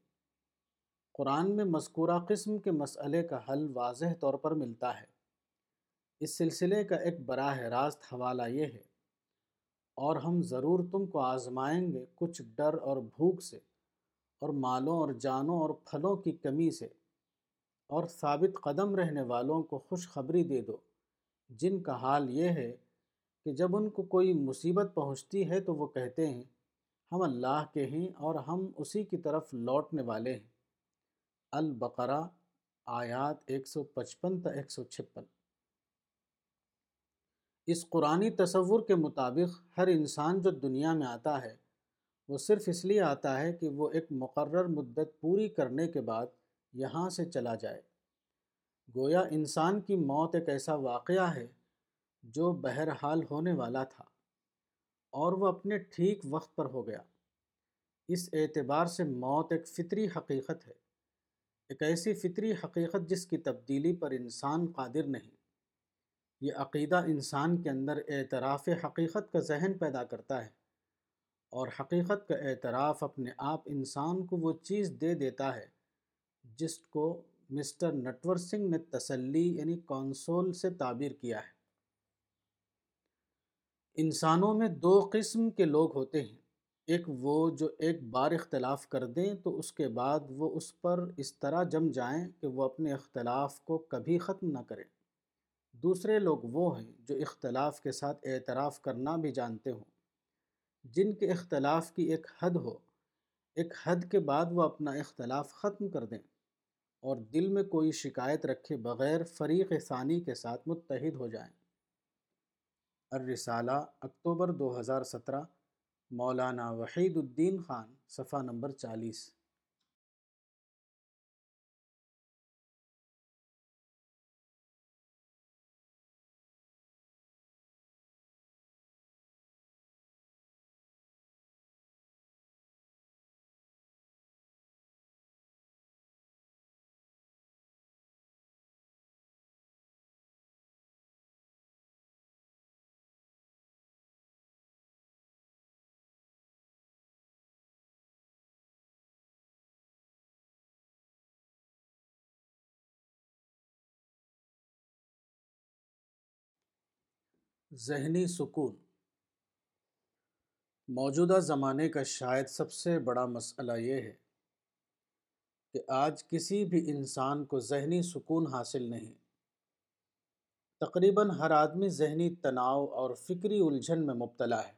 Speaker 1: قرآن میں مذکورہ قسم کے مسئلے کا حل واضح طور پر ملتا ہے۔ اس سلسلے کا ایک براہ راست حوالہ یہ ہے اور ہم ضرور تم کو آزمائیں گے کچھ ڈر اور بھوک سے، اور مالوں اور جانوں اور پھلوں کی کمی سے۔ اور ثابت قدم رہنے والوں کو خوشخبری دے دو۔ جن کا حال یہ ہے کہ جب ان کو کوئی مصیبت پہنچتی ہے تو وہ کہتے ہیں، ہم اللہ کے ہیں اور ہم اسی کی طرف لوٹنے والے ہیں۔ البقرہ، آیات ایک سو پچپن تا ایک سو چھپن۔ اس قرآنی تصور کے مطابق ہر انسان جو دنیا میں آتا ہے، وہ صرف اس لیے آتا ہے کہ وہ ایک مقرر مدت پوری کرنے کے بعد یہاں سے چلا جائے۔ گویا انسان کی موت ایک ایسا واقعہ ہے جو بہرحال ہونے والا تھا، اور وہ اپنے ٹھیک وقت پر ہو گیا۔ اس اعتبار سے موت ایک فطری حقیقت ہے، ایک ایسی فطری حقیقت جس کی تبدیلی پر انسان قادر نہیں۔ یہ عقیدہ انسان کے اندر اعتراف حقیقت کا ذہن پیدا کرتا ہے اور حقیقت کا اعتراف اپنے آپ انسان کو وہ چیز دے دیتا ہے جس کو مسٹر نٹور سنگھ نے تسلی یعنی کونسول سے تعبیر کیا ہے۔ انسانوں میں دو قسم کے لوگ ہوتے ہیں، ایک وہ جو ایک بار اختلاف کر دیں تو اس کے بعد وہ اس پر اس طرح جم جائیں کہ وہ اپنے اختلاف کو کبھی ختم نہ کریں۔ دوسرے لوگ وہ ہیں جو اختلاف کے ساتھ اعتراف کرنا بھی جانتے ہوں۔ جن کے اختلاف کی ایک حد ہو، ایک حد کے بعد وہ اپنا اختلاف ختم کر دیں اور دل میں کوئی شکایت رکھے بغیر فریق ثانی کے ساتھ متحد ہو جائیں۔ الرسالہ، اکتوبر دو ہزار سترہ، مولانا وحید الدین خان، صفحہ نمبر چالیس۔ ذہنی سکون۔ موجودہ زمانے کا شاید سب سے بڑا مسئلہ یہ ہے کہ آج کسی بھی انسان کو ذہنی سکون حاصل نہیں۔ تقریباً ہر آدمی ذہنی تناؤ اور فکری الجھن میں مبتلا ہے۔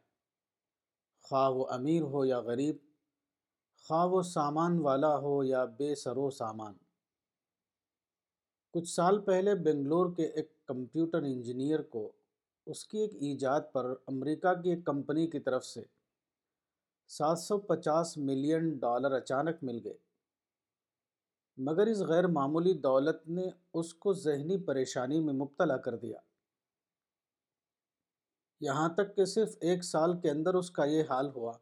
Speaker 1: خواہ وہ امیر ہو یا غریب، خواہ وہ سامان والا ہو یا بے سرو سامان۔ کچھ سال پہلے بنگلور کے ایک کمپیوٹر انجینئر کو اس کی ایک ایجاد پر امریکہ کی ایک کمپنی کی طرف سے سات سو پچاس ملین ڈالر اچانک مل گئے۔ مگر اس غیر معمولی دولت نے اس کو ذہنی پریشانی میں مبتلا کر دیا۔ یہاں تک کہ صرف ایک سال کے اندر اس کا یہ حال ہوا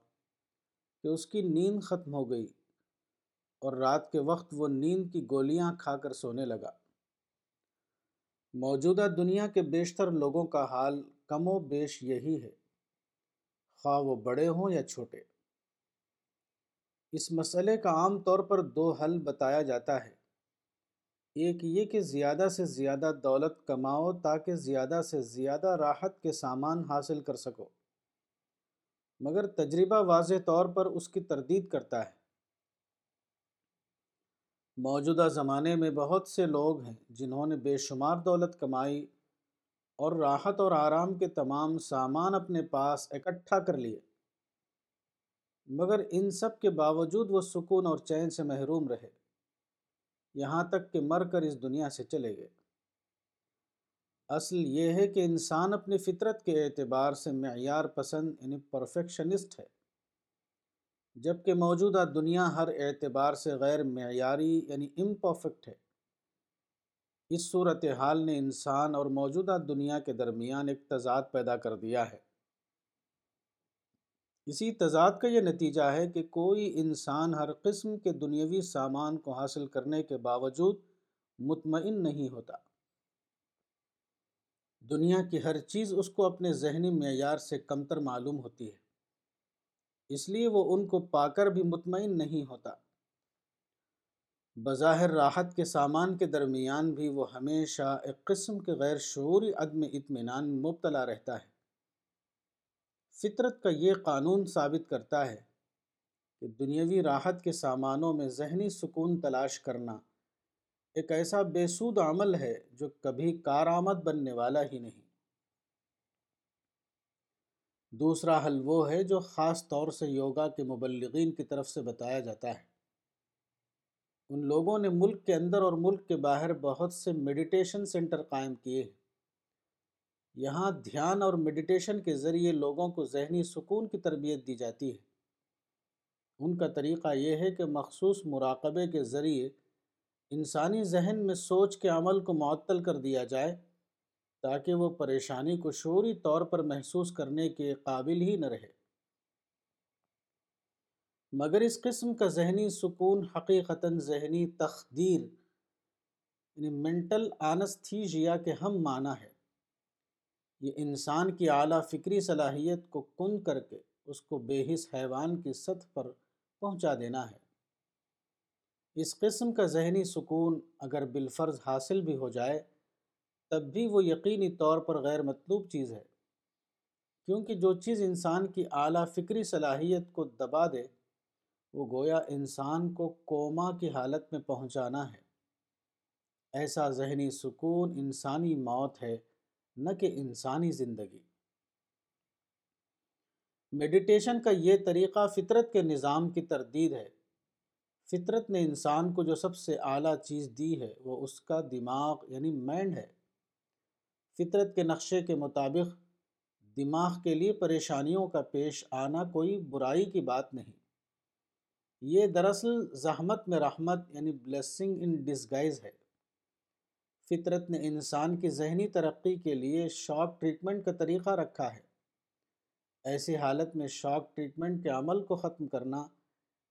Speaker 1: کہ اس کی نیند ختم ہو گئی اور رات کے وقت وہ نیند کی گولیاں کھا کر سونے لگا۔ موجودہ دنیا کے بیشتر لوگوں کا حال کم و بیش یہی ہے۔ خواہ وہ بڑے ہوں یا چھوٹے۔ اس مسئلے کا عام طور پر دو حل بتایا جاتا ہے۔ ایک یہ کہ زیادہ سے زیادہ دولت کماؤ تاکہ زیادہ سے زیادہ راحت کے سامان حاصل کر سکو۔ مگر تجربہ واضح طور پر اس کی تردید کرتا ہے۔ موجودہ زمانے میں بہت سے لوگ ہیں جنہوں نے بے شمار دولت کمائی اور راحت اور آرام کے تمام سامان اپنے پاس اکٹھا کر لیے۔ مگر ان سب کے باوجود وہ سکون اور چین سے محروم رہے۔ یہاں تک کہ مر کر اس دنیا سے چلے گئے۔ اصل یہ ہے کہ انسان اپنی فطرت کے اعتبار سے معیار پسند یعنی پرفیکشنسٹ ہے۔ جبکہ موجودہ دنیا ہر اعتبار سے غیر معیاری یعنی امپرفیکٹ ہے۔ اس صورت حال نے انسان اور موجودہ دنیا کے درمیان ایک تضاد پیدا کر دیا ہے۔ اسی تضاد کا یہ نتیجہ ہے کہ کوئی انسان ہر قسم کے دنیاوی سامان کو حاصل کرنے کے باوجود مطمئن نہیں ہوتا۔ دنیا کی ہر چیز اس کو اپنے ذہنی معیار سے کمتر معلوم ہوتی ہے۔ اس لیے وہ ان کو پا کر بھی مطمئن نہیں ہوتا۔ بظاہر راحت کے سامان کے درمیان بھی وہ ہمیشہ ایک قسم کے غیر شعوری عدم اطمینان مبتلا رہتا ہے۔ فطرت کا یہ قانون ثابت کرتا ہے کہ دنیاوی راحت کے سامانوں میں ذہنی سکون تلاش کرنا ایک ایسا بے سود عمل ہے جو کبھی کارآمد بننے والا ہی نہیں۔ دوسرا حل وہ ہے جو خاص طور سے یوگا کے مبلغین کی طرف سے بتایا جاتا ہے۔ ان لوگوں نے ملک کے اندر اور ملک کے باہر بہت سے میڈیٹیشن سینٹر قائم کیے۔ ہیں یہاں دھیان اور میڈیٹیشن کے ذریعے لوگوں کو ذہنی سکون کی تربیت دی جاتی ہے۔ ان کا طریقہ یہ ہے کہ مخصوص مراقبے کے ذریعے انسانی ذہن میں سوچ کے عمل کو معطل کر دیا جائے۔ تاکہ وہ پریشانی کو شعوری طور پر محسوس کرنے کے قابل ہی نہ رہے۔ مگر اس قسم کا ذہنی سکون حقیقتاً ذہنی تخدیر یعنی مینٹل آنستھیجیا کے ہم معنی ہے۔ یہ انسان کی اعلیٰ فکری صلاحیت کو کن کر کے اس کو بے حس حیوان کی سطح پر پہنچا دینا ہے۔ اس قسم کا ذہنی سکون اگر بالفرض حاصل بھی ہو جائے تب بھی وہ یقینی طور پر غیر مطلوب چیز ہے۔ کیونکہ جو چیز انسان کی اعلیٰ فکری صلاحیت کو دبا دے، وہ گویا انسان کو کوما کی حالت میں پہنچانا ہے۔ ایسا ذہنی سکون انسانی موت ہے، نہ کہ انسانی زندگی۔ میڈیٹیشن کا یہ طریقہ فطرت کے نظام کی تردید ہے۔ فطرت نے انسان کو جو سب سے اعلیٰ چیز دی ہے، وہ اس کا دماغ یعنی مائنڈ ہے۔ فطرت کے نقشے کے مطابق دماغ کے لیے پریشانیوں کا پیش آنا کوئی برائی کی بات نہیں۔ یہ دراصل زحمت میں رحمت یعنی بلیسنگ ان ڈسگائز ہے۔ فطرت نے انسان کی ذہنی ترقی کے لیے شاک ٹریٹمنٹ کا طریقہ رکھا ہے۔ ایسی حالت میں شاک ٹریٹمنٹ کے عمل کو ختم کرنا،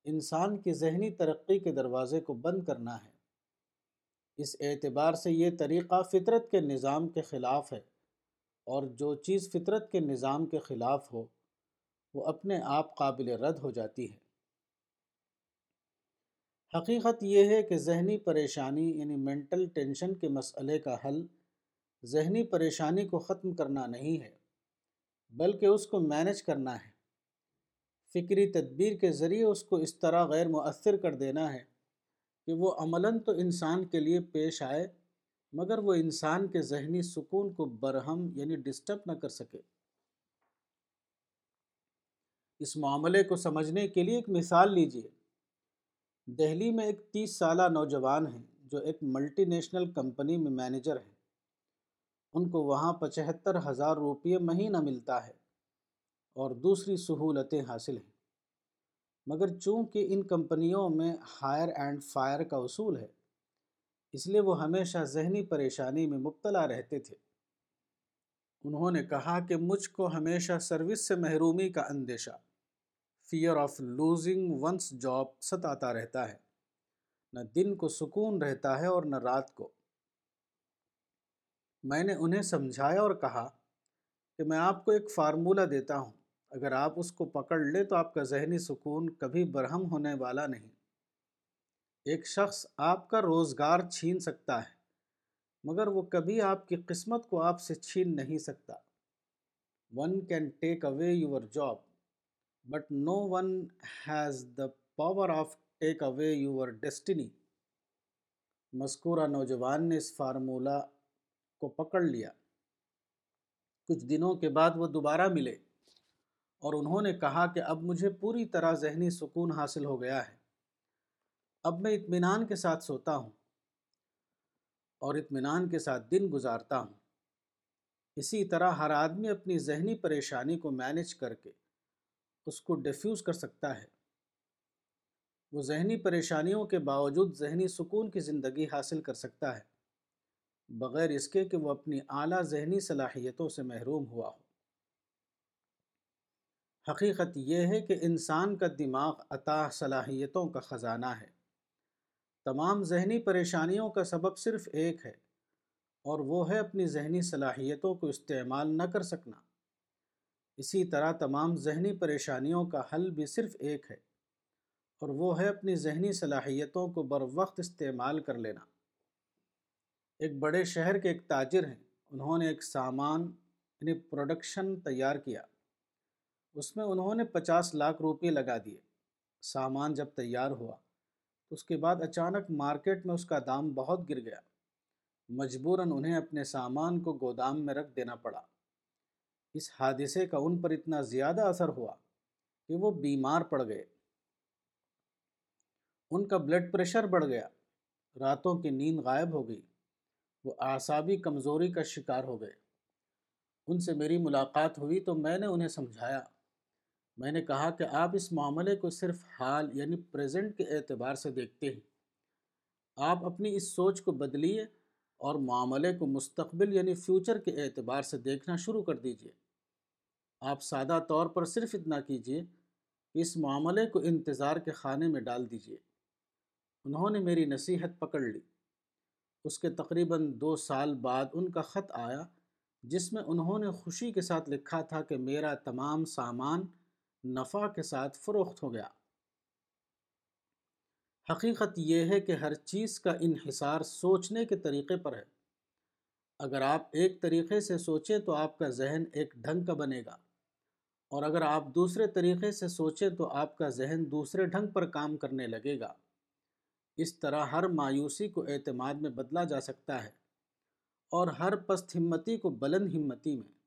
Speaker 1: انسان کی ذہنی ترقی کے دروازے کو بند کرنا ہے۔ اس اعتبار سے یہ طریقہ فطرت کے نظام کے خلاف ہے۔ اور جو چیز فطرت کے نظام کے خلاف ہو، وہ اپنے آپ قابل رد ہو جاتی ہے۔ حقیقت یہ ہے کہ ذہنی پریشانی یعنی مینٹل ٹینشن کے مسئلے کا حل ذہنی پریشانی کو ختم کرنا نہیں ہے، بلکہ اس کو مینج کرنا ہے۔ فکری تدبیر کے ذریعے اس کو اس طرح غیر مؤثر کر دینا ہے۔ کہ وہ عملاً تو انسان کے لیے پیش آئے، مگر وہ انسان کے ذہنی سکون کو برہم یعنی ڈسٹرب نہ کر سکے۔ اس معاملے کو سمجھنے کے لیے ایک مثال لیجیے۔ دہلی میں ایک تیس سالہ نوجوان ہیں جو ایک ملٹی نیشنل کمپنی میں مینیجر ہیں۔ ان کو وہاں پچہتر ہزار روپیے مہینہ ملتا ہے اور دوسری سہولتیں حاصل ہیں۔ مگر چونکہ ان کمپنیوں میں ہائر اینڈ فائر کا اصول ہے، اس لیے وہ ہمیشہ ذہنی پریشانی میں مبتلا رہتے تھے۔ انہوں نے کہا کہ مجھ کو ہمیشہ سروس سے محرومی کا اندیشہ fear of losing one's job ستاتا رہتا ہے۔ نہ دن کو سکون رہتا ہے اور نہ رات کو۔ میں نے انہیں سمجھایا اور کہا کہ میں آپ کو ایک فارمولہ دیتا ہوں۔ اگر آپ اس کو پکڑ لیں تو آپ کا ذہنی سکون کبھی برہم ہونے والا نہیں۔ ایک شخص آپ کا روزگار چھین سکتا ہے، مگر وہ کبھی آپ کی قسمت کو آپ سے چھین نہیں سکتا۔ One can take away your job but no one has the power of take away your destiny مذکورہ نوجوان نے اس فارمولہ کو پکڑ لیا۔ کچھ دنوں کے بعد وہ دوبارہ ملے۔ اور انہوں نے کہا کہ اب مجھے پوری طرح ذہنی سکون حاصل ہو گیا ہے۔ اب میں اطمینان کے ساتھ سوتا ہوں اور اطمینان کے ساتھ دن گزارتا ہوں۔ اسی طرح ہر آدمی اپنی ذہنی پریشانی کو مینج کر کے اس کو ڈیفیوز کر سکتا ہے۔ وہ ذہنی پریشانیوں کے باوجود ذہنی سکون کی زندگی حاصل کر سکتا ہے، بغیر اس کے کہ وہ اپنی اعلیٰ ذہنی صلاحیتوں سے محروم ہوا ہو۔ حقیقت یہ ہے کہ انسان کا دماغ عطا صلاحیتوں کا خزانہ ہے۔ تمام ذہنی پریشانیوں کا سبب صرف ایک ہے، اور وہ ہے اپنی ذہنی صلاحیتوں کو استعمال نہ کر سکنا۔ اسی طرح تمام ذہنی پریشانیوں کا حل بھی صرف ایک ہے، اور وہ ہے اپنی ذہنی صلاحیتوں کو بر وقت استعمال کر لینا۔ ایک بڑے شہر کے ایک تاجر ہیں، انہوں نے ایک سامان یعنی پروڈکشن تیار کیا۔ اس میں انہوں نے پچاس لاکھ روپے لگا دیے۔ سامان جب تیار ہوا، تو اس کے بعد اچانک مارکیٹ میں اس کا دام بہت گر گیا۔ مجبوراً انہیں اپنے سامان کو گودام میں رکھ دینا پڑا۔ اس حادثے کا ان پر اتنا زیادہ اثر ہوا کہ وہ بیمار پڑ گئے۔ ان کا بلڈ پریشر بڑھ گیا۔ راتوں کی نیند غائب ہو گئی۔ وہ اعصابی کمزوری کا شکار ہو گئے۔ ان سے میری ملاقات ہوئی تو میں نے انہیں سمجھایا۔ میں نے کہا کہ آپ اس معاملے کو صرف حال یعنی پریزنٹ کے اعتبار سے دیکھتے ہیں۔ آپ اپنی اس سوچ کو بدلیے اور معاملے کو مستقبل یعنی فیوچر کے اعتبار سے دیکھنا شروع کر دیجیے آپ سادہ طور پر صرف اتنا کیجیے کہ اس معاملے کو انتظار کے خانے میں ڈال دیجیے انہوں نے میری نصیحت پکڑ لی۔ اس کے تقریباً دو سال بعد ان کا خط آیا جس میں انہوں نے خوشی کے ساتھ لکھا تھا کہ میرا تمام سامان نفع کے ساتھ فروخت ہو گیا۔ حقیقت یہ ہے کہ ہر چیز کا انحصار سوچنے کے طریقے پر ہے۔ اگر آپ ایک طریقے سے سوچیں تو آپ کا ذہن ایک ڈھنگ کا بنے گا۔ اور اگر آپ دوسرے طریقے سے سوچیں تو آپ کا ذہن دوسرے ڈھنگ پر کام کرنے لگے گا۔ اس طرح ہر مایوسی کو اعتماد میں بدلا جا سکتا ہے اور ہر پست ہمتی کو بلند ہمتی میں۔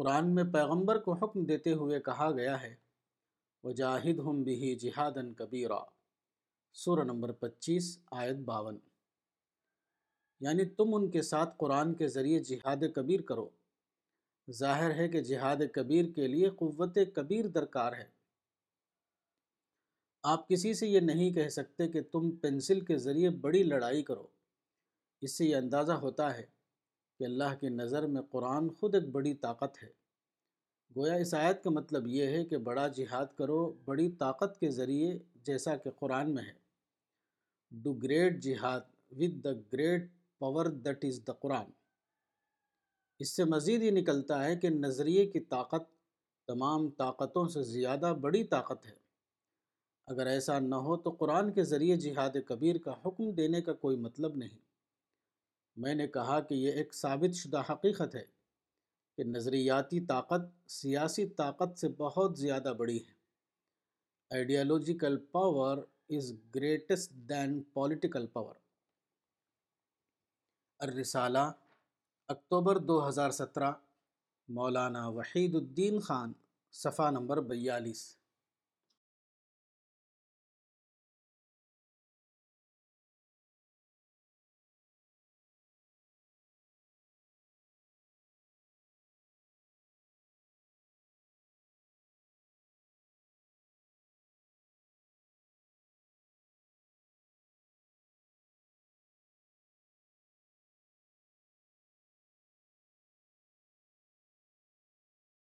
Speaker 1: قرآن میں پیغمبر کو حکم دیتے ہوئے کہا گیا ہے وہ جاہد ہم بھی جہادن کبیرہ سورہ نمبر پچیس، آیت باون۔ یعنی تم ان کے ساتھ قرآن کے ذریعے جہاد کبیر کرو۔ ظاہر ہے کہ جہاد کبیر کے لیے قوت کبیر درکار ہے۔ آپ کسی سے یہ نہیں کہہ سکتے کہ تم پنسل کے ذریعے بڑی لڑائی کرو۔ اس سے یہ اندازہ ہوتا ہے کہ اللہ کی نظر میں قرآن خود ایک بڑی طاقت ہے۔ گویا اس آیت کا مطلب یہ ہے کہ بڑا جہاد کرو، بڑی طاقت کے ذریعے جیسا کہ قرآن میں ہے۔ Do great jihad with the great power that is the Quran اس سے مزید یہ نکلتا ہے کہ نظریے کی طاقت تمام طاقتوں سے زیادہ بڑی طاقت ہے۔ اگر ایسا نہ ہو تو قرآن کے ذریعے جہاد کبیر کا حکم دینے کا کوئی مطلب نہیں۔ میں نے کہا کہ یہ ایک ثابت شدہ حقیقت ہے کہ نظریاتی طاقت سیاسی طاقت سے بہت زیادہ بڑی ہے۔ Ideological power is greatest than political power Al Risala, اکتوبر دو ہزار سترہ، مولانا وحید الدین خان، صفحہ نمبر بیالیس۔